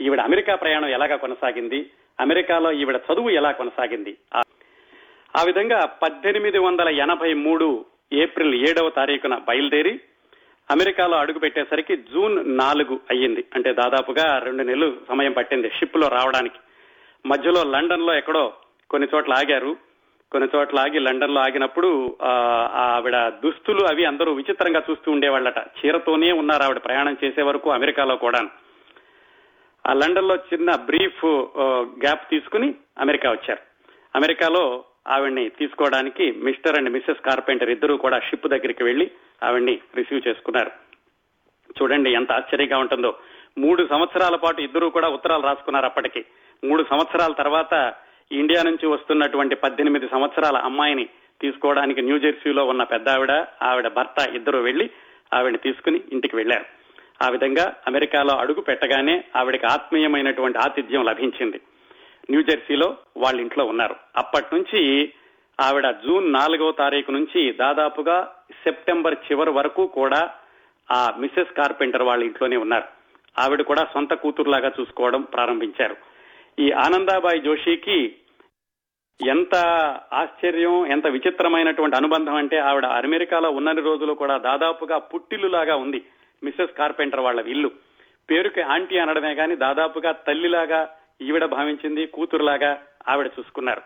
ఈవిడ అమెరికా ప్రయాణం ఎలాగా కొనసాగింది? అమెరికాలో ఈవిడ చదువు ఎలా కొనసాగింది? ఆ విధంగా పద్దెనిమిది వందల ఎనభై మూడు ఏప్రిల్ ఏడవ తారీఖున బయలుదేరి అమెరికాలో అడుగు పెట్టేసరికి జూన్ నాలుగు అయ్యింది. అంటే దాదాపుగా రెండు నెలలు సమయం పట్టింది షిప్లో రావడానికి. మధ్యలో లండన్లో ఎక్కడో కొన్ని చోట్ల ఆగారు. కొన్ని చోట్ల ఆగి లండన్లో ఆగినప్పుడు ఆవిడ దుస్తులు అవి అందరూ విచిత్రంగా చూస్తూ ఉండేవాళ్ళట. చీరతోనే ఉన్నారు ఆవిడ ప్రయాణం చేసే వరకు అమెరికాలో కూడా ఆ లండన్లో చిన్న బ్రీఫ్ గ్యాప్ తీసుకుని అమెరికా వచ్చారు. అమెరికాలో ఆవిడ్ని తీసుకోవడానికి మిస్టర్ అండ్ మిస్సెస్ కార్పెంటర్ ఇద్దరు కూడా షిప్ దగ్గరికి వెళ్ళి ఆవిడ్ని రిసీవ్ చేసుకున్నారు. చూడండి ఎంత ఆశ్చర్యంగా ఉంటుందో. మూడు సంవత్సరాల పాటు ఇద్దరు కూడా ఉత్తరాలు రాసుకున్నారు అప్పటికి. మూడు సంవత్సరాల తర్వాత ఇండియా నుంచి వస్తున్నటువంటి పద్దెనిమిది సంవత్సరాల అమ్మాయిని తీసుకోవడానికి న్యూజెర్సీలో ఉన్న పెద్ద ఆవిడ ఆవిడ భర్త ఇద్దరు వెళ్ళి ఆవిడ తీసుకుని ఇంటికి వెళ్ళారు ఆ విధంగా అమెరికాలో అడుగు పెట్టగానే ఆవిడకి ఆత్మీయమైనటువంటి ఆతిథ్యం లభించింది. న్యూజెర్సీలో వాళ్ళ ఇంట్లో ఉన్నారు. అప్పటి నుంచి ఆవిడ జూన్ నాలుగవ తారీఖు నుంచి దాదాపుగా సెప్టెంబర్ చివరి వరకు కూడా ఆ మిస్సెస్ కార్పెంటర్ వాళ్ళ ఇంట్లోనే ఉన్నారు. ఆవిడ కూడా సొంత కూతురులాగా చూసుకోవడం ప్రారంభించారు. ఈ ఆనందాబాయి జోషికి ఎంత ఆశ్చర్యం ఎంత విచిత్రమైనటువంటి అనుబంధం అంటే ఆవిడ అమెరికాలో ఉన్నన్ని రోజులు కూడా దాదాపుగా పుట్టిల్లులాగా ఉంది మిస్సెస్ కార్పెంటర్ వాళ్ళ ఇల్లు. పేరుకి ఆంటీ అనడమే కానీ దాదాపుగా తల్లిలాగా ఈవిడ భావించింది కూతురులాగా ఆవిడ చూసుకున్నారు.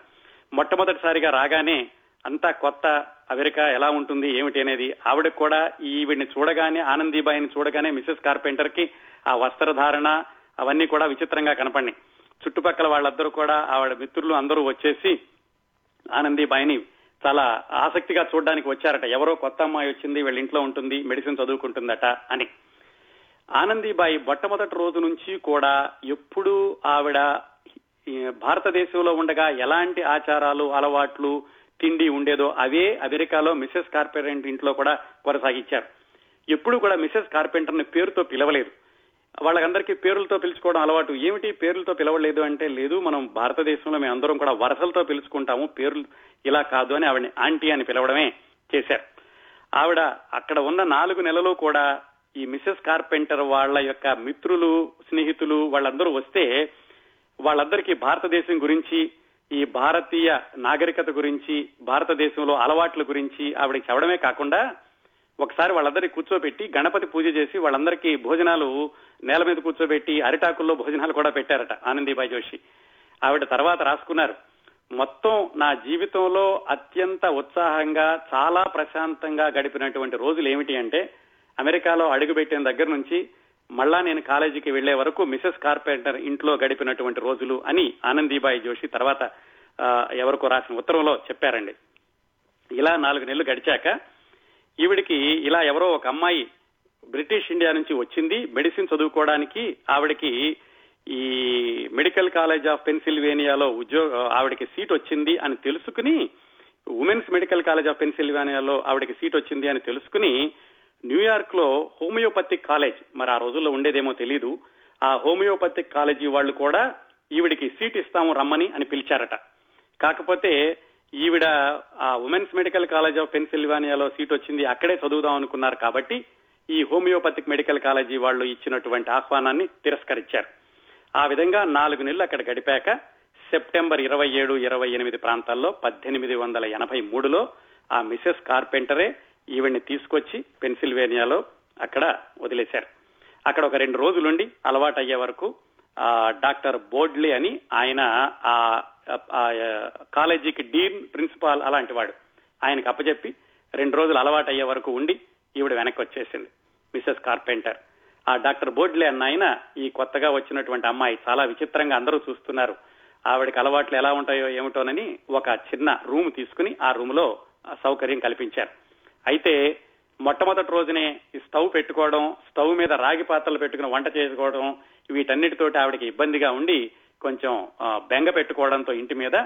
మొట్టమొదటిసారిగా రాగానే అంతా కొత్త అమెరికా ఎలా ఉంటుంది ఏమిటి అనేది ఆవిడ కూడా ఈవిడిని చూడగానే ఆనందీబాయిని చూడగానే మిస్సెస్ కార్పెంటర్కి ఆ వస్త్రధారణ అవన్నీ కూడా విచిత్రంగా కనపడినాయి. చుట్టుపక్కల వాళ్ళందరూ కూడా ఆవిడ మిత్రులు అందరూ వచ్చేసి ఆనందీబాయిని చాలా ఆసక్తిగా చూడడానికి వచ్చారట. ఎవరో కొత్త అమ్మాయి వచ్చింది వీళ్ళ ఇంట్లో ఉంటుంది మెడిసిన్ చదువుకుంటుందట అని. ఆనందీబాయి మొట్టమొదటి రోజు నుంచి కూడా ఎప్పుడు ఆవిడ భారతదేశంలో ఉండగా ఎలాంటి ఆచారాలు అలవాట్లు తిండి ఉండేదో అవే అమెరికాలో మిసెస్ కార్పెంటర్ ఇంట్లో కూడా కొనసాగించారు. ఎప్పుడు కూడా మిసెస్ కార్పెంటర్ని పేరుతో పిలవలేదు. వాళ్ళకందరికీ పేర్లతో పిలుచుకోవడం అలవాటు. ఏమిటి పేర్లతో పిలవలేదు అంటే లేదు మనం భారతదేశంలో మేము అందరం కూడా వరసలతో పిలుచుకుంటాము పేర్లు ఇలా కాదు అని ఆవిడని ఆంటీ అని పిలవడమే చేశారు. ఆవిడ అక్కడ ఉన్న నాలుగు నెలలు కూడా ఈ మిసెస్ కార్పెంటర్ వాళ్ళ యొక్క మిత్రులు స్నేహితులు వాళ్ళందరూ వస్తే వాళ్ళందరికీ భారతదేశం గురించి ఈ భారతీయ నాగరికత గురించి భారతదేశంలో అలవాట్ల గురించి ఆవిడకి చెప్పడమే కాకుండా ఒకసారి వాళ్ళందరినీ కూర్చోబెట్టి గణపతి పూజ చేసి వాళ్ళందరికీ భోజనాలు నేల మీద కూర్చోబెట్టి అరిటాకుల్లో భోజనాలు కూడా పెట్టారట ఆనందీబాయి జోషి. ఆవిడ తర్వాత రాసుకున్నారు మొత్తం నా జీవితంలో అత్యంత ఉత్సాహంగా చాలా ప్రశాంతంగా గడిపినటువంటి రోజులు ఏమిటి అంటే అమెరికాలో అడుగుపెట్టిన దగ్గర నుంచి మళ్ళా నేను కాలేజీకి వెళ్ళే వరకు మిసెస్ కార్పెంటర్ ఇంట్లో గడిపినటువంటి రోజులు అని ఆనందీబాయి జోషి తర్వాత ఎవరికో రాసిన ఉత్తరంలో చెప్పారండి. ఇలా నాలుగు నెలలు గడిచాక ఈవిడికి ఇలా ఎవరో ఒక అమ్మాయి బ్రిటిష్ ఇండియా నుంచి వచ్చింది మెడిసిన్ చదువుకోవడానికి. ఆవిడకి ఈ మెడికల్ కాలేజ్ ఆఫ్ పెన్సిల్వేనియాలో ఉద్యోగ ఆవిడకి సీట్ వచ్చింది అని తెలుసుకుని ఉమెన్స్ మెడికల్ కాలేజ్ ఆఫ్ పెన్సిల్వేనియాలో ఆవిడకి సీట్ వచ్చింది అని తెలుసుకుని న్యూయార్క్లో హోమియోపతిక్ కాలేజ్ మరి ఆ రోజుల్లో ఉండేదేమో తెలియదు ఆ హోమియోపతిక్ కాలేజీ వాళ్ళు కూడా ఈవిడికి సీట్ ఇస్తాము రమ్మని అని పిలిచారట. కాకపోతే ఈవిడ ఆ ఉమెన్స్ మెడికల్ కాలేజ్ ఆఫ్ పెన్సిల్వానియాలో సీట్ వచ్చింది అక్కడే చదువుదాం అనుకున్నారు కాబట్టి ఈ హోమియోపతిక్ మెడికల్ కాలేజీ వాళ్ళు ఇచ్చినటువంటి ఆహ్వానాన్ని తిరస్కరించారు. ఆ విధంగా నాలుగు నెలలు అక్కడ గడిపాక సెప్టెంబర్ ఇరవై ఏడు ఇరవై ఎనిమిది ప్రాంతాల్లో పద్దెనిమిది వందల ఎనభై మూడులో ఆ మిసెస్ కార్పెంటరే ఈవిడ్ని తీసుకొచ్చి పెన్సిల్వేనియాలో అక్కడ వదిలేశారు. అక్కడ ఒక రెండు రోజులుండి అలవాటు అయ్యే వరకు ఆ డాక్టర్ బోడ్లీ అని ఆయన ఆ కాలేజీకి డీన్ ప్రిన్సిపాల్ అలాంటి వాడు. ఆయనకు అప్పచెప్పి రెండు రోజులు అలవాటు అయ్యే వరకు ఉండి ఈవిడ వెనక్కి వచ్చేసింది మిసెస్ కార్పెంటర్. ఆ డాక్టర్ బోడ్లే అన్న ఆయన ఈ కొత్తగా వచ్చినటువంటి అమ్మాయి చాలా విచిత్రంగా అందరూ చూస్తున్నారు. ఆవిడకి అలవాట్లు ఎలా ఉంటాయో ఏమిటోనని ఒక చిన్న రూమ్ తీసుకుని ఆ రూమ్లో సౌకర్యం కల్పించారు. అయితే మొట్టమొదటి రోజునే ఈ స్టవ్ పెట్టుకోవడం స్టవ్ మీద రాగి పాత్రలు పెట్టుకుని వంట చేసుకోవడం వీటన్నిటితోటి ఆవిడకి ఇబ్బందిగా ఉండి కొంచెం బెంగ పెట్టుకోవడంతో ఇంటి మీద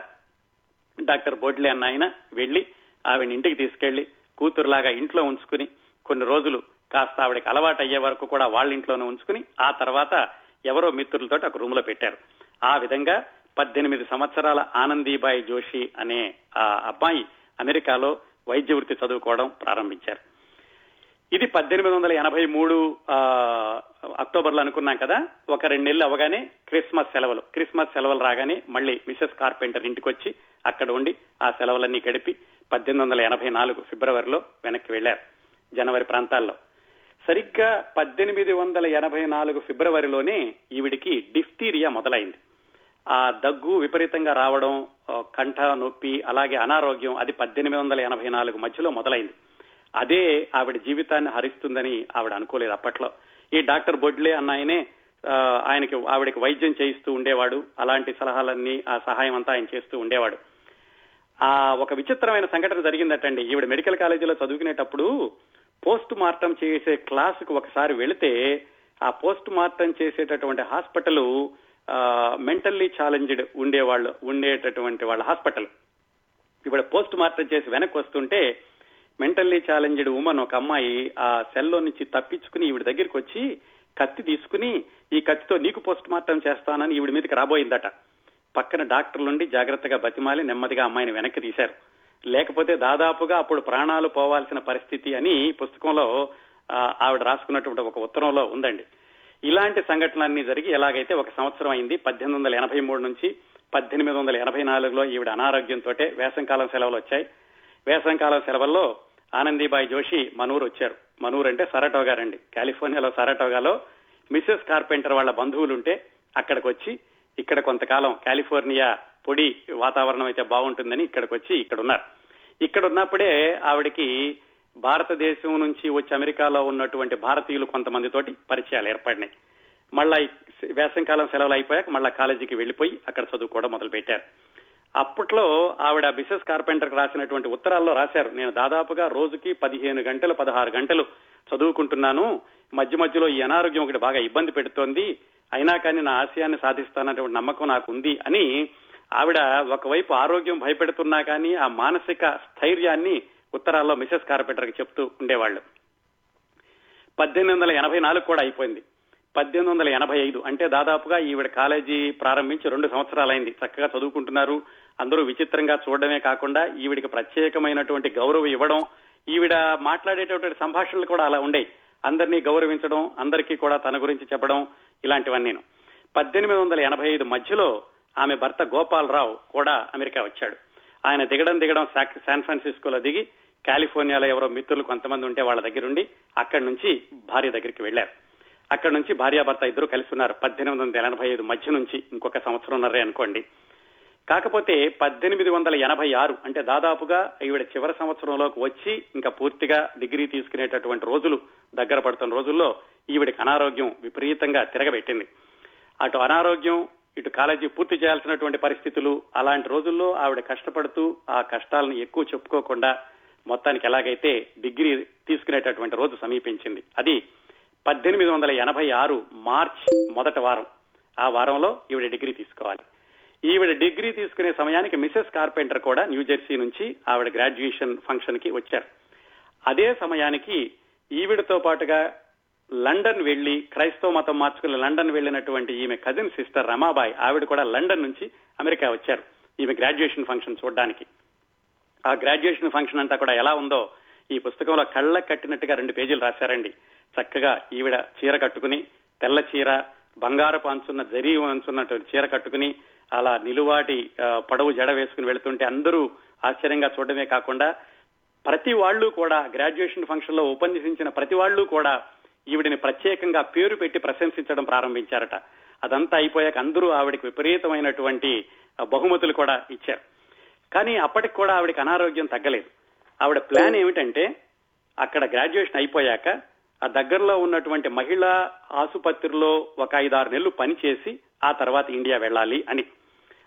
డాక్టర్ బోడ్లే అన్న ఆయన వెళ్ళి ఆవిడ ఇంటికి తీసుకెళ్ళి కూతురులాగా ఇంట్లో ఉంచుకుని కొన్ని రోజులు కాస్త ఆవిడకి అలవాటు అయ్యే వరకు కూడా వాళ్ళ ఇంట్లోనే ఉంచుకుని ఆ తర్వాత ఎవరో మిత్రులతో ఒక రూమ్లో పెట్టారు. ఆ విధంగా పద్దెనిమిది సంవత్సరాల ఆనందీబాయి జోషి అనే ఆ అబ్బాయి అమెరికాలో వైద్య వృత్తి చదువుకోవడం ప్రారంభించారు. ఇది పద్దెనిమిది వందల ఎనభై మూడు అక్టోబర్లో అనుకున్నాం కదా. ఒక రెండు నెలలు అవగానే క్రిస్మస్ సెలవులు. క్రిస్మస్ సెలవులు రాగానే మళ్ళీ మిసెస్ కార్పెంటర్ ఇంటికి వచ్చి అక్కడ ఉండి ఆ సెలవులన్నీ గడిపి పద్దెనిమిది వందల ఎనభై నాలుగు ఫిబ్రవరిలో వెనక్కి వెళ్ళారు జనవరి ప్రాంతాల్లో. సరిగ్గా పద్దెనిమిది వందల ఎనభై నాలుగు ఫిబ్రవరిలోనే ఈవిడికి డిఫ్తీరియా మొదలైంది. ఆ దగ్గు విపరీతంగా రావడం కంఠ నొప్పి అలాగే అనారోగ్యం అది పద్దెనిమిది వందల ఎనభై నాలుగు మధ్యలో మొదలైంది. అదే ఆవిడ జీవితాన్ని హరిస్తుందని ఆవిడ అనుకోలేదు అప్పట్లో. ఈ డాక్టర్ బొడ్లే అన్న ఆయనే ఆయనకి ఆవిడకి వైద్యం చేయిస్తూ ఉండేవాడు. అలాంటి సలహాలన్నీ ఆ సహాయం అంతా ఆయన చేస్తూ ఉండేవాడు. ఆ ఒక విచిత్రమైన సంఘటన జరిగిందటండి. ఈవిడ మెడికల్ కాలేజీలో చదువుకునేటప్పుడు పోస్ట్ మార్టం చేసే క్లాసుకు ఒకసారి వెళితే ఆ పోస్ట్ మార్టం చేసేటటువంటి హాస్పిటల్ మెంటల్లీ ఛాలెంజ్డ్ ఉండేవాళ్ళు ఉండేటటువంటి వాళ్ళ హాస్పిటల్. ఇప్పుడు పోస్ట్ మార్టం చేసి వెనక్కి వస్తుంటే మెంటల్లీ ఛాలెంజ్డ్ ఉమెన్ ఒక అమ్మాయి ఆ సెల్లో నుంచి తప్పించుకుని ఈవిడ దగ్గరికి వచ్చి కత్తి తీసుకుని ఈ కత్తితో నీకు పోస్ట్ మార్టం చేస్తానని ఈవిడ మీదకి రాబోయిందట. పక్కన డాక్టర్లుండి జాగ్రత్తగా బతిమాలి నెమ్మదిగా అమ్మాయిని వెనక్కి తీశారు. లేకపోతే దాదాపుగా అప్పుడు ప్రాణాలు పోవాల్సిన పరిస్థితి అని పుస్తకంలో ఆవిడ రాసుకున్నటువంటి ఒక ఉత్తరంలో ఉందండి. ఇలాంటి సంఘటనలన్నీ జరిగి ఎలాగైతే ఒక సంవత్సరం అయింది పద్దెనిమిది వందల ఎనభై మూడు నుంచి పద్దెనిమిది వందల ఎనభై నాలుగులో ఈవిడ అనారోగ్యంతో వేసంకాలం సెలవులు వచ్చాయి. వేసంకాలం సెలవుల్లో ఆనందీబాయి జోషి మనూరు వచ్చారు. మనూరు అంటే సరటోగా రండి. కాలిఫోర్నియాలో సరటోగాలో మిసెస్ కార్పెంటర్ వాళ్ళ బంధువులుంటే అక్కడికి వచ్చి ఇక్కడ కొంతకాలం కాలిఫోర్నియా పొడి వాతావరణం అయితే బాగుంటుందని ఇక్కడికి వచ్చి ఇక్కడ ఉన్నారు ఇక్కడ ఉన్నప్పుడే ఆవిడకి భారతదేశం నుంచి వచ్చి అమెరికాలో ఉన్నటువంటి భారతీయులు కొంతమందితోటి పరిచయాలు ఏర్పడినాయి. మళ్ళా వేసంకాలం సెలవులు అయిపోయాక మళ్ళా కాలేజీకి వెళ్ళిపోయి అక్కడ చదువుకోవడం మొదలు పెట్టారు అప్పట్లో ఆవిడ బిసెస్ కార్పెంటర్ రాసినటువంటి ఉత్తరాల్లో రాశారు. నేను దాదాపుగా రోజుకి పదిహేను గంటలు పదహారు గంటలు చదువుకుంటున్నాను. మధ్య మధ్యలో ఈ అనారోగ్యం ఒకటి బాగా ఇబ్బంది పెడుతోంది. అయినా కానీ నా ఆశయాన్ని సాధిస్తానటువంటి నమ్మకం నాకు ఉంది అని ఆవిడ ఒకవైపు ఆరోగ్యం భయపెడుతున్నా కానీ ఆ మానసిక స్థైర్యాన్ని ఉత్తరాల్లో మిసెస్ కార్పెంటర్కి చెప్తూ ఉండేవాళ్ళు. పద్దెనిమిది వందల ఎనభై నాలుగు కూడా అయిపోయింది. పద్దెనిమిది వందల ఎనభై ఐదు అంటే దాదాపుగా ఈవిడ కాలేజీ ప్రారంభించి రెండు సంవత్సరాలైంది. చక్కగా చదువుకుంటున్నారు. అందరూ విచిత్రంగా చూడడమే కాకుండా ఈవిడికి ప్రత్యేకమైనటువంటి గౌరవం ఇవ్వడం ఈవిడ మాట్లాడేటటువంటి సంభాషణలు కూడా అలా ఉండేవి అందరినీ గౌరవించడం అందరికీ కూడా తన గురించి చెప్పడం ఇలాంటివన్నీ పద్దెనిమిది వందల ఎనభై ఐదు మధ్యలో ఆమె భర్త గోపాలరావు కూడా అమెరికా వచ్చాడు. ఆయన దిగడం దిగడం శాన్ ఫ్రాన్సిస్కోలో దిగి కాలిఫోర్నియాలో ఎవరో మిత్రులు కొంతమంది ఉంటే వాళ్ళ దగ్గరుండి అక్కడి నుంచి భార్య దగ్గరికి వెళ్ళారు అక్కడి నుంచి భార్యాభర్త ఇద్దరు కలిసి ఉన్నారు. పద్దెనిమిది వందల ఎనభై ఐదు మధ్య నుంచి ఇంకొక సంవత్సరం ఉన్నారే అనుకోండి. కాకపోతే పద్దెనిమిది వందల ఎనభై ఆరు అంటే దాదాపుగా ఈవిడ చివరి సంవత్సరంలోకి వచ్చి ఇంకా పూర్తిగా డిగ్రీ తీసుకునేటటువంటి రోజులు దగ్గర పడుతున్న రోజుల్లో ఈవిడికి అనారోగ్యం విపరీతంగా తిరగబెట్టింది. అటు అనారోగ్యం ఇటు కాలేజీ పూర్తి చేయాల్సినటువంటి పరిస్థితులు అలాంటి రోజుల్లో ఆవిడ కష్టపడుతూ ఆ కష్టాలను ఎక్కువ చెప్పుకోకుండా మొత్తానికి ఎలాగైతే డిగ్రీ తీసుకునేటటువంటి రోజు సమీపించింది. అది పద్దెనిమిది వందల ఎనభై ఆరు మార్చ్ మొదటి వారం. ఆ వారంలో ఈవిడ డిగ్రీ తీసుకోవాలి. ఈవిడ డిగ్రీ తీసుకునే సమయానికి మిసెస్ కార్పెంటర్ కూడా న్యూజెర్సీ నుంచి ఆవిడ గ్రాడ్యుయేషన్ ఫంక్షన్కి వచ్చారు. అదే సమయానికి ఈవిడతో పాటుగా లండన్ వెళ్ళి క్రైస్తవ మతం మార్చుకుని లండన్ వెళ్ళినటువంటి ఈమె కజిన్ సిస్టర్ రమాబాయ్ ఆవిడ కూడా లండన్ నుంచి అమెరికా వచ్చారు ఈమె గ్రాడ్యుయేషన్ ఫంక్షన్ చూడడానికి. ఆ గ్రాడ్యుయేషన్ ఫంక్షన్ అంతా కూడా ఎలా ఉందో ఈ పుస్తకంలో కళ్ళ కట్టినట్టుగా రెండు పేజీలు రాశారండి. చక్కగా ఈవిడ చీర కట్టుకుని తెల్ల చీర బంగారపు అంచున్న జరీ అంచున్నటువంటి చీర కట్టుకుని అలా నిలువాటి పొడవు జడ వేసుకుని వెళుతుంటే అందరూ ఆశ్చర్యంగా చూడడమే కాకుండా ప్రతి వాళ్ళు కూడా గ్రాడ్యుయేషన్ ఫంక్షన్లో ఉపన్యసించిన ప్రతి వాళ్ళు కూడా ఈవిడిని ప్రత్యేకంగా పేరు పెట్టి ప్రశంసించడం ప్రారంభించారట. అదంతా అయిపోయాక అందరూ ఆవిడకి విపరీతమైనటువంటి బహుమతులు కూడా ఇచ్చారు. కానీ అప్పటికి కూడా ఆవిడకి అనారోగ్యం తగ్గలేదు. ఆవిడ ప్లాన్ ఏమిటంటే అక్కడ గ్రాడ్యుయేషన్ అయిపోయాక ఆ దగ్గరలో ఉన్నటువంటి మహిళా ఆసుపత్రిలో ఒక ఐదారు నెలలు పనిచేసి ఆ తర్వాత ఇండియా వెళ్ళాలి అని.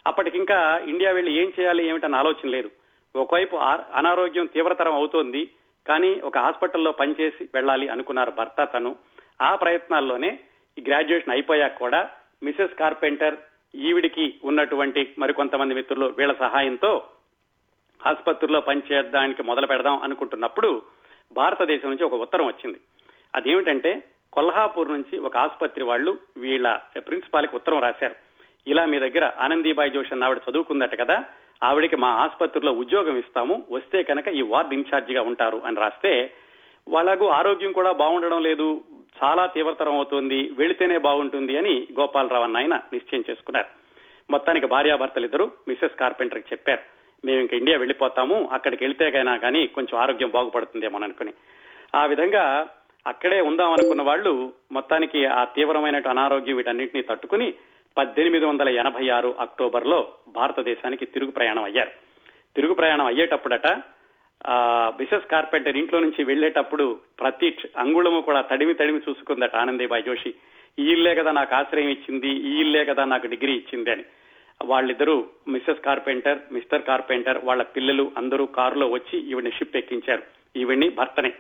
అప్పటికింకా ఇండియా వెళ్ళి ఏం చేయాలి ఏమిటన్న ఆలోచన లేదు. ఒకవైపు అనారోగ్యం తీవ్రతరం అవుతోంది కానీ ఒక హాస్పిటల్లో పనిచేసి వెళ్ళాలి అనుకున్నారు భర్త తను. ఆ ప్రయత్నాల్లోనే ఈ గ్రాడ్యుయేషన్ అయిపోయాక కూడా మిసెస్ కార్పెంటర్ ఈవిడికి ఉన్నటువంటి మరికొంతమంది మిత్రులు వీళ్ళ సహాయంతో ఆసుపత్రిలో పనిచేయడానికి మొదలు పెడదాం అనుకుంటున్నప్పుడు భారతదేశం నుంచి ఒక ఉత్తరం వచ్చింది. అదేమిటంటే కొల్హాపూర్ నుంచి ఒక ఆసుపత్రి వాళ్ళు వీళ్ళ ప్రిన్సిపాల్కి ఉత్తరం రాశారు. ఇలా మీ దగ్గర ఆనందీబాయి జోషి అన్న ఆవిడ చదువుకుందట కదా ఆవిడకి మా ఆసుపత్రిలో ఉద్యోగం ఇస్తాము వస్తే కనుక ఈ వార్డ్ ఇన్ఛార్జిగా ఉంటారు అని రాస్తే వాళ్ళకు ఆరోగ్యం కూడా బాగుండడం లేదు చాలా తీవ్రతరం అవుతుంది వెళితేనే బాగుంటుంది అని గోపాలరావు అన్న ఆయన నిశ్చయం చేసుకున్నారు. మొత్తానికి భార్యాభర్తలు ఇద్దరు మిసెస్ కార్పెంటర్కి చెప్పారు మేము ఇంకా ఇండియా వెళ్ళిపోతాము అక్కడికి వెళ్తేగైనా కానీ కొంచెం ఆరోగ్యం బాగుపడుతుందేమో అనుకుని. ఆ విధంగా అక్కడే ఉందాం అనుకున్న వాళ్ళు మొత్తానికి ఆ తీవ్రమైన అనారోగ్యం వీటన్నింటినీ తట్టుకుని పద్దెనిమిది వందల ఎనభై ఆరు అక్టోబర్లో భారతదేశానికి తిరుగు ప్రయాణం అయ్యారు. తిరుగు ప్రయాణం అయ్యేటప్పుడట ఆ బిసెస్ కార్పెంటర్ ఇంట్లో నుంచి వెళ్ళేటప్పుడు ప్రతి అంగుళము కూడా తడిమి తడిమి చూసుకుందట ఆనందీబాయి జోషి. ఈ ఇల్లే కదా నాకు ఆశ్రయం ఇచ్చింది ఈ ఇల్లే కదా నాకు డిగ్రీ ఇచ్చింది అని. వాళ్ళిద్దరూ మిస్సెస్ కార్పెంటర్ మిస్టర్ కార్పెంటర్ వాళ్ళ పిల్లలు అందరూ కారులో వచ్చి ఈవిడ్ని షిప్ ఎక్కించారు. ఈవిడ్ని భర్తనే.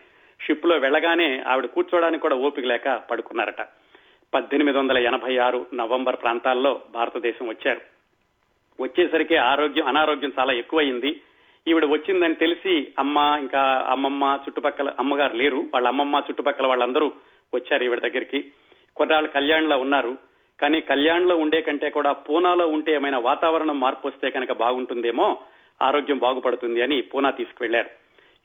షిప్లో వెళ్ళగానే ఆవిడ కూర్చోవడానికి కూడా ఓపిక లేక పడుకున్నారట. పద్దెనిమిది వందల ఎనభై ఆరు నవంబర్ ప్రాంతాల్లో భారతదేశం వచ్చారు. వచ్చేసరికి ఆరోగ్యం అనారోగ్యం చాలా ఎక్కువయింది. ఈవిడ వచ్చిందని తెలిసి అమ్మ ఇంకా అమ్మమ్మ చుట్టుపక్కల అమ్మగారు లేరు. వాళ్ళ అమ్మమ్మ చుట్టుపక్కల వాళ్ళందరూ వచ్చారు ఈవిడ దగ్గరికి. కొన్నాళ్ళు కళ్యాణ్లో ఉన్నారు. కానీ కళ్యాణ్లో ఉండే కంటే కూడా పూనాలో ఉంటే ఏమైనా వాతావరణం మార్పు వస్తే కనుక బాగుంటుందేమో ఆరోగ్యం బాగుపడుతుంది అని పూనా తీసుకువెళ్ళారు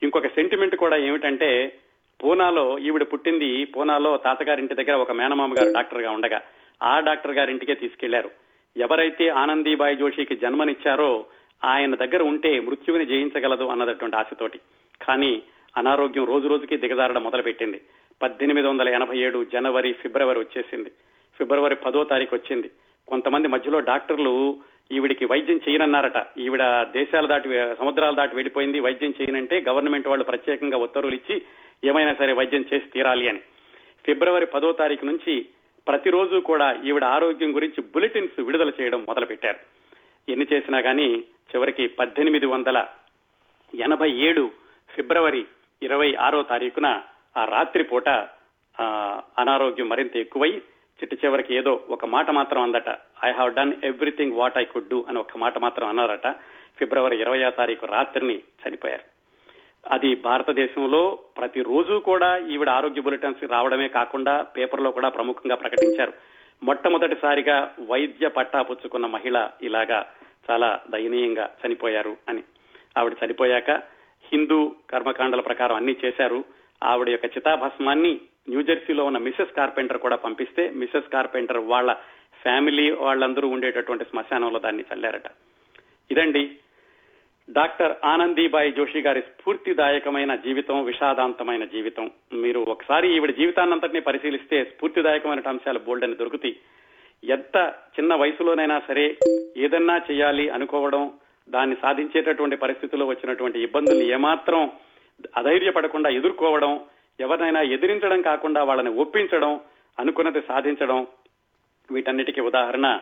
ఇంకొక సెంటిమెంట్ కూడా ఏమిటంటే పూనాలో ఈవిడ పుట్టింది పూనాలో తాతగారింటి దగ్గర ఒక మేనమామ గారు డాక్టర్గా ఉండగా ఆ డాక్టర్ గారింటికే తీసుకెళ్ళారు. ఎవరైతే ఆనందీబాయి జోషికి జన్మనిచ్చారో ఆయన దగ్గర ఉంటే మృత్యువుని జయించగలదు అన్నదటువంటి ఆశతోటి. కానీ అనారోగ్యం రోజు రోజుకి దిగజారడం మొదలుపెట్టింది. పద్దెనిమిది వందల ఎనభై ఏడు జనవరి ఫిబ్రవరి వచ్చేసింది. ఫిబ్రవరి పదో తారీఖు వచ్చింది. కొంతమంది మధ్యలో డాక్టర్లు ఈవిడికి వైద్యం చేయనన్నారట. ఈవిడ దేశాల దాటి సముద్రాల దాటి వెళ్ళిపోయింది. వైద్యం చేయనంటే గవర్నమెంట్ వాళ్ళు ప్రత్యేకంగా ఉత్తర్వులు ఇచ్చి ఏమైనా సరే వైద్యం చేసి తీరాలి అని. ఫిబ్రవరి పదో తారీఖు నుంచి ప్రతిరోజు కూడా ఈవిడ ఆరోగ్యం గురించి బులెటిన్స్ విడుదల చేయడం మొదలుపెట్టారు. ఎన్ని చేసినా కానీ చివరికి పద్దెనిమిది వందల ఎనభై ఏడు ఫిబ్రవరి ఇరవై ఆరో తారీఖున ఆ రాత్రి పూట అనారోగ్యం మరింత ఎక్కువై చిట్ట చివరికి ఏదో ఒక మాట మాత్రం అందట I have done everything what I could do అని ఒక మాట మాత్రం అన్నారట. ఫిబ్రవరి ఇరవయో తారీఖు రాత్రిని చనిపోయారు. అది భారతదేశంలో ప్రతిరోజు కూడా ఈవిడ ఆరోగ్య బులెటిన్స్ రావడమే కాకుండా పేపర్లో కూడా ప్రముఖంగా ప్రకటించారు. మొట్టమొదటిసారిగా వైద్య పట్టా పుచ్చుకున్న మహిళ ఇలాగా చాలా దయనీయంగా చనిపోయారు అని. ఆవిడ చనిపోయాక హిందూ కర్మకాండల ప్రకారం అన్ని చేశారు. ఆవిడ యొక్క చితాభస్మాన్ని న్యూజెర్సీలో ఉన్న మిసెస్ కార్పెంటర్ కూడా పంపిస్తే మిసెస్ కార్పెంటర్ వాళ్ళ ఫ్యామిలీ వాళ్ళందరూ ఉండేటటువంటి శ్మశానంలో దాన్ని చల్లారట. ఇదండి డాక్టర్ ఆనందీబాయి జోషి గారి స్ఫూర్తిదాయకమైన జీవితం విషాదాంతమైన జీవితం. మీరు ఒకసారి ఈవిడ జీవితాన్నంతటిని పరిశీలిస్తే స్ఫూర్తిదాయకమైన అంశాలు బోల్డ్ అని దొరుకుతాయి. ఎంత చిన్న వయసులోనైనా సరే ఏదన్నా చేయాలి అనుకోవడం దాన్ని సాధించేటటువంటి పరిస్థితుల్లో వచ్చినటువంటి ఇబ్బందుల్ని ఏమాత్రం అధైర్యపడకుండా ఎదుర్కోవడం ఎవరినైనా ఎదిరించడం కాకుండా వాళ్ళని ఒప్పించడం అనుకున్నది సాధించడం వీటన్నిటికీ ఉదాహరణ.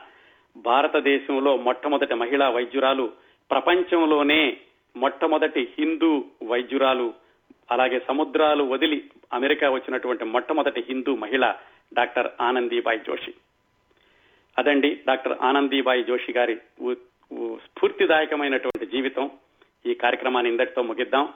భారతదేశంలో మొట్టమొదటి మహిళా వైద్యురాలు ప్రపంచంలోనే మొట్టమొదటి హిందూ వైద్యురాలు అలాగే సముద్రాలు వదిలి అమెరికా వచ్చినటువంటి మొట్టమొదటి హిందూ మహిళ డాక్టర్ ఆనందీబాయి జోషి. అదండి డాక్టర్ ఆనందీబాయి జోషి గారి స్ఫూర్తిదాయకమైనటువంటి జీవితం. ఈ కార్యక్రమాన్ని ఇందటితో ముగిద్దాం.